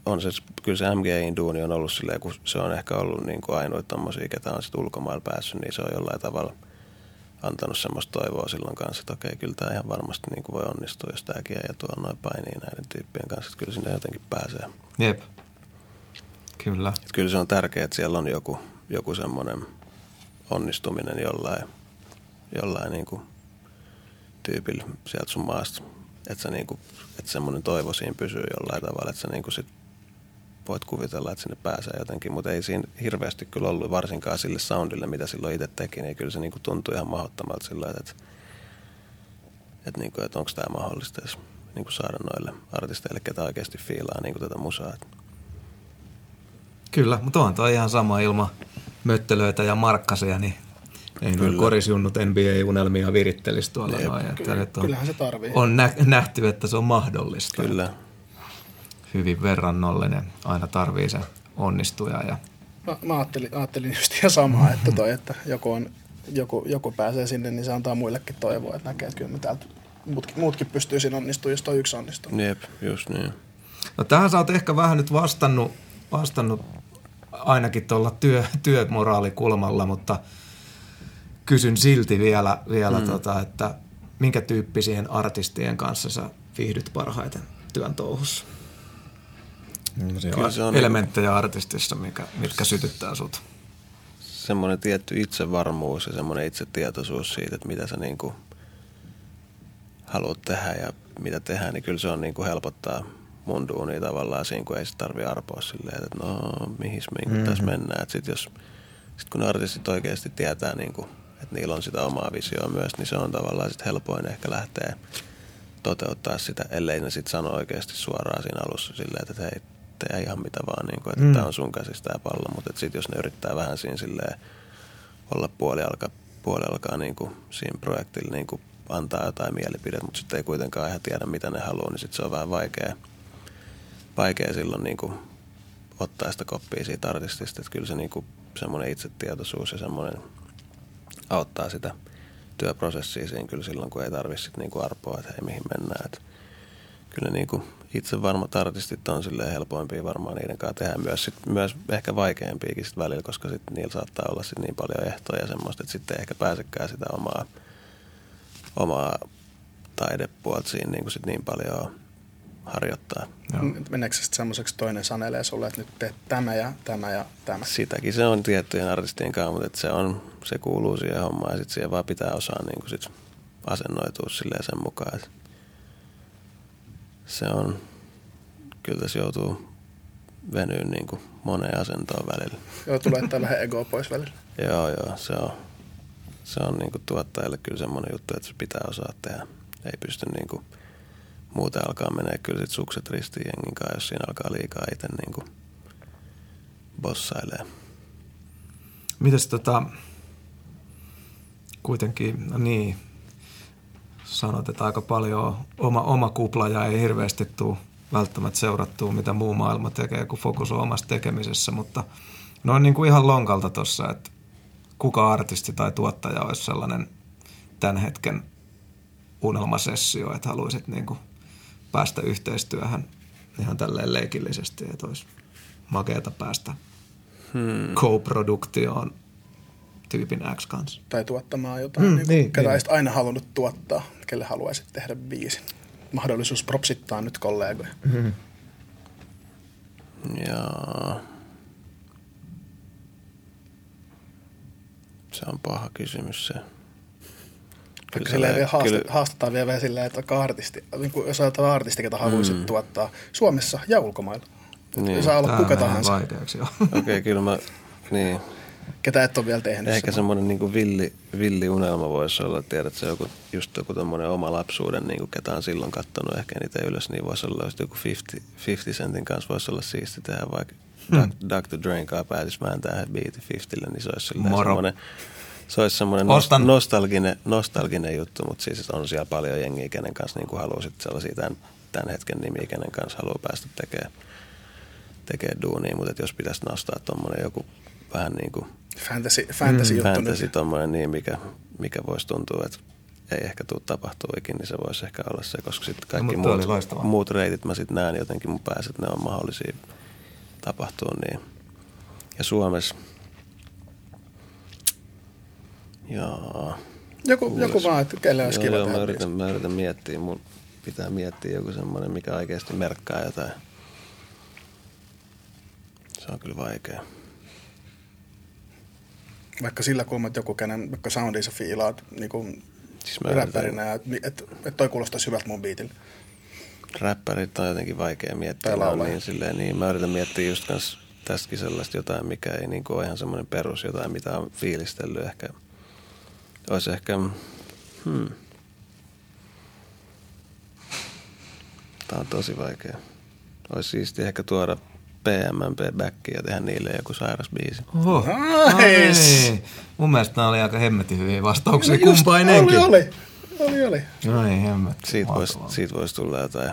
Speaker 4: on se, kyllä se MGIin duuni on ollut silleen, kun se on ehkä ollut niin kuin ainoa tommosia, ketä on sitten ulkomailla päässyt, niin se on jollain tavalla antanut semmoista toivoa silloin kanssa, että okei, kyllä tämä ihan varmasti niin kuin voi onnistua, jos tämäkin ja tuolla noin painii näiden tyyppien kanssa, että kyllä sinne jotenkin pääsee.
Speaker 3: Jep. Kyllä.
Speaker 4: Että kyllä se on tärkeää, että siellä on joku, joku semmoinen onnistuminen jollain, jollain niin kuin tyypillä sieltä sun maasta. Että, sä niin kuin, että semmoinen toivo siinä pysyy jollain tavalla, että sä niin kuin sit voit kuvitella, että sinne pääsee jotenkin, mutta ei siinä hirveästi kyllä ollut varsinkaan sille soundille, mitä silloin itse teki, niin kyllä se niin kuin tuntui ihan mahdottomalta sillä että, että, että, niin kuin, että onko tämä mahdollista edes niin kuin saada noille artisteille, ketä oikeasti fiilaa niin kuin tätä musaa. Että
Speaker 3: Kyllä, mutta on toi ihan sama ilman möttelöitä ja markkasia, niin ei noin korisjunnut NBA-unelmia virittelisi tuolla
Speaker 2: Jep,
Speaker 3: noin. Että
Speaker 2: kyllä-
Speaker 3: nyt on,
Speaker 2: kyllähän se tarvii.
Speaker 3: On nä- nähty, että se on mahdollista.
Speaker 4: kyllä,
Speaker 3: Hyvin verrannollinen. Aina tarvii se onnistuja. Ja,
Speaker 2: Mä, mä ajattelin, ajattelin just ihan samaa, että, toi, että joku, on, joku, joku pääsee sinne, niin se antaa muillekin toivoa, että näkee, että kyllä me täältä muutkin, muutkin pystyy siinä onnistumaan, jos toi yksi onnistuu.
Speaker 4: jep, just niin.
Speaker 3: no tähän sä oot ehkä vähän nyt vastannut, vastannut ainakin tuolla työ, työmoraalikulmalla, mutta kysyn silti vielä, vielä mm. tota, että minkä tyyppisien artistien kanssa sä viihdyt parhaiten työn touhussa?
Speaker 4: Kyllä se on
Speaker 3: elementtejä artistissa, mikä, mitkä sytyttää sut?
Speaker 4: semmoinen tietty itsevarmuus ja semmoinen itsetietoisuus siitä, että mitä sä niin kuin haluat tehdä ja mitä tehdään, niin kyllä se on niin kuin helpottaa mun duunia tavallaan siinä, kun ei sit tarvi arpoa silleen, että no mihin me niin mm-hmm. tässä mennään. Että sit jos, sit kun artistit oikeasti tietää, niin kuin, että niillä on sitä omaa visioa myös, niin se on tavallaan sit helpoin ehkä lähteä toteuttaa sitä, ellei ne sitten sano oikeasti suoraan siinä alussa silleen, että hei, tee ihan mitä vaan, niin kuin, että mm. tämä on sun käsistä tämä pallo. Mutta sitten jos ne yrittää vähän siinä silleen olla puoli alkaa, puoli alkaa niin kuin siinä projektilla niin kuin antaa jotain mielipidettä, mutta sitten ei kuitenkaan ihan tiedä, mitä ne haluaa, niin sitten se on vähän vaikea, vaikea silloin niin kuin ottaa sitä koppia siitä artistista. Että kyllä se niin kuin semmoinen itsetietoisuus ja semmoinen auttaa sitä työprosessia siinä kyllä silloin, kun ei tarvitse sitten niin kuin arpoa, että hei mihin mennään. Että kyllä niin kuin itse varmat artistit on silleen helpoimpia varmaan niiden kanssa tehdä myös, sit, myös ehkä vaikeampiakin sit välillä, koska sit niillä saattaa olla sit niin paljon ehtoja ja semmoista, että sitten ei ehkä pääsekään sitä omaa, omaa taidepuolta siinä niin, kuin sit niin paljon harjoittaa.
Speaker 3: Joo.
Speaker 2: Meneekö se sitten semmoiseksi toinen sanelee sulle, että nyt teet tämä ja tämä ja tämä?
Speaker 4: Sitäkin se on tiettyjen artistien kanssa, mutta se, on, se kuuluu siihen hommaan ja sitten siihen vaan pitää osaa niin kuin sit asennoitua silleen sen mukaan, että se on, kyllä tässä joutuu venyyn niin kuin moneen asentoon välillä.
Speaker 2: Joo, tulee että vähän egoa pois välillä.
Speaker 4: Joo, joo, se on, se on niin kuin tuottajalle kyllä semmoinen juttu, että se pitää osaa tehdä. Ei pysty niin kuin, muuten alkaa menee kyllä sit sukset ristiin jengin kanssa, jos siinä alkaa liikaa itse niin kuin bossailee.
Speaker 3: Mites tota, kuitenkin, no niin, sanot, että aika paljon oma, oma kupla ja ei hirveästi tule välttämättä seurattua, mitä muu maailma tekee, kun fokus on omassa tekemisessä, mutta noin niin kuin ihan lonkalta tuossa, että kuka artisti tai tuottaja olisi sellainen tämän hetken unelmasessio, että haluaisit niin kuin päästä yhteistyöhön ihan tälleen leikillisesti, että olisi makeata päästä hmm. co-produktioon tyypin X kanssa.
Speaker 2: Tai tuottamaan jotain,
Speaker 3: Mm,
Speaker 2: mm, niin,
Speaker 3: niin,
Speaker 2: ketä
Speaker 3: niin.
Speaker 2: aina halunnut tuottaa, kelle haluaisit tehdä biisin. Mahdollisuus propsittaa nyt kollegoja.
Speaker 3: Mm-hmm.
Speaker 4: Ja se on paha kysymys se. Se
Speaker 2: silleen
Speaker 4: lä-
Speaker 2: vielä haaste,
Speaker 4: kyllä-
Speaker 2: kyllä. haastetaan vielä vähän silleen, että artisti, niin kuin jos ajatellaan artisti, ketä haluaisit mm. tuottaa Suomessa ja ulkomailla.
Speaker 4: Niin.
Speaker 2: Saa olla
Speaker 3: Tää
Speaker 2: kuka tahansa,
Speaker 3: vaikeaksi jo.
Speaker 4: Okei, okay, kyllä mä, niin.
Speaker 2: Ketä et ole vielä tehnyt.
Speaker 4: Ehkä semmoinen niin villi, villi unelma voisi olla, tiedät se joku, just joku tommonen oma lapsuuden, niin kuin ketä on silloin kattonut ehkä niitä ylös, niin voisi olla just joku 50, 50 Centin kanssa voisi olla siisti tehdä vaikka
Speaker 3: Hmm.
Speaker 4: Dr. Drain kanssa pääsisi vääntää biiti 50, niin se olisi semmoinen, se olisi semmoinen
Speaker 3: Ostan.
Speaker 4: nostalginen, nostalginen juttu, mutta siis on siellä paljon jengiä, kenen kanssa niin haluaa sit sellaisia tämän, tämän hetken nimiä, kenen kanssa haluaa päästä tekemään tekee duunia, mutta et jos pitäisi nostaa tuommoinen joku vähän niin kuin
Speaker 2: Fantasy, fantasy juttu
Speaker 4: fantasy
Speaker 2: nyt.
Speaker 4: tommonen niin, mikä, mikä voisi tuntua, että ei ehkä tule tapahtuu ikinä, niin se voisi ehkä olla se, koska sitten kaikki
Speaker 3: mutta toi oli
Speaker 4: muut, muut reitit mä sitten näen jotenkin mun päässä, että ne on mahdollisia tapahtua niin. Ja Suomessa, joo.
Speaker 2: Joku,
Speaker 4: Kuules.
Speaker 2: joku vaan, että kelle olisi
Speaker 4: Joo,
Speaker 2: kiva
Speaker 4: joo, mä, yritän, mä yritän miettiä, mun pitää miettiä joku semmoinen, mikä oikeasti merkkaa jotain. Se on kyllä vaikea.
Speaker 2: Vaikka sillä kulmalla, että joku, kenen vaikka soundissa fiilaat niin kuin
Speaker 4: Siis mä
Speaker 2: räppärinä, että et, et toi kuulostaisi hyvältä mun biitille.
Speaker 4: räppärit on jotenkin vaikea miettiä. Niin, silleen, niin, mä yritän miettiä just kans tästäkin sellaista jotain, mikä ei niin ole ihan semmoinen perus, jotain mitä on fiilistellyt ehkä. Olisi ehkä, hmm. Tää on tosi vaikea. Olisi siistiä ehkä tuoda PMMP backia ja tehdä niille joku sairas biisi.
Speaker 3: Oho.
Speaker 2: Nice.
Speaker 3: No niin. Mun mielestä nämä oli aika hemmetin hyviä vastauksia
Speaker 2: No
Speaker 3: kumpainenkin.
Speaker 2: Oli, oli. Oli, oli.
Speaker 3: No niin, hemmet.
Speaker 4: Siitä voisi siitä vois tulla jotain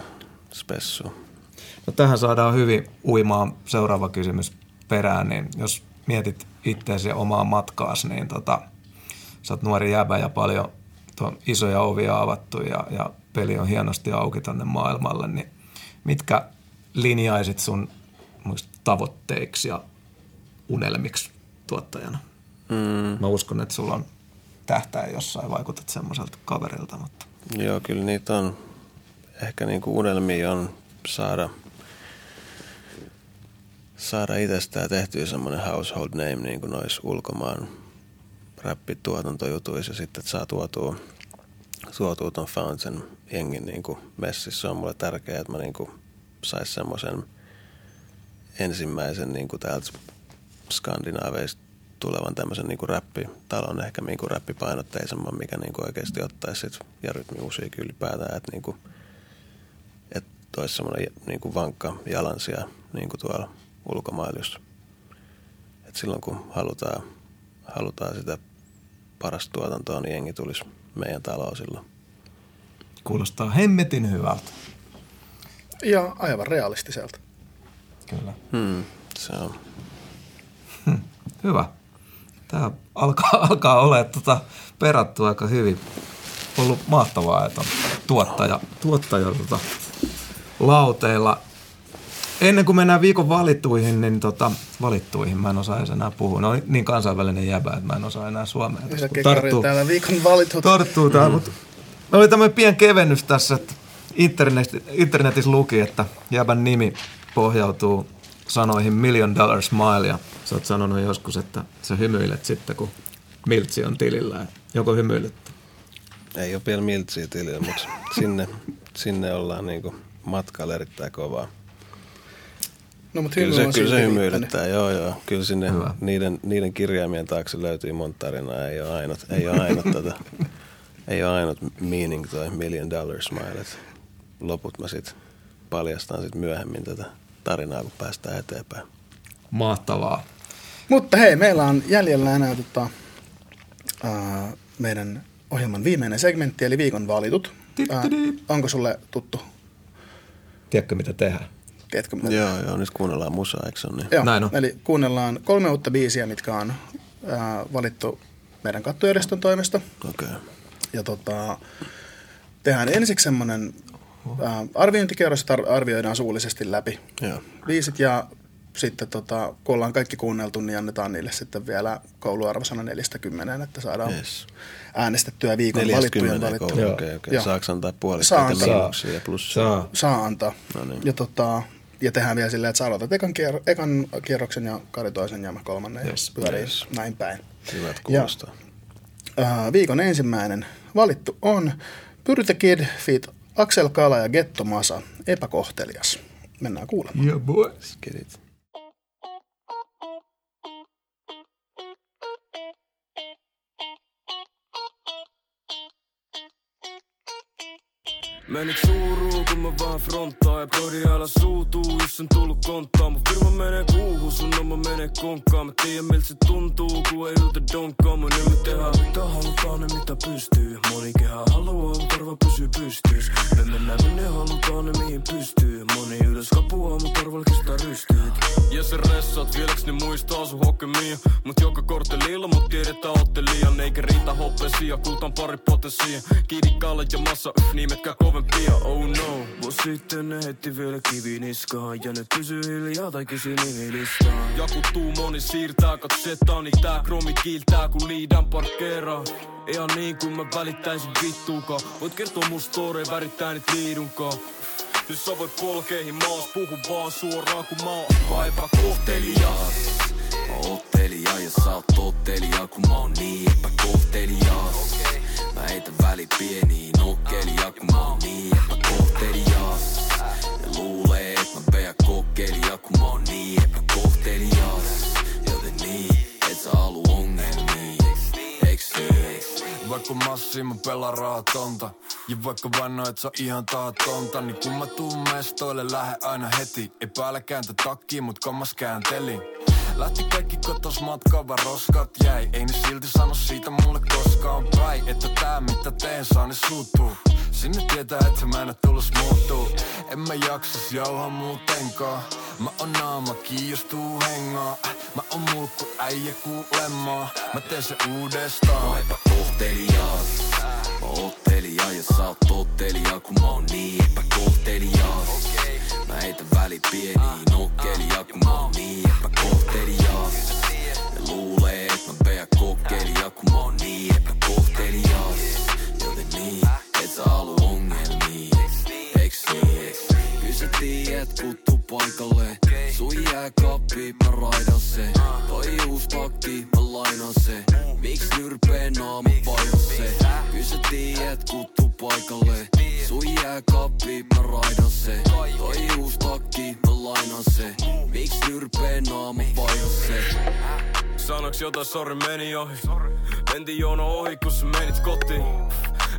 Speaker 4: spessua.
Speaker 3: No tähän saadaan hyvin uimaan seuraava kysymys perään, niin jos mietit itseäsi omaa matkaasi, niin tota, sä oot nuori jäbä ja paljon tuon isoja ovia avattu ja, ja peli on hienosti auki tonne maailmalle, niin mitkä linjaisit sun tavoitteiksi ja unelmiksi tuottajana?
Speaker 4: Mm.
Speaker 3: Mä uskon, että sulla on tähtäin jossain, vaikutat semmoiselta kaverilta, mutta
Speaker 4: Joo, kyllä niitä on. Ehkä niinku unelmia on saada, saada itsestään tehtyä semmoinen household name niin kuin noissa ulkomaan räppituotantojutuissa ja sitten, että saa tuotua, tuotua ton Fountain jengin niin kuin messissä. Se on mulle tärkeää, että mä niin kuin sais semmoisen ensimmäisen niin kuin täältä Skandinaaveista tulevan tämmöisen niin kuin räppitalon, ehkä niin kuin räppipainotteisemman, mikä niin kuin oikeasti ottaisi sit, ja rytmimusiikki ylipäätään, että niin kuin, että olisi semmoinen niin kuin vankka jalansija niin kuin tuolla ulkomailla, jos, että silloin kun halutaan, halutaan sitä parasta tuotantoa, niin jengi tulisi meidän taloon silloin.
Speaker 3: kuulostaa hemmetin hyvältä.
Speaker 2: Ja aivan realistiselta.
Speaker 3: Kyllä.
Speaker 4: Hmm, se on.
Speaker 3: Hyvä. Tämä alkaa, alkaa olla tota, perattu aika hyvin. Ollut mahtavaa, että on tuottaja, tuottaja tota, lauteilla. Ennen kuin mennään viikon valittuihin, niin tota, valittuihin mä en osaa edes enää puhua. No niin kansainvälinen jäbä, että mä en osaa enää suomea. tässä,
Speaker 2: Kari täällä viikon valitut.
Speaker 3: tarttuu tää, mutta oli tämmöinen pien kevennys tässä, että internet, internetissä luki, että jäbän nimi pohjautuu sanoihin Million Dollar Smile ja sä oot sanonut joskus, että sä hymyilet sitten, kun miltsi on tilillä. Joko hymyilet?
Speaker 4: Ei ole vielä miltsiä tilillä, mutta sinne, sinne ollaan niinku matkalla erittäin kovaa.
Speaker 2: No, mutta
Speaker 4: Kyllä se,
Speaker 2: on
Speaker 4: kyllä se hymyilyttää, joo joo. Kyllä sinne
Speaker 3: Hyvä.
Speaker 4: niiden, niiden kirjaimien taakse löytyy monta tarinaa. Ei ole ainut, ei ole ainut, tota, ei ole ainut meaning toi million dollar smile. Loput mä sit paljastan sit myöhemmin tätä tarinaa, kun päästään eteenpäin.
Speaker 3: Mahtavaa.
Speaker 2: Mutta hei, meillä on jäljellä enää tota, ää, meidän ohjelman viimeinen segmentti, eli viikon valitut. Ää, onko sulle tuttu?
Speaker 3: Tiedätkö, mitä tehdään?
Speaker 2: Tiedätkö, mitä?
Speaker 4: Joo joo, nyt kuunnellaan musaa, eikö se ole niin?
Speaker 2: Joo,
Speaker 3: Näin on.
Speaker 2: eli kuunnellaan kolme uutta biisiä, mitkä on ää, valittu meidän kattojärjestön toimesta.
Speaker 4: Okei. Okay.
Speaker 2: Ja tota, tehdään ensiksi semmoinen ää, arviointikierros, että ar- arvioidaan suullisesti läpi
Speaker 4: Joo.
Speaker 2: biisit ja sitten tota, kun ollaan kaikki kuunneltu, niin annetaan niille sitten vielä kouluarvosana 40, että saadaan
Speaker 4: Yes.
Speaker 2: äänestettyä viikon valittujen
Speaker 4: 40
Speaker 2: valittuja.
Speaker 4: okei, okei.
Speaker 2: Joo.
Speaker 4: Saako antaa
Speaker 2: Saa
Speaker 4: puolikkaita miinuksia ja plussia?
Speaker 3: Saa.
Speaker 2: Saa antaa.
Speaker 4: No niin.
Speaker 2: Ja, tota, ja tehdään vielä silleen, että sä aloitat ekan, kier- ekan kierroksen ja Kari toisen ja mä kolmannen
Speaker 3: Yes.
Speaker 2: ja pyörii
Speaker 4: Yes.
Speaker 2: näin päin.
Speaker 4: Hyvät kuulostaa.
Speaker 2: Äh, viikon ensimmäinen valittu on Pyrte Kid feat. Axel Kala ja Getto Masa, epäkohtelias. Mennään kuulemaan.
Speaker 3: Yeah, boy.
Speaker 4: Get it.
Speaker 5: Menit suuruu, kun mä vaan fronttaan Ja pöydin alla suutuu, jos on tullut konttaa Mun firma menee kuuhun, sun oma menee konkkaan Mä tiedän miltä se tuntuu, kun ei yltä donkkaa. Mun nyt tehdään mitä halutaan ja mitä pystyy. Moni kehää haluaa, vaan pysyy pystyys. Me mennään minne halutaan ne mihin pystyy. Moni ylös kapua, mut arvalkista rystyy Ja se ressaat vieläks ne muistaa sun hokemia Mut joka korttelilla mut tiedetään otte liian. Eikä riitä hoppesia, kultan pari potensia. Kiidikalle ja massa, nimetkää kovempia Oh no, vuosi sitten ne heitti vielä kivi niskaan. Ja ne pysyy hiljaa tai kysy nimilistaan. Jakuttuu moni siirtää katsetaan Niin tää kromi kiiltää kun liidan parkkeeraa Ihan niin kuin mä välittäisin vittuukaan. Voit kertoa mun story värittää niitä liidunkaan. Nyt sä voit polkeihin maas, puhu vaan suoraan kun mä oon aivan epäkohtelias
Speaker 6: Mä oon ottelija ja sä oot tottelija, kun mä oon niin epäkohtelias. Mä heitän väli pieniin nokkelia, kun mä oon niin epäkohtelias. Ja luulee, et mä peä kokkelia, kun mä oon niin epäkohtelias. Joten niin, et sä halu ongelmia, eiks niin?
Speaker 5: Vaikka massi mä pelaan raatonta Ja vaikka vanno et sä ihan taatonta Niin kun mä tuun mestoille lähde aina heti. Ei päällä kääntä takkiin mut kammas kääntelin Lähti kaikki kotos matkaa vaan roskat jäi. Ei ne silti sano siitä mulle koskaan päin. Että tää mitä teen saa ne suuttuu. Sinne tietää että mä en tulos muuttuu. En mä jaksas jauhaa muutenkaan. Mä oon naama kiinnostuu hengaa. Mä oon mulkku äijä kuulemaa. Mä teen se uudestaan
Speaker 6: Epäkohtelias. Mä ottelija ja sä oot tottelija, kun mä oon niin epäkohtelias. Mä heitän väli pieniin nokkelia, kun mä oon niin epäkohtelias. Ja luulee, et mä peä kokkelia, kun mä oon niin epäkohtelias. Joten niin, et sä halu ongelmia, eiks niin? Kyllä sä tiedät, kuttu paikalle. Sun jääkaappi, mä raidan se. Toi uus pakki, mä lainan se. Miks nyrpee naama vaihan se? Kyllä sä tiedät, kuttu paikalle. Sun jääkaappi, mä raidan se. Toi uus takki, mä lainan se. Miks nyrpee naama vaihan se?
Speaker 5: Sanoks jotain, sori meni ohi Mentiin jono ohi, kun sä menit kotiin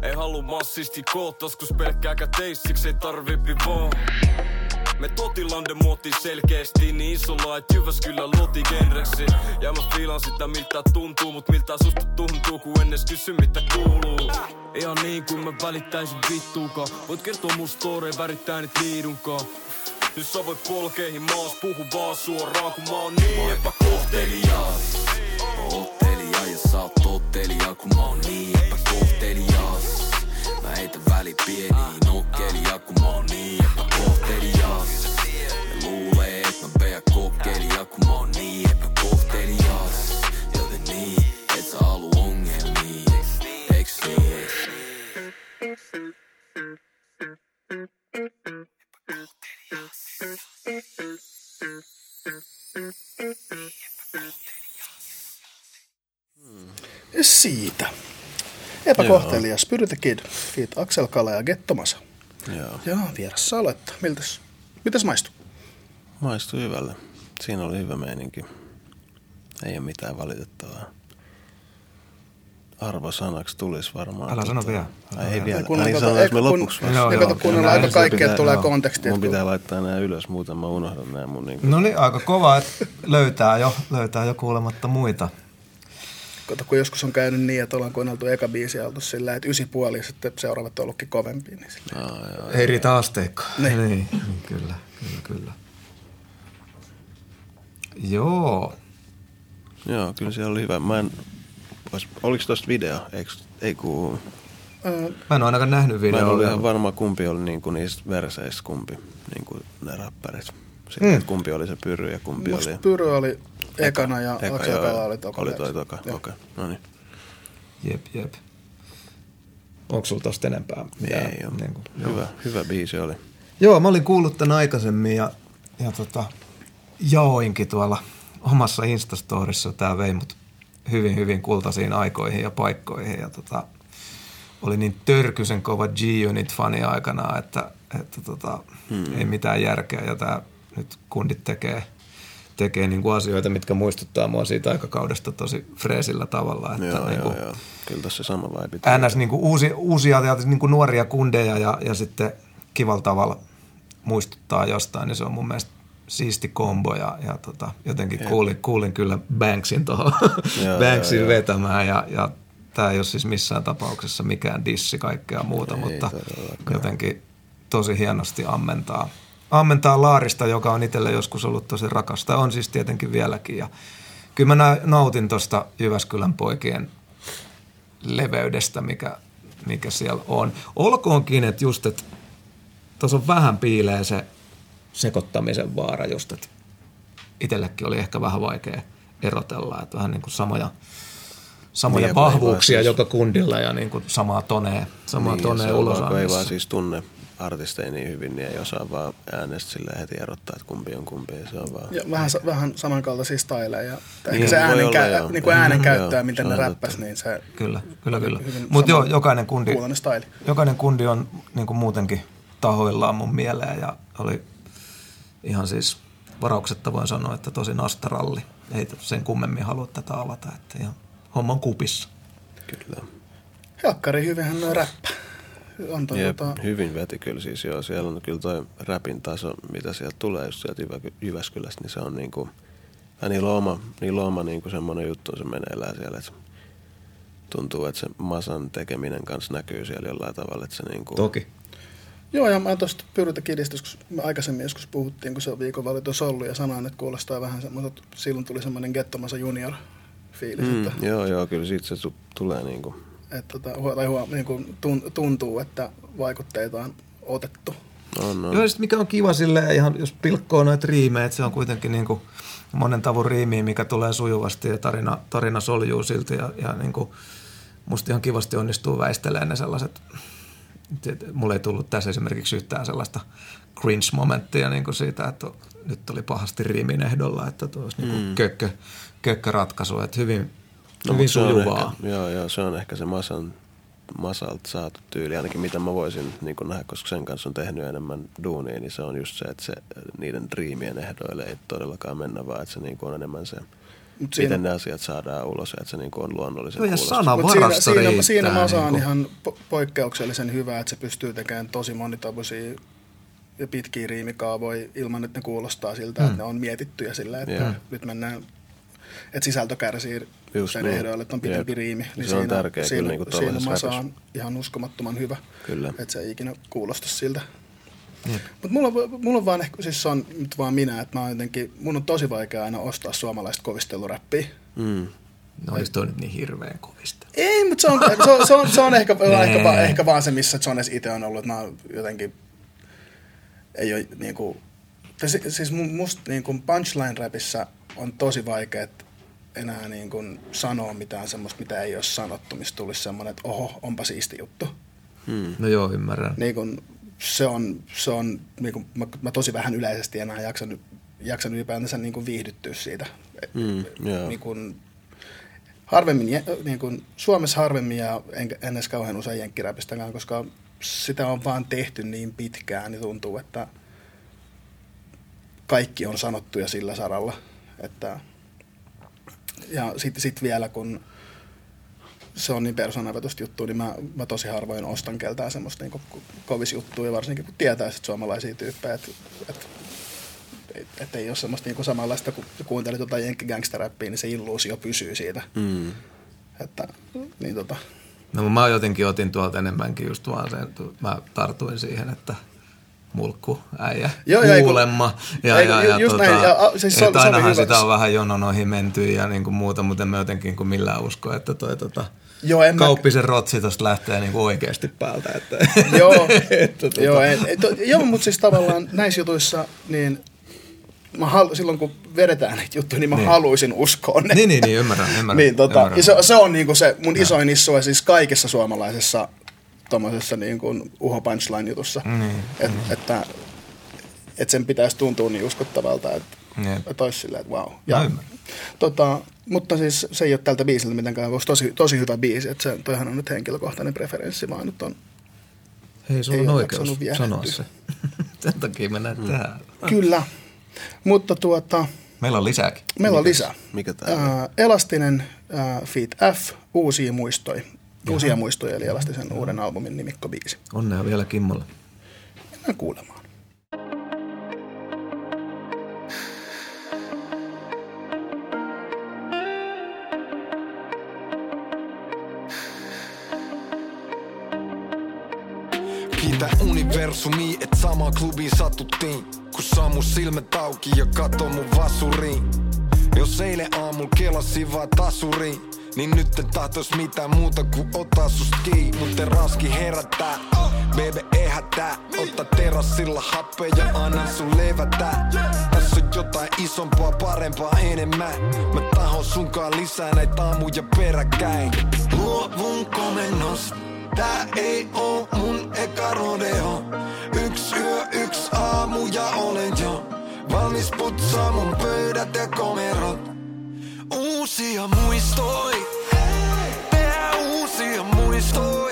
Speaker 5: Ei halua massisti koottas, kun pelkkää käteis, siksi ei tarvi pivoo me totilande muotiin selkeästi niin isolla, et Jyväskylä luoti genreksi. Ja mä fiilan sitä miltä tuntuu, mut miltä susta tuntuu, kun ennen kysy mitä kuuluu. Ihan niin kuin mä välittäisin vittuukaan. Voit kertoa mun story, värittää niitä liidunkaan. Nyt sä voit polkeihin maas, puhu vaan suoraan, kun mä oon niin. Epäkohtelias
Speaker 6: Mä oon ottelija ja sä oot tottelija, kun mä oon niin epäkohtelias. Mä heitän väli pieniin nokkelia, kun mä oon niin epäkohtelias. Ja luulee, et mä peä kokkelia, kun mä oon niin epäkohtelias. Joten niin, et sä halu ongelmia, eiks niin?
Speaker 2: Ja siitä. Epäkohtelias, Pyry the Kid, feat. Axel Kala ja Gettomasa.
Speaker 4: Joo.
Speaker 2: Joo, vieressä aloittaa. Miltäs, mitäs maistuu?
Speaker 4: Maistui hyvälle. Siinä oli hyvä meininki. Ei ole mitään valitettavaa. Arvosanaksi tulisi varmaan.
Speaker 3: Älä sano vielä.
Speaker 4: Ai, ei vielä.
Speaker 2: Kun
Speaker 4: sanois
Speaker 2: eikö
Speaker 4: me
Speaker 2: kun-
Speaker 4: lopuksi
Speaker 2: Joo,
Speaker 4: vasta.
Speaker 2: joo, kato, kuunnella aika kaikkea,
Speaker 3: pitää,
Speaker 2: tulee
Speaker 3: joo.
Speaker 2: kontekstia.
Speaker 4: Mun pitää laittaa nämä ylös, muuten mä unohdan nämä mun niinku...
Speaker 3: No niin, aika kova, että löytää jo, löytää jo kuulematta muita.
Speaker 2: Kato, kun joskus on käynyt niin, että ollaan kuunneltu eka biisi ja oltu sillä, että ysi puoli ja sitten seuraavat on ollutkin kovempia. Niin sillä.
Speaker 4: Aa, joo.
Speaker 3: Ei riitä asteikko.
Speaker 2: Niin.
Speaker 3: niin. niin, kyllä, kyllä, kyllä. Joo.
Speaker 4: Joo, kyllä siellä oli hyvä. Mä en... Oliko tosta video? Eiks, ei kun...
Speaker 3: Mä en ole ainakaan nähnyt
Speaker 4: Mä en
Speaker 3: videoa.
Speaker 4: ihan varma, kumpi oli niinku niistä verseistä, kumpi niinku ne räppärit. Sitten, mm. kumpi oli se pyry ja kumpi
Speaker 2: Musta
Speaker 4: oli...
Speaker 2: Pyry oli ekana ja
Speaker 4: Eka, joo,
Speaker 2: Kala
Speaker 4: joo.
Speaker 2: oli toka.
Speaker 4: Oli toi toka,
Speaker 2: Joo.
Speaker 4: okei. No niin.
Speaker 3: Jep, jep. Onko sulla tosta enempää? mitään?
Speaker 4: Ei oo.
Speaker 3: Niin kuin,
Speaker 4: Hyvä, hyvä biisi oli.
Speaker 3: Joo, mä olin kuullut tän aikaisemmin ja, ja tota, jaoinkin tuolla omassa Instastorissa. Tää vei mut hyvin, hyvin kultaisiin aikoihin ja paikkoihin. Ja tota, oli niin törkysen kova G-Unit-fani aikana, että, että tota, hmm. ei mitään järkeä. Ja tää nyt kundit tekee, tekee niin kuin asioita, mitkä muistuttaa mua siitä aikakaudesta tosi freesillä tavalla. Että
Speaker 4: Joo,
Speaker 3: niin
Speaker 4: joo,
Speaker 3: kuin,
Speaker 4: joo. Kyllä tossa sama vibe.
Speaker 3: NS niin kuin uusi, uusia niin kuin nuoria kundeja ja, ja sitten kivalla tavalla muistuttaa jostain, niin se on mun mielestä siisti kombo ja, ja tota, jotenkin kuulin, kuulin kyllä Banksin tuohon
Speaker 4: Joo,
Speaker 3: Banksin
Speaker 4: joo, joo.
Speaker 3: vetämään ja, ja tämä ei ole siis missään tapauksessa mikään dissi kaikkea muuta,
Speaker 4: Ei
Speaker 3: mutta jotenkin tosi hienosti ammentaa, ammentaa Laarista, joka on itselle joskus ollut tosi rakasta. On siis tietenkin vieläkin. Ja kyllä mä nautin tuosta Jyväskylän poikien leveydestä, mikä, mikä siellä on. Olkoonkin, että just, että tuossa on vähän piilee se sekoittamisen vaara just, että itsellekin oli ehkä vähän vaikea erotella, että vähän niin kuin samoja, samoja
Speaker 4: Niin,
Speaker 3: vahvuuksia
Speaker 4: siis-
Speaker 3: joka kundilla ja niin kuin samaa tonea, samaa
Speaker 4: Niin,
Speaker 3: tonea ulos
Speaker 4: ei vaan siis tunne artisteja niin hyvin, niin ei osaa vaan äänestä sille heti erottaa, että kumpi on kumpi. Se on vaan...
Speaker 2: Ja vähän, sa- vähän samankaltaisia styleja. Ja ehkä
Speaker 3: Niin,
Speaker 2: se
Speaker 4: voi
Speaker 2: äänen,
Speaker 4: olla,
Speaker 2: kä-
Speaker 4: joo.
Speaker 2: niin kuin äänen
Speaker 4: Mhm,
Speaker 2: käyttöä,
Speaker 4: joo,
Speaker 2: miten
Speaker 4: se
Speaker 2: ne räppäs, niin se
Speaker 3: Kyllä, kyllä, kyllä. Mutta joo, jokainen kundi, jokainen kundi on niin kuin muutenkin tahoillaan mun mieleen ja oli ihan siis varauksetta voin sanoa, että tosi nastaralli. Ei sen kummemmin halua tätä avata, että ihan homman kupissa.
Speaker 4: Kyllä.
Speaker 2: Helkkari hyvinhän noin räppä. On toi,
Speaker 4: Jep,
Speaker 2: tota,
Speaker 4: hyvin veti kyllä siis joo. Siellä on kyllä toi räpin taso, mitä sieltä tulee just sieltä Jyvä- Jyväskylästä, niin se on niinku, ja niillä on oma, niillä on oma niinku semmoinen juttu, se meneillään siellä, että tuntuu, että se masan tekeminen kanssa näkyy siellä jollain tavalla, että se niinku,
Speaker 3: Toki.
Speaker 2: Joo, ja mä tuosta Pyritä Kidistä, kun me aikaisemmin joskus puhuttiin, kun se on viikon valitus ollut, ja sanoin, että kuulostaa vähän semmoiselta, silloin tuli semmoinen gettomasa junior fiilis, mm. että,
Speaker 4: joo, joo, kyllä siitä se tu- tulee niinku,
Speaker 2: että tota, tai huo, niin kuin tun- tuntuu, että vaikutteita on otettu.
Speaker 4: on, on.
Speaker 3: Joo, ja sit mikä on kiva silleen, ihan jos pilkkoo noita riimejä, että se on kuitenkin niin kuin monen tavun riimiä, mikä tulee sujuvasti ja tarina, tarina soljuu silti ja, ja niin kuin musta ihan kivasti onnistuu väistelemään ne sellaiset, et mulla ei tullut tässä esimerkiksi yhtään sellaista cringe-momenttia niin kuin siitä, että nyt oli pahasti riimin ehdolla, että tuo olisi niin kuin kökkö, kökköratkaisu, että hyvin,
Speaker 4: No,
Speaker 3: hyvin
Speaker 4: mut se on
Speaker 3: sujuvaa.
Speaker 4: Ehkä, joo, joo, se on ehkä se masan, masalta saatu tyyli, ainakin mitä mä voisin niin nähdä, koska sen kanssa on tehnyt enemmän duunia, niin se on just se, että se, niiden driimien ehdoille ei todellakaan mennä, vaan että se niin on enemmän se,
Speaker 2: Mut siinä-
Speaker 4: miten ne asiat saadaan ulos että se niin on luonnollisen
Speaker 3: ja
Speaker 4: kuulosta.
Speaker 3: sana-
Speaker 2: Mut siinä, siinä, siinä Masa on
Speaker 3: niin kuin.
Speaker 2: ihan po- poikkeuksellisen hyvä, että se pystyy tekemään tosi monitavuisia ja pitkiä riimikaavoja ilman, että ne kuulostaa siltä, että ne on mietittyjä sillä, että
Speaker 4: Joo.
Speaker 2: nyt mennään, että sisältö kärsii
Speaker 4: Just
Speaker 2: sen
Speaker 4: niin.
Speaker 2: ehdoilla, että on pitempi
Speaker 4: Jep.
Speaker 2: riimi.
Speaker 4: Se
Speaker 2: Niin
Speaker 4: on
Speaker 2: siinä,
Speaker 4: tärkeä
Speaker 2: siinä,
Speaker 4: kyllä niinku
Speaker 2: siinä Masa
Speaker 4: rapissa.
Speaker 2: on ihan uskomattoman hyvä,
Speaker 4: Kyllä.
Speaker 2: että se ei ikinä kuulosta siltä. Mutta mulla, mulla on vaan ehkä, siis se on nyt vaan minä, että mä jotenkin, mun on tosi vaikea aina ostaa suomalaista kovisteluräppiä.
Speaker 4: Mm.
Speaker 3: No olisi toi nyt niin hirveän kovista.
Speaker 2: Ei, mutta se on, se on, se on, se on ehkä, ehkä, vaan, ehkä vaan se, missä Jones itse on ollut. Että mä oon jotenkin, ei ole niinku, tai si- siis mu- musta niinku punchline-rapissa on tosi vaikea enää niinku sanoa mitään semmoista, mitä ei ole sanottu, mistä tulisi semmoinen, että oho, onpa siisti juttu.
Speaker 4: Mm.
Speaker 3: No joo, ymmärrän.
Speaker 2: Niin kun, se on, se on niin kun, mä, mä, tosi vähän yleisesti enää jaksan, jaksan ylipäätänsä niin kun viihdyttyä siitä.
Speaker 4: Mm, joo.
Speaker 2: niin kun, harvemmin, niin kun, Suomessa harvemmin ja en, en edes kauhean usein jenkkiräpistäkään, koska sitä on vaan tehty niin pitkään, niin tuntuu, että kaikki on sanottuja sillä saralla. Että, ja sitten sit vielä, kun se on niin persoonavetosta juttua, niin mä, mä tosi harvoin ostan keltään semmoista niin kovis juttua, varsinkin kun tietää sit suomalaisia tyyppejä, että et, et, et ei ole semmoista niin samanlaista, kun kuuntelit jotain jenkkigangsteräppiä, niin se illuusio pysyy siitä.
Speaker 4: Mm.
Speaker 2: Että, niin tota,
Speaker 3: No mä jotenkin otin tuolta enemmänkin just vaan sen, mä tartuin siihen, että mulkku äijä
Speaker 2: Joo, kun-
Speaker 3: kuulemma. Ja,
Speaker 2: ei
Speaker 3: ja, ja,
Speaker 2: just
Speaker 3: tota,
Speaker 2: näin, ja, siis se
Speaker 3: että ainahan sitä on vähän jonon ohi menty ja niin kuin muuta, mutta en mä jotenkin kuin millään usko, että toi tota,
Speaker 2: Joo, en mä-
Speaker 3: kauppisen rotsi tosta lähtee niin kuin oikeasti päältä. Että,
Speaker 2: Joo,
Speaker 3: että, tota,
Speaker 2: joo, en, et, joo mutta siis tavallaan näissä jutuissa, niin mä halu, silloin kun vedetään näitä juttuja, niin mä
Speaker 3: Niin.
Speaker 2: haluaisin uskoa ne.
Speaker 3: Niin, niin, niin, ymmärrän, ymmärrän.
Speaker 2: niin, tota,
Speaker 3: ymmärrän.
Speaker 2: ja se, se on niinku se mun isoin issue siis kaikessa suomalaisessa tommosessa niin kuin uho punchline jutussa.
Speaker 3: Niin,
Speaker 2: Et, että, että sen pitäisi tuntua niin uskottavalta, että,
Speaker 3: Jep.
Speaker 2: että olisi silleen, että wow.
Speaker 3: Mä ymmärrän.
Speaker 2: tota, mutta siis se ei ole tältä biisiltä mitenkään, koska tosi, tosi hyvä biisi. Että se, toihan on nyt henkilökohtainen preferenssi, vaan nyt on
Speaker 3: Hei, sulla
Speaker 2: ei
Speaker 3: on oikeus sanoa se. Sen takia mennään mm. tähän.
Speaker 2: Kyllä. Mutta tuota,
Speaker 3: Meillä on lisääkin.
Speaker 2: meillä on lisää.
Speaker 4: Mikä tää on?
Speaker 2: Ää, Elastinen ää, Feat F, uusia muistoja. Uusia muistoja, eli Elastisen uuden albumin nimikko biisi.
Speaker 3: Onnea vielä Kimmolle.
Speaker 2: Mennään kuulemaan.
Speaker 7: Kiitä universumi, et sama klubiin satuttiin Kun saamu silmät auki ja katso mun vasuriin Jos eilen aamulla kelasivat tasuriin niin nyt en tahtois mitään muuta kuin ottaa sust kiinni. Mut raski herättää. Baby ehättää Otta terassilla happea ja annan sun levätä. Tässä on jotain isompaa, parempaa enemmän. Mä tahon sunkaan lisää näitä aamuja peräkkäin. Luovun komennos Tää ei oo mun eka rodeo. Yks yö, yks aamu ja olen jo Valmis putsaa mun pöydät ja komerot Uusia muistoi Tehdään uusia muistoi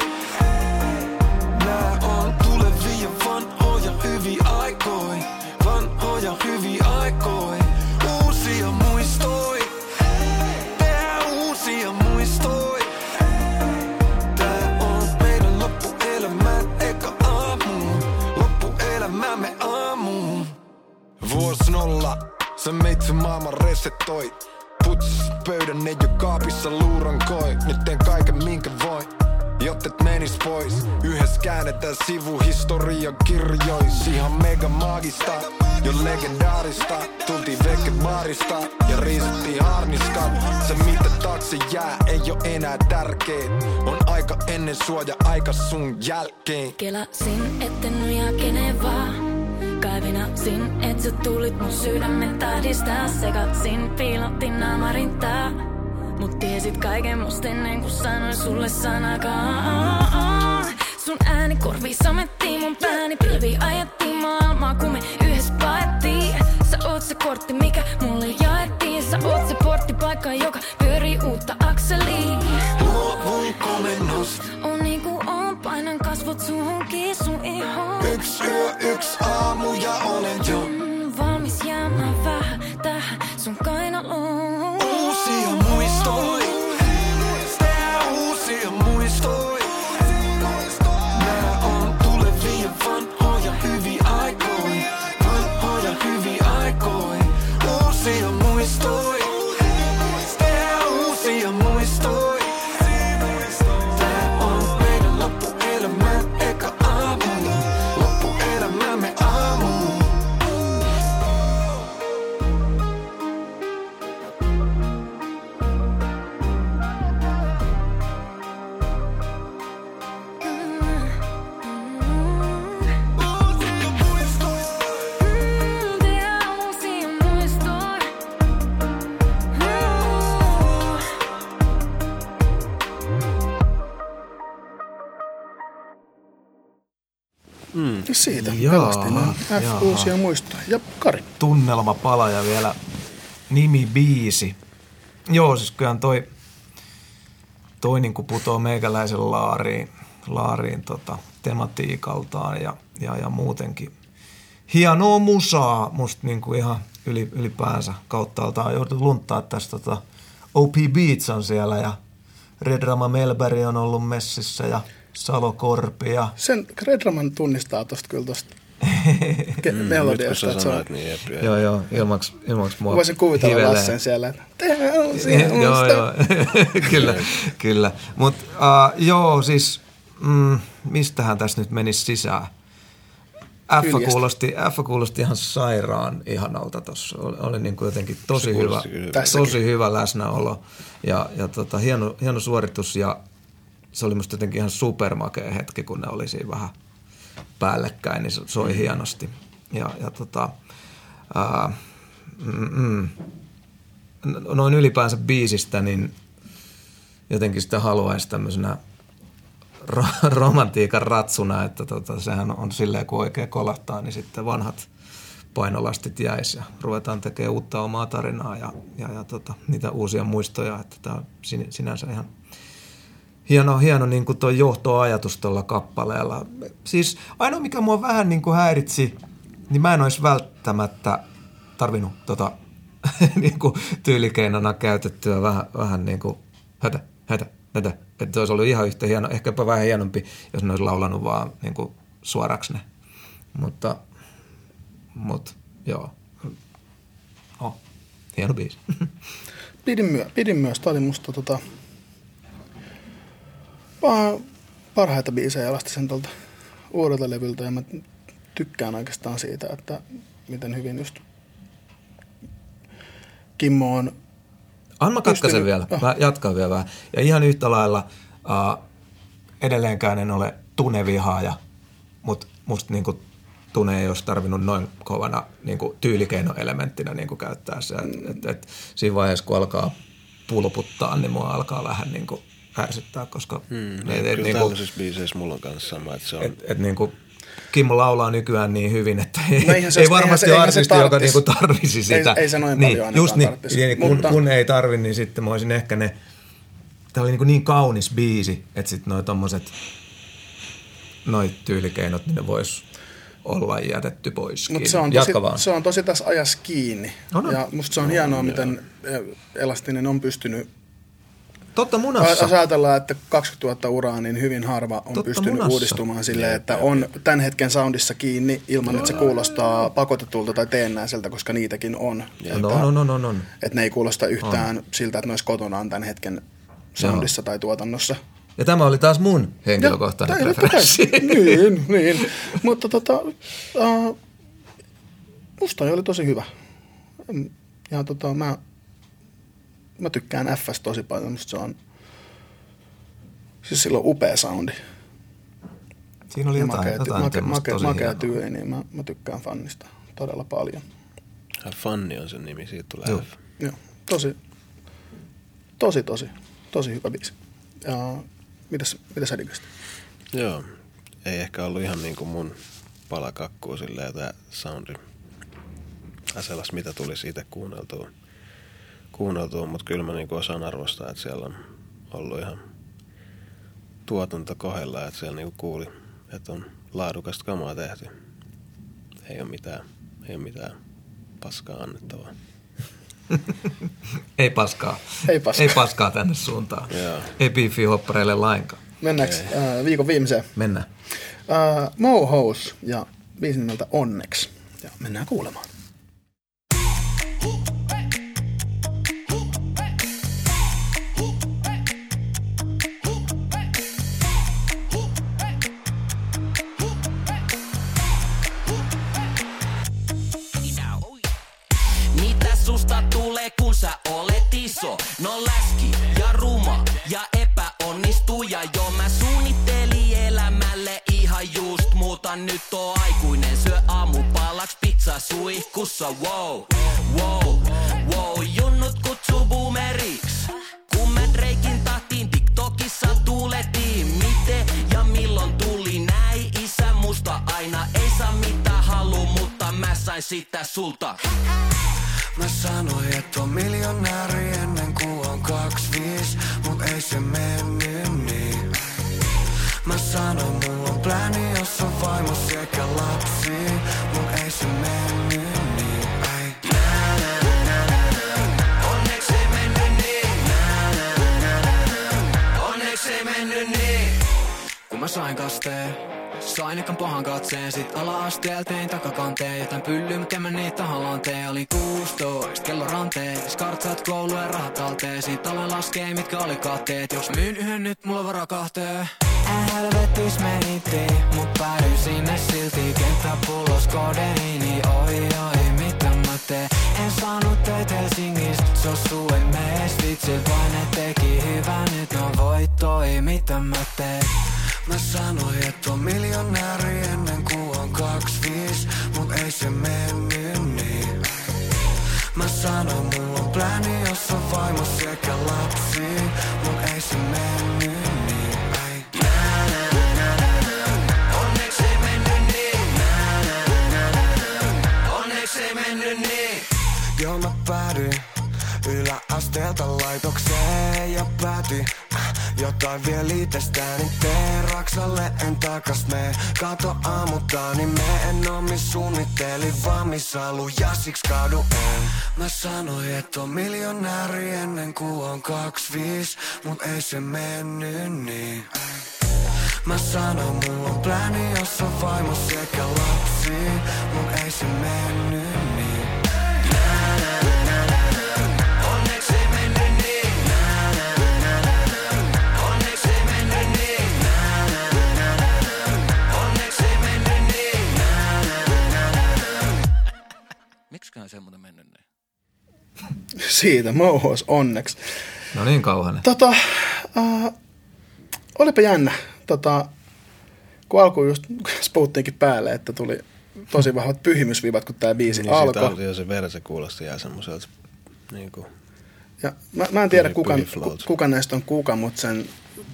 Speaker 7: Nää on tulevia vanhoja hyviä aikoi Vanhoja hyviä aikoi Uusia muistoi Tehdään uusia muistoi Tää on meidän loppuelämä eka aamu. Loppuelämämme aamu. Vuos nolla, sä meitsi maailman resetoit Puts pöydän ne jo kaapissa luurankoi Nyt teen kaiken minkä voin Jottet menis pois. Yhdessä käännetään sivu historian kirjois. Ihan mega maagista Jo legendaarista. Tultiin veke baarista Ja riisuttiin harniskat Se mitä taakse jää ei oo enää tärkeet On aika ennen sua ja aika sun jälkeen.
Speaker 8: Kelasin, etten nuja Genevaa. Kaivinasin, et sä tulit mun sydämen tahdista. Sekasin, piilotin naamarintaa. Mut tiesit kaiken musta ennen kuin sanoin sulle sanakaan. Sun ääni korvi samettiin mun pääni, pilvi ajettiin maailmaa, kun me yhdessä paettiin. Sä oot se kortti, mikä mulle jaettiin. Sä oot se porttipaikka, joka pyörii uutta akseliin.
Speaker 7: Luovun komennos
Speaker 8: On niinku on, painan kasvot suhun, kiisun ihoon.
Speaker 7: Yks yö, yks aamu ja olen jo
Speaker 8: Mm, Valmis jäämään vähän tähän sun kainaloon.
Speaker 7: Uusia
Speaker 2: Siitä
Speaker 3: Jaa,
Speaker 2: pelastin nämä F
Speaker 3: jaha.
Speaker 2: uusia muistoja. Ja Kari.
Speaker 3: tunnelma pala ja vielä nimi biisi. Joo, siis kyllähän toi, toi niin putoo meikäläisen laariin, laariin tota, tematiikaltaan ja, ja, ja muutenkin. Hienoa musaa musta niin kuin ihan yli, ylipäänsä kauttaaltaan. Joudut lunttaa tästä tota, OP Beats on siellä ja Red Rama Melberg on ollut messissä ja Salo Korpi ja
Speaker 2: Sen Redraman tunnistaa tosta kyllä ke-
Speaker 4: Nyt kun
Speaker 2: melodiasta. on,
Speaker 4: sanoit, niin jep.
Speaker 3: Joo, joo, ilmaks, ilmaks mua
Speaker 2: voisin kuvitella
Speaker 3: hivelee.
Speaker 2: Lassen siellä. että
Speaker 3: joo, joo, kyllä, kyllä. Mutta uh, joo, siis mm, mistähän tässä nyt menisi sisään? F kuulosti, F kuulosti ihan sairaan ihanalta tuossa. Oli, oli niin kuin jotenkin tosi hyvä.
Speaker 2: Tässäkin.
Speaker 3: tosi hyvä läsnäolo ja, ja tota, hieno, hieno suoritus ja se oli musta jotenkin ihan supermakea hetki, kun ne oli siinä vähän päällekkäin, niin se soi hienosti. Ja, ja tota, ää, mm, mm, noin ylipäänsä biisistä, niin jotenkin sitä haluaisi tämmöisenä ro- romantiikan ratsuna, että tota, sehän on silleen, kun oikein kolahtaa, niin sitten vanhat painolastit jäis ja ruvetaan tekemään uutta omaa tarinaa ja, ja, ja tota, niitä uusia muistoja, että tämä on sin- sinänsä ihan hieno, hieno niin kuin tuo johtoajatus tuolla kappaleella. Siis ainoa, mikä mua vähän niin kuin häiritsi, niin mä en olisi välttämättä tarvinnut tota, niin kuin tyylikeinona käytettyä vähän, vähän niin kuin hötä, hötä, hötä. Että se olisi ollut ihan yhtä hieno, ehkäpä vähän hienompi, jos ne olisi laulanut vaan niin kuin suoraksi ne. Mutta, mutta joo. Oh, hieno biisi.
Speaker 2: Pidin, myö, pidin myös. Tämä oli musta tota, parhaita biisejä sen tuolta uudelta levyltä ja mä tykkään oikeastaan siitä, että miten hyvin just Kimmo on
Speaker 3: Anna
Speaker 2: Pystynyt-
Speaker 3: vielä.
Speaker 2: Oh.
Speaker 3: Mä jatkan vielä vähän. Ja ihan yhtä lailla uh, edelleenkään en ole tunevihaaja, mutta musta niinku tune ei olisi tarvinnut noin kovana niinku tyylikeinoelementtinä niinku käyttää se. Et, et, et, siinä vaiheessa, kun alkaa pulputtaa, niin mua alkaa vähän niinku ärsyttää, koska
Speaker 4: Hmm,
Speaker 3: et,
Speaker 4: no,
Speaker 3: et,
Speaker 4: kyllä
Speaker 3: niinku,
Speaker 4: tällaisissa biiseissä mulla on kanssa sama, että se on...
Speaker 3: et, et, niinku, Kimmo laulaa nykyään niin hyvin, että ei,
Speaker 2: No se-
Speaker 3: ei varmasti
Speaker 2: se-
Speaker 3: ole
Speaker 2: eihän se
Speaker 3: artisti, joka niinku tarvisi sitä.
Speaker 2: Ei- ei se noin
Speaker 3: niin, just niin,
Speaker 2: tarttis.
Speaker 3: niin, kun,
Speaker 2: Mutta-
Speaker 3: kun ei tarvi, niin sitten mä olisin ehkä ne, tää oli niin, niin kaunis biisi, että sitten noi tommoset, noit tyylikeinot, niin ne vois olla jätetty poiskin.
Speaker 2: Mutta se on, tosi, se on tosi tässä ajassa kiinni.
Speaker 3: On, on.
Speaker 2: Ja musta se on hienoa, miten Elastinen on pystynyt
Speaker 3: Totta
Speaker 2: Jos
Speaker 3: munassa.
Speaker 2: ajatellaan, että 20 000 uraa, niin hyvin harva on
Speaker 3: Totta
Speaker 2: pystynyt
Speaker 3: munassa.
Speaker 2: uudistumaan silleen, että on tämän hetken soundissa kiinni ilman, että se kuulostaa pakotetulta tai teennäiseltä, koska niitäkin on.
Speaker 3: No, no, no, no, no.
Speaker 2: Että ne ei kuulosta yhtään siltä, että ne olisi kotonaan tämän hetken soundissa tai tuotannossa.
Speaker 3: Ja tämä oli taas mun henkilökohtainen
Speaker 2: Ja-
Speaker 3: preferenssi.
Speaker 2: niin, niin. Mutta tota, uh, musta oli tosi hyvä. Ja tota, mä, mä tykkään Fs tosi paljon. Musta se on, siis sillä on upea soundi.
Speaker 3: Siinä oli
Speaker 2: Ja
Speaker 3: jotain,
Speaker 2: makea,
Speaker 3: jotain
Speaker 2: make,
Speaker 3: semmoista
Speaker 2: make,
Speaker 3: tosi
Speaker 2: makea
Speaker 3: hienoa.
Speaker 2: tyyli, niin mä, mä tykkään fannista todella paljon.
Speaker 4: Funny on sen nimi, siitä tulee
Speaker 3: Joo.
Speaker 4: F.
Speaker 2: Joo, tosi, tosi, tosi, tosi hyvä biisi. Ja mitäs, mitäs sä?
Speaker 4: Joo, ei ehkä ollut ihan niin kuin mun palakakkuu silleen tää soundi. Ja sellaista, mitä tuli siitä kuunneltua. Kuunneltua mutta kyllä mä niin osaan arvostaa, että siellä on ollut ihan tuotanto kohdella, että siellä niin kuuli, että on laadukasta kamaa tehty. Ei ole mitään, ei ole mitään paskaa annettavaa.
Speaker 3: Ei paskaa.
Speaker 2: Ei paskaa.
Speaker 3: Ei paskaa tänne suuntaan.
Speaker 4: Joo.
Speaker 3: Ei biifiä hoppareille lainkaan.
Speaker 2: Mennäänkö äh, viikon viimeiseen?
Speaker 3: Mennään.
Speaker 2: Äh, Mohous ja biisin nimeltä Onneksi. Ja mennään kuulemaan.
Speaker 9: Suihkussa Wow, wow, wow. Junnut kutsuu boomeriksi. Kun mä Drakein tahtiin TikTokissa tuuletiin Miten ja milloin tuli näin. Isä musta aina ei saa mitä halu Mutta mä sain sitä sulta.
Speaker 10: Mä sanoin, että on miljonääri ennen kuin on 25, mut ei se mennyt niin. Mä sanoin, mulla on plääni, jos on vaimo sekä lapsi,
Speaker 11: mä sain kasteen, sain ekan pahan katseen. Sit ala-asteella tein takakanteen. Jotain pyllyä, en mä niitä tahallaan tee. Oli 16, kello rantees. Kartsat koulu ja rahat talteen. Siitä aloin laskee, mitkä oli katteet. Jos myyn yhden nyt, mulla varaa kahteen. Äh helvetis menittiin Mut päädyin sinne silti. Kenttäpullos kodeiini Oi oi, mitä mä teen? En saanut töitä Helsingistä Sossu ei mees vitsit Vain ne teki hyvää Nyt on voittoi, mitä mä teen
Speaker 10: Mä sanoin, että on miljonääri ennen kuin on 25, mut ei se mennyt niin. Mä sanoin, mulla on plääni, jos on vaimo sekä lapsi, mut ei se mennyt niin. Ei.
Speaker 9: Onneksi ei mennyt niin. Onneksi ei mennyt niin.
Speaker 10: Joo mä päädyin yläasteelta laitokseen ja päätin äh, jotain vielä itsestäni. Teen Raksalle en takas mene, kato aamuttaa niin me en oo miss suunnittelin vaan missä halu ja siksi kadu en. Mä sanoin että on miljonääri ennen kuin on 25 mut ei se mennyt niin. Mä sanon, mulla on plääni, jos on vaimo sekä lapsi, mut ei se mennyt niin.
Speaker 2: Siitä, mouhos onneksi.
Speaker 3: No niin kauhanen.
Speaker 2: Tota, äh, olipa jännä. Tota, kun alkoi just Sputnikin päälle, että tuli tosi vahvat pyhimysvivat, kun tämä biisi
Speaker 4: Niin siitä
Speaker 2: alkoi.
Speaker 4: alkoi se verse kuulosti jää semmoiselta niin kuin,
Speaker 2: Ja mä, mä en tiedä, kuka, kuka näistä on kuka, mutta sen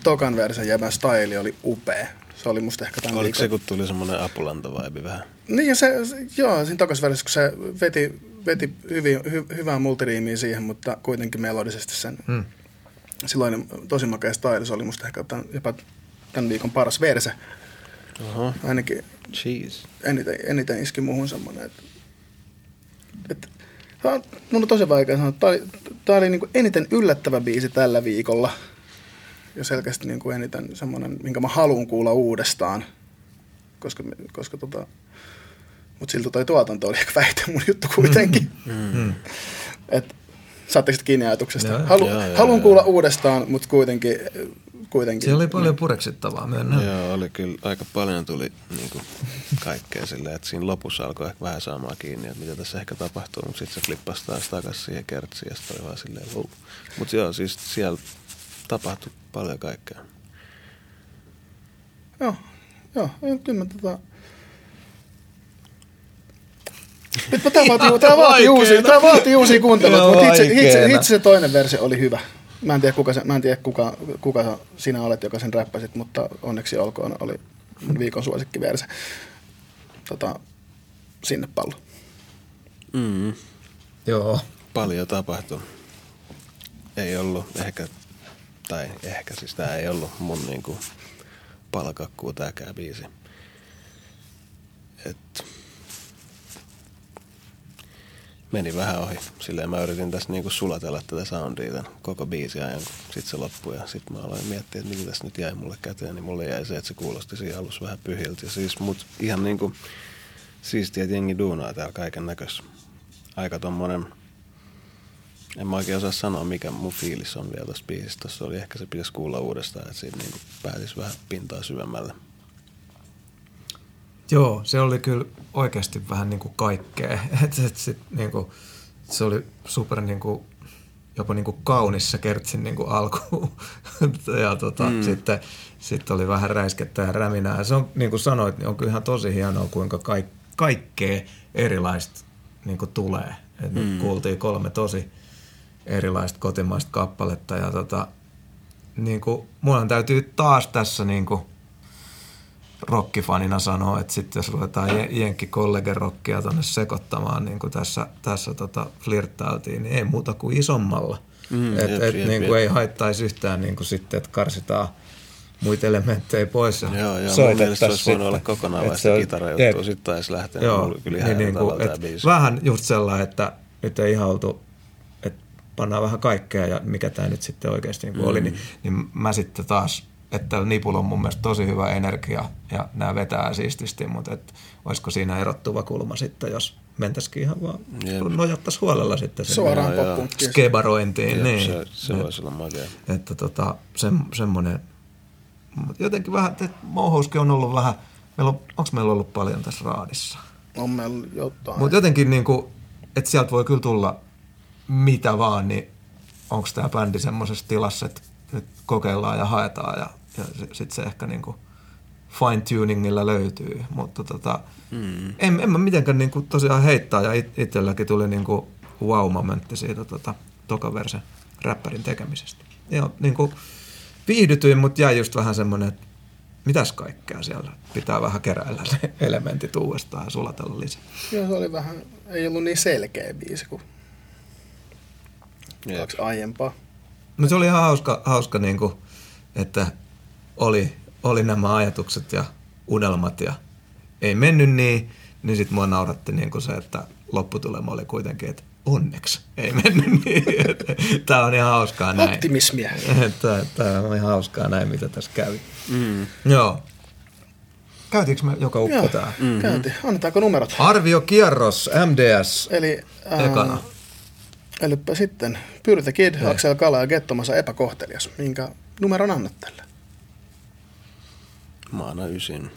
Speaker 2: tokan versen jäbän style oli upea. Se oli musta ehkä tämän
Speaker 4: oliko se
Speaker 2: viikon.
Speaker 4: kun tuli semmoinen apulanta-vibe vähän?
Speaker 2: Niin ja se, joo, siinä tokas versiossa, kun se veti, veti hyvin, hy, hyvää multiriimiä siihen, mutta kuitenkin melodisesti sen
Speaker 3: Mm.
Speaker 2: silloin tosi makea style. Se oli musta ehkä tämän, jopa tämän viikon paras verse.
Speaker 4: Oho,
Speaker 2: Ainakin
Speaker 4: cheese.
Speaker 2: eniten, eniten iski muuhun semmoinen, että, on, mun on tosi vaikea sanoa. Tämä oli, tää oli niinku eniten yllättävä biisi tällä viikolla. Ja selkeästi niinku eniten semmoinen, minkä mä haluan kuulla uudestaan. Koska, koska tota, mutta siltä toi tuotanto oli ehkä väite mun juttu kuitenkin.
Speaker 3: Mm.
Speaker 2: Et, saatteko sitten kiinni ajatuksesta?
Speaker 3: Joo,
Speaker 2: Halu,
Speaker 4: joo, joo,
Speaker 2: haluan
Speaker 4: joo.
Speaker 2: kuulla uudestaan, mutta kuitenkin, kuitenkin.
Speaker 3: Siellä oli paljon pureksittavaa, myönnän.
Speaker 4: Joo, oli kyllä aika paljon tuli niin kuin, kaikkea silleen, että siinä lopussa alkoi ehkä vähän saamaan kiinni, että mitä tässä ehkä tapahtuu, mutta sitten se flippasi taas takaisin siihen kertsiin ja sitten oli vaan silleen, wow. Mutta joo, siis siellä tapahtui paljon kaikkea.
Speaker 2: Joo, joo, kyllä mä tota... Nyt tämä vaatii, tää vaatii, uusia, tää vaatii uusia kuunteluita, mutta itse, itse, itse, se toinen versio oli hyvä. Mä en tiedä, kuka, se, mä en tiedä kuka, kuka sinä olet, joka sen räppäsit, mutta onneksi olkoon oli mun viikon suosikkiverse. Tota, sinne pallo.
Speaker 4: Mm.
Speaker 3: Joo.
Speaker 4: Paljon tapahtui. Ei ollut ehkä, tai ehkä siis tää ei ollut mun niinku palkakkuu tääkään biisi. Et meni vähän ohi. Silleen mä yritin tässä niinku sulatella tätä soundia tämän koko biisi ajan, kun sit se loppui. Ja sit mä aloin miettiä, että mitä tässä nyt jäi mulle käteen, niin mulle jäi se, että se kuulosti siinä alussa vähän pyhiltä. Ja siis mut ihan niinku siistiä, että jengi duunaa täällä kaiken näköistä. Aika tommonen, en mä oikein osaa sanoa, mikä mun fiilis on vielä tossa biisissä. Tossa oli ehkä se pitäisi kuulla uudestaan, että siitä niinku pääsisi vähän pintaa syvemmälle.
Speaker 3: Joo, se oli kyllä oikeasti vähän niin kuin kaikkea. Et, et sit, niin kuin, se oli super niin kuin, jopa niin kuin kaunis se kertsin niin kuin alku. ja tota, mm. sitten, sitten oli vähän räiskettä ja räminää. Ja se on, niin kuin sanoit, niin on kyllä ihan tosi hienoa, kuinka kaik, kaikkea erilaista niin kuin tulee. Et mm. Nyt kuultiin kolme tosi erilaista kotimaista kappaletta. Ja tota, niin kuin, täytyy taas tässä niin kuin, rockifanina sanoa, että sitten jos ruvetaan je- jenkki rockia tonne sekoittamaan, niin kuin tässä, tässä tota flirttailtiin, niin ei muuta kuin isommalla.
Speaker 4: Mm,
Speaker 3: et,
Speaker 4: jep,
Speaker 3: et,
Speaker 4: jep,
Speaker 3: niin kuin
Speaker 4: jep.
Speaker 3: ei haittaisi yhtään niin kuin sitten, että karsitaan muita elementtejä pois ja
Speaker 4: Joo, joo. Mun mielestä se olisi voinut olla kokonaan kitarajuttua.
Speaker 3: jep.
Speaker 4: Sitten taisi lähteä. Joo, kyllä
Speaker 3: niin,
Speaker 4: eri
Speaker 3: niin kuin, et
Speaker 4: biisi.
Speaker 3: vähän just sellainen, että nyt ei ihan oltu, pannaan vähän kaikkea ja mikä tämä nyt sitten oikeasti niin mm. oli, niin, niin mä sitten taas, että Nipulla on mun mielestä tosi hyvä energia ja nämä vetää siististi, mutta et, olisiko siinä erottuva kulma sitten, jos mentäisikin ihan vaan,
Speaker 4: Jep.
Speaker 3: nojattaisiin huolella sitten sen
Speaker 2: Suoraan poppunkkiin.
Speaker 3: skebarointiin.
Speaker 4: Jep,
Speaker 3: niin.
Speaker 4: Se, se voisi olla makea.
Speaker 3: Että tota, se, semmoinen, mut jotenkin vähän, että Mohouskin on ollut vähän, meillä on, onko meillä ollut paljon tässä raadissa?
Speaker 2: On meillä jotain.
Speaker 3: Mutta jotenkin niin kuin, että sieltä voi kyllä tulla mitä vaan, niin onko tämä bändi semmoisessa tilassa, että nyt kokeillaan ja haetaan ja, ja sitten se ehkä niin kuin fine tuningilla löytyy. Mutta tota, mm. en, en mä mitenkään niin kuin tosiaan heittää ja it, itselläkin tuli niin kuin wow-momentti siitä tota, tokaversen räppärin tekemisestä. Ja niin kuin viihdytyin, mutta jäi just vähän semmoinen, että mitäs kaikkea siellä pitää vähän keräillä ne elementit uudestaan ja sulatella lisää.
Speaker 2: Joo, se oli vähän, ei ollut niin selkeä biisi kuin
Speaker 4: Jep.
Speaker 2: kaksi aiempaa.
Speaker 3: No se oli ihan hauska, hauska niin kuin, että oli, oli nämä ajatukset ja unelmat ja ei mennyt niin, niin sitten mua nauratti niin kuin se, että lopputulema oli kuitenkin, että onneksi ei mennyt niin. Tämä on ihan hauskaa näin.
Speaker 2: Optimismia.
Speaker 3: Tämä on ihan hauskaa näin, mitä tässä kävi.
Speaker 4: Mm.
Speaker 3: Joo. Käytiinkö me joka ukko tää?
Speaker 2: mm-hmm. käytiin. Annetaanko numerot?
Speaker 3: Arviokierros, MDS,
Speaker 2: Eli, ää,
Speaker 3: ekana.
Speaker 2: eli sitten Pyrtä Kid, Axel Kala ja Gettomasa epäkohtelias. Minkä numeron annat tälle?
Speaker 4: Mä annan ysin,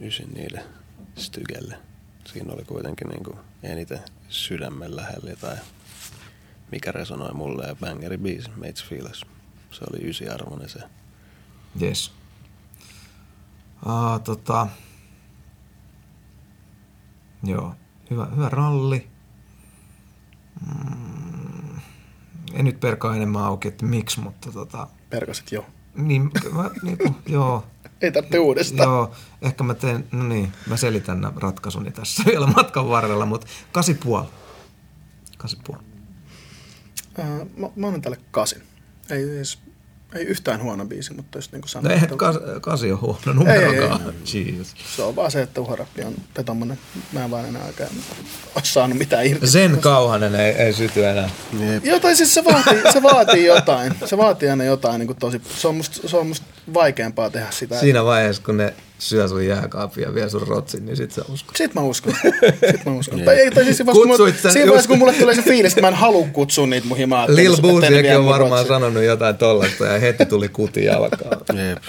Speaker 4: ysin niille stygelle. Siinä oli kuitenkin niinku eniten sydämen lähellä tai mikä resonoi mulle ja bangeri biisi, Mates Feelers. Se oli ysi arvoinen se.
Speaker 3: Yes. Uh, tota, joo, hyvä, hyvä ralli. Mm, en nyt perkaa enemmän auki, että miksi, mutta tota,
Speaker 2: Perkasit jo.
Speaker 3: niin, mä, niin kuin, joo,
Speaker 2: Ei tarvitse uudestaan.
Speaker 3: joo, ehkä mä teen, no niin, mä selitän nämä ratkaisuni tässä vielä matkan varrella, mutta kasi puoli. Kasi puoli.
Speaker 2: Äh, mä, mä annan tälle kasin. Ei, edes, ei yhtään huono biisi, mutta jos niin kuin
Speaker 3: No
Speaker 2: sanoin,
Speaker 3: eihän kas, kasi on huono numerokaan.
Speaker 2: Ei,
Speaker 3: Jeez.
Speaker 2: se on vaan se, että uharappi on tommonen, mä en vaan enää aikaa ole saanut mitään irti.
Speaker 3: Sen kauhanen ei, ei syty enää.
Speaker 4: Jep.
Speaker 2: Jotain siis se vaatii, se vaatii jotain. Se vaatii aina jotain niin kuin tosi, se on, musta, se on musta vaikeampaa tehdä sitä.
Speaker 3: Siinä vaiheessa, kun ne syö sun jääkaapia ja vie sun rotsin, niin sit sä uskot.
Speaker 2: Sit mä uskon. Sit mä uskon. tai, ei, tai siis vasta, kun mulle, siinä vaiheessa,
Speaker 3: just-
Speaker 2: kun mulle tulee se fiilis, että mä en halua kutsua niitä mun himaa.
Speaker 3: Lil Boosiakin on varmaan sanonut jotain tollasta ja heti tuli kuti jalkaan.
Speaker 4: Jep.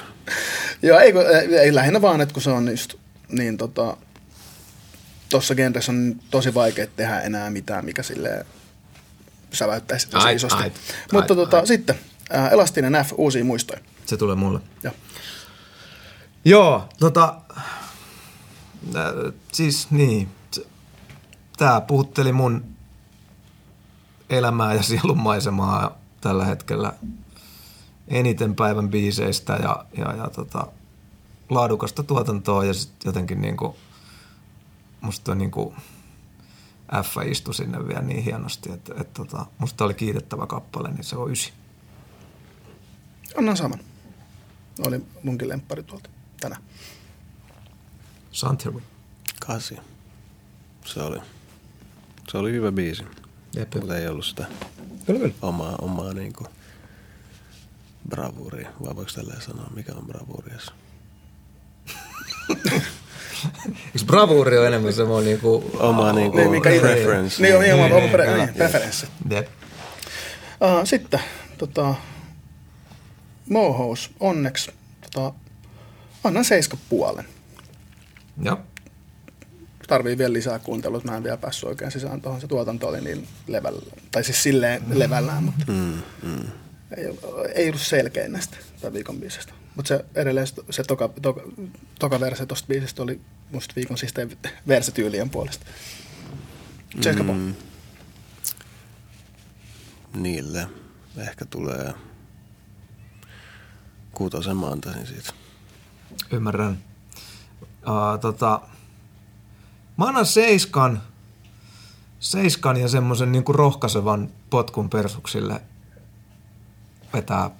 Speaker 2: Joo, ei, kun- ei, ei, lähinnä vaan, että kun se on just niin tota, tossa genressä on tosi vaikea tehdä enää mitään, mikä silleen säväyttäisi tosi isosti.
Speaker 3: ai,
Speaker 2: Mutta
Speaker 3: ai,
Speaker 2: tota,
Speaker 3: ai.
Speaker 2: sitten ää, Elastinen F, uusia muistoja.
Speaker 3: Se tulee mulle.
Speaker 2: Joo.
Speaker 3: Joo, tota, äh, siis niin, t- tää puhutteli mun elämää ja sielunmaisemaa tällä hetkellä eniten päivän biiseistä ja, ja, ja tota, laadukasta tuotantoa ja sitten jotenkin niinku, musta niinku F istui sinne vielä niin hienosti, että et, tota, musta oli kiitettävä kappale, niin se on ysi.
Speaker 2: Annan saman. Oli munkin lemppari tuolta tänään.
Speaker 3: Santerwi.
Speaker 4: Kasi. Se oli, se oli hyvä biisi.
Speaker 3: Jep.
Speaker 4: Mutta ei ollut sitä
Speaker 3: Kyllä, kyllä.
Speaker 4: omaa, omaa niinku bravuuria. Vai voiko tälleen sanoa, mikä on bravuurias?
Speaker 3: Eikö bravuuri on enemmän semmoinen niinku...
Speaker 4: Omaa niinku
Speaker 2: Niin, mikä-
Speaker 4: preference.
Speaker 2: Niin, niin, niin,
Speaker 3: niin,
Speaker 2: niin,
Speaker 3: niin,
Speaker 2: niin, preferenssi.
Speaker 3: Jep.
Speaker 2: Uh, sitten tota, Mohous, onneksi tota, annan seiska puolen.
Speaker 3: Joo.
Speaker 2: Tarvii vielä lisää kuuntelua, että mä en vielä päässyt oikein sisään tuohon. Se tuotanto oli niin levällä, tai siis silleen levällään, mutta
Speaker 4: Mm, mm.
Speaker 2: ei, ei ollut selkeä näistä tämän viikon biisistä. Mutta se edelleen se, toka, toka, toka verse tuosta biisistä oli musta viikon sistein versetyylien puolesta. Seiska.
Speaker 4: Mm. Niille ehkä tulee kuutosen mä antaisin siitä.
Speaker 3: Ymmärrän. Uh, tota, mä annan seiskan, seiskan ja semmoisen niinku rohkaisevan potkun persuksille vetää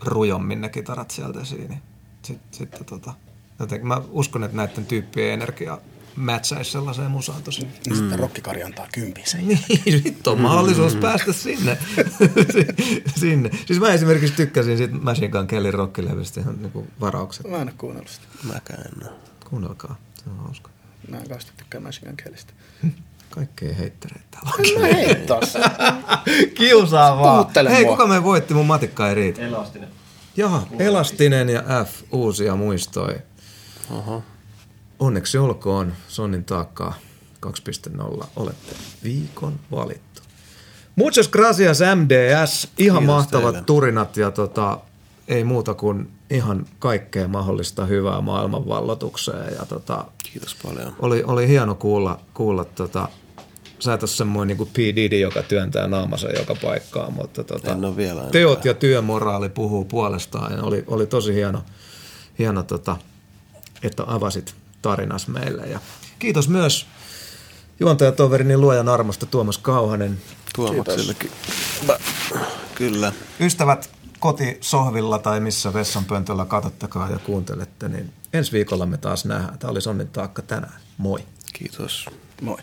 Speaker 3: rujommin ne kitarat sieltä esiin. Sitten, sitten tota, jotenkin mä uskon, että näiden tyyppien energia mätsäisi sellaiseen musaan tosi.
Speaker 2: Niin sitten rokkikarja antaa kympin sen.
Speaker 3: Niin, sitten on mahdollisuus päästä sinne. sinne. Siis mä esimerkiksi tykkäsin siitä Machine Gun Kellin rockilevystä ihan niinku varaukset.
Speaker 2: Mä en ole kuunnellut sitä.
Speaker 4: Mäkään en ole.
Speaker 3: Kuunnelkaa, se on hauska.
Speaker 2: Mä en kauheasti tykkää Machine Gun Kellistä.
Speaker 3: Kaikkea heittereitä täällä on.
Speaker 2: Mä heittaa.
Speaker 3: Kiusaa vaan.
Speaker 2: Puhuttele
Speaker 3: Hei,
Speaker 2: mua.
Speaker 3: kuka me voitti? Mun matikka ei riitä. Elastinen. Jaha, Elastinen ja F, uusia muistoja.
Speaker 4: Oho.
Speaker 3: Onneksi olkoon Sonnin taakkaa 2.0. Olette viikon valittu. Muchas gracias MDS. Ihan
Speaker 4: Kiitos
Speaker 3: mahtavat
Speaker 4: teille.
Speaker 3: turinat ja tota, ei muuta kuin ihan kaikkea mahdollista hyvää maailmanvallotukseen. Ja tota,
Speaker 4: Kiitos paljon.
Speaker 3: oli, oli hieno kuulla, kuulla tota, sä et ole semmoinen niin kuin P. Diddy, joka työntää naamansa joka paikkaan, mutta tota,
Speaker 4: En vielä
Speaker 3: teot ja työmoraali puhuu puolestaan. Ja oli, oli tosi hieno, hieno tota, että avasit tarinas meille. Ja kiitos myös juontajatoverini luojan armosta Tuomas Kauhanen.
Speaker 4: Tuomaksillekin. Mä- Kyllä.
Speaker 3: Ystävät kotisohvilla tai missä vessanpöntöllä katsottakaa ja kuuntelette, niin ensi viikolla me taas nähdään. Tämä oli Sonnin taakka tänään. Moi.
Speaker 4: Kiitos.
Speaker 2: Moi.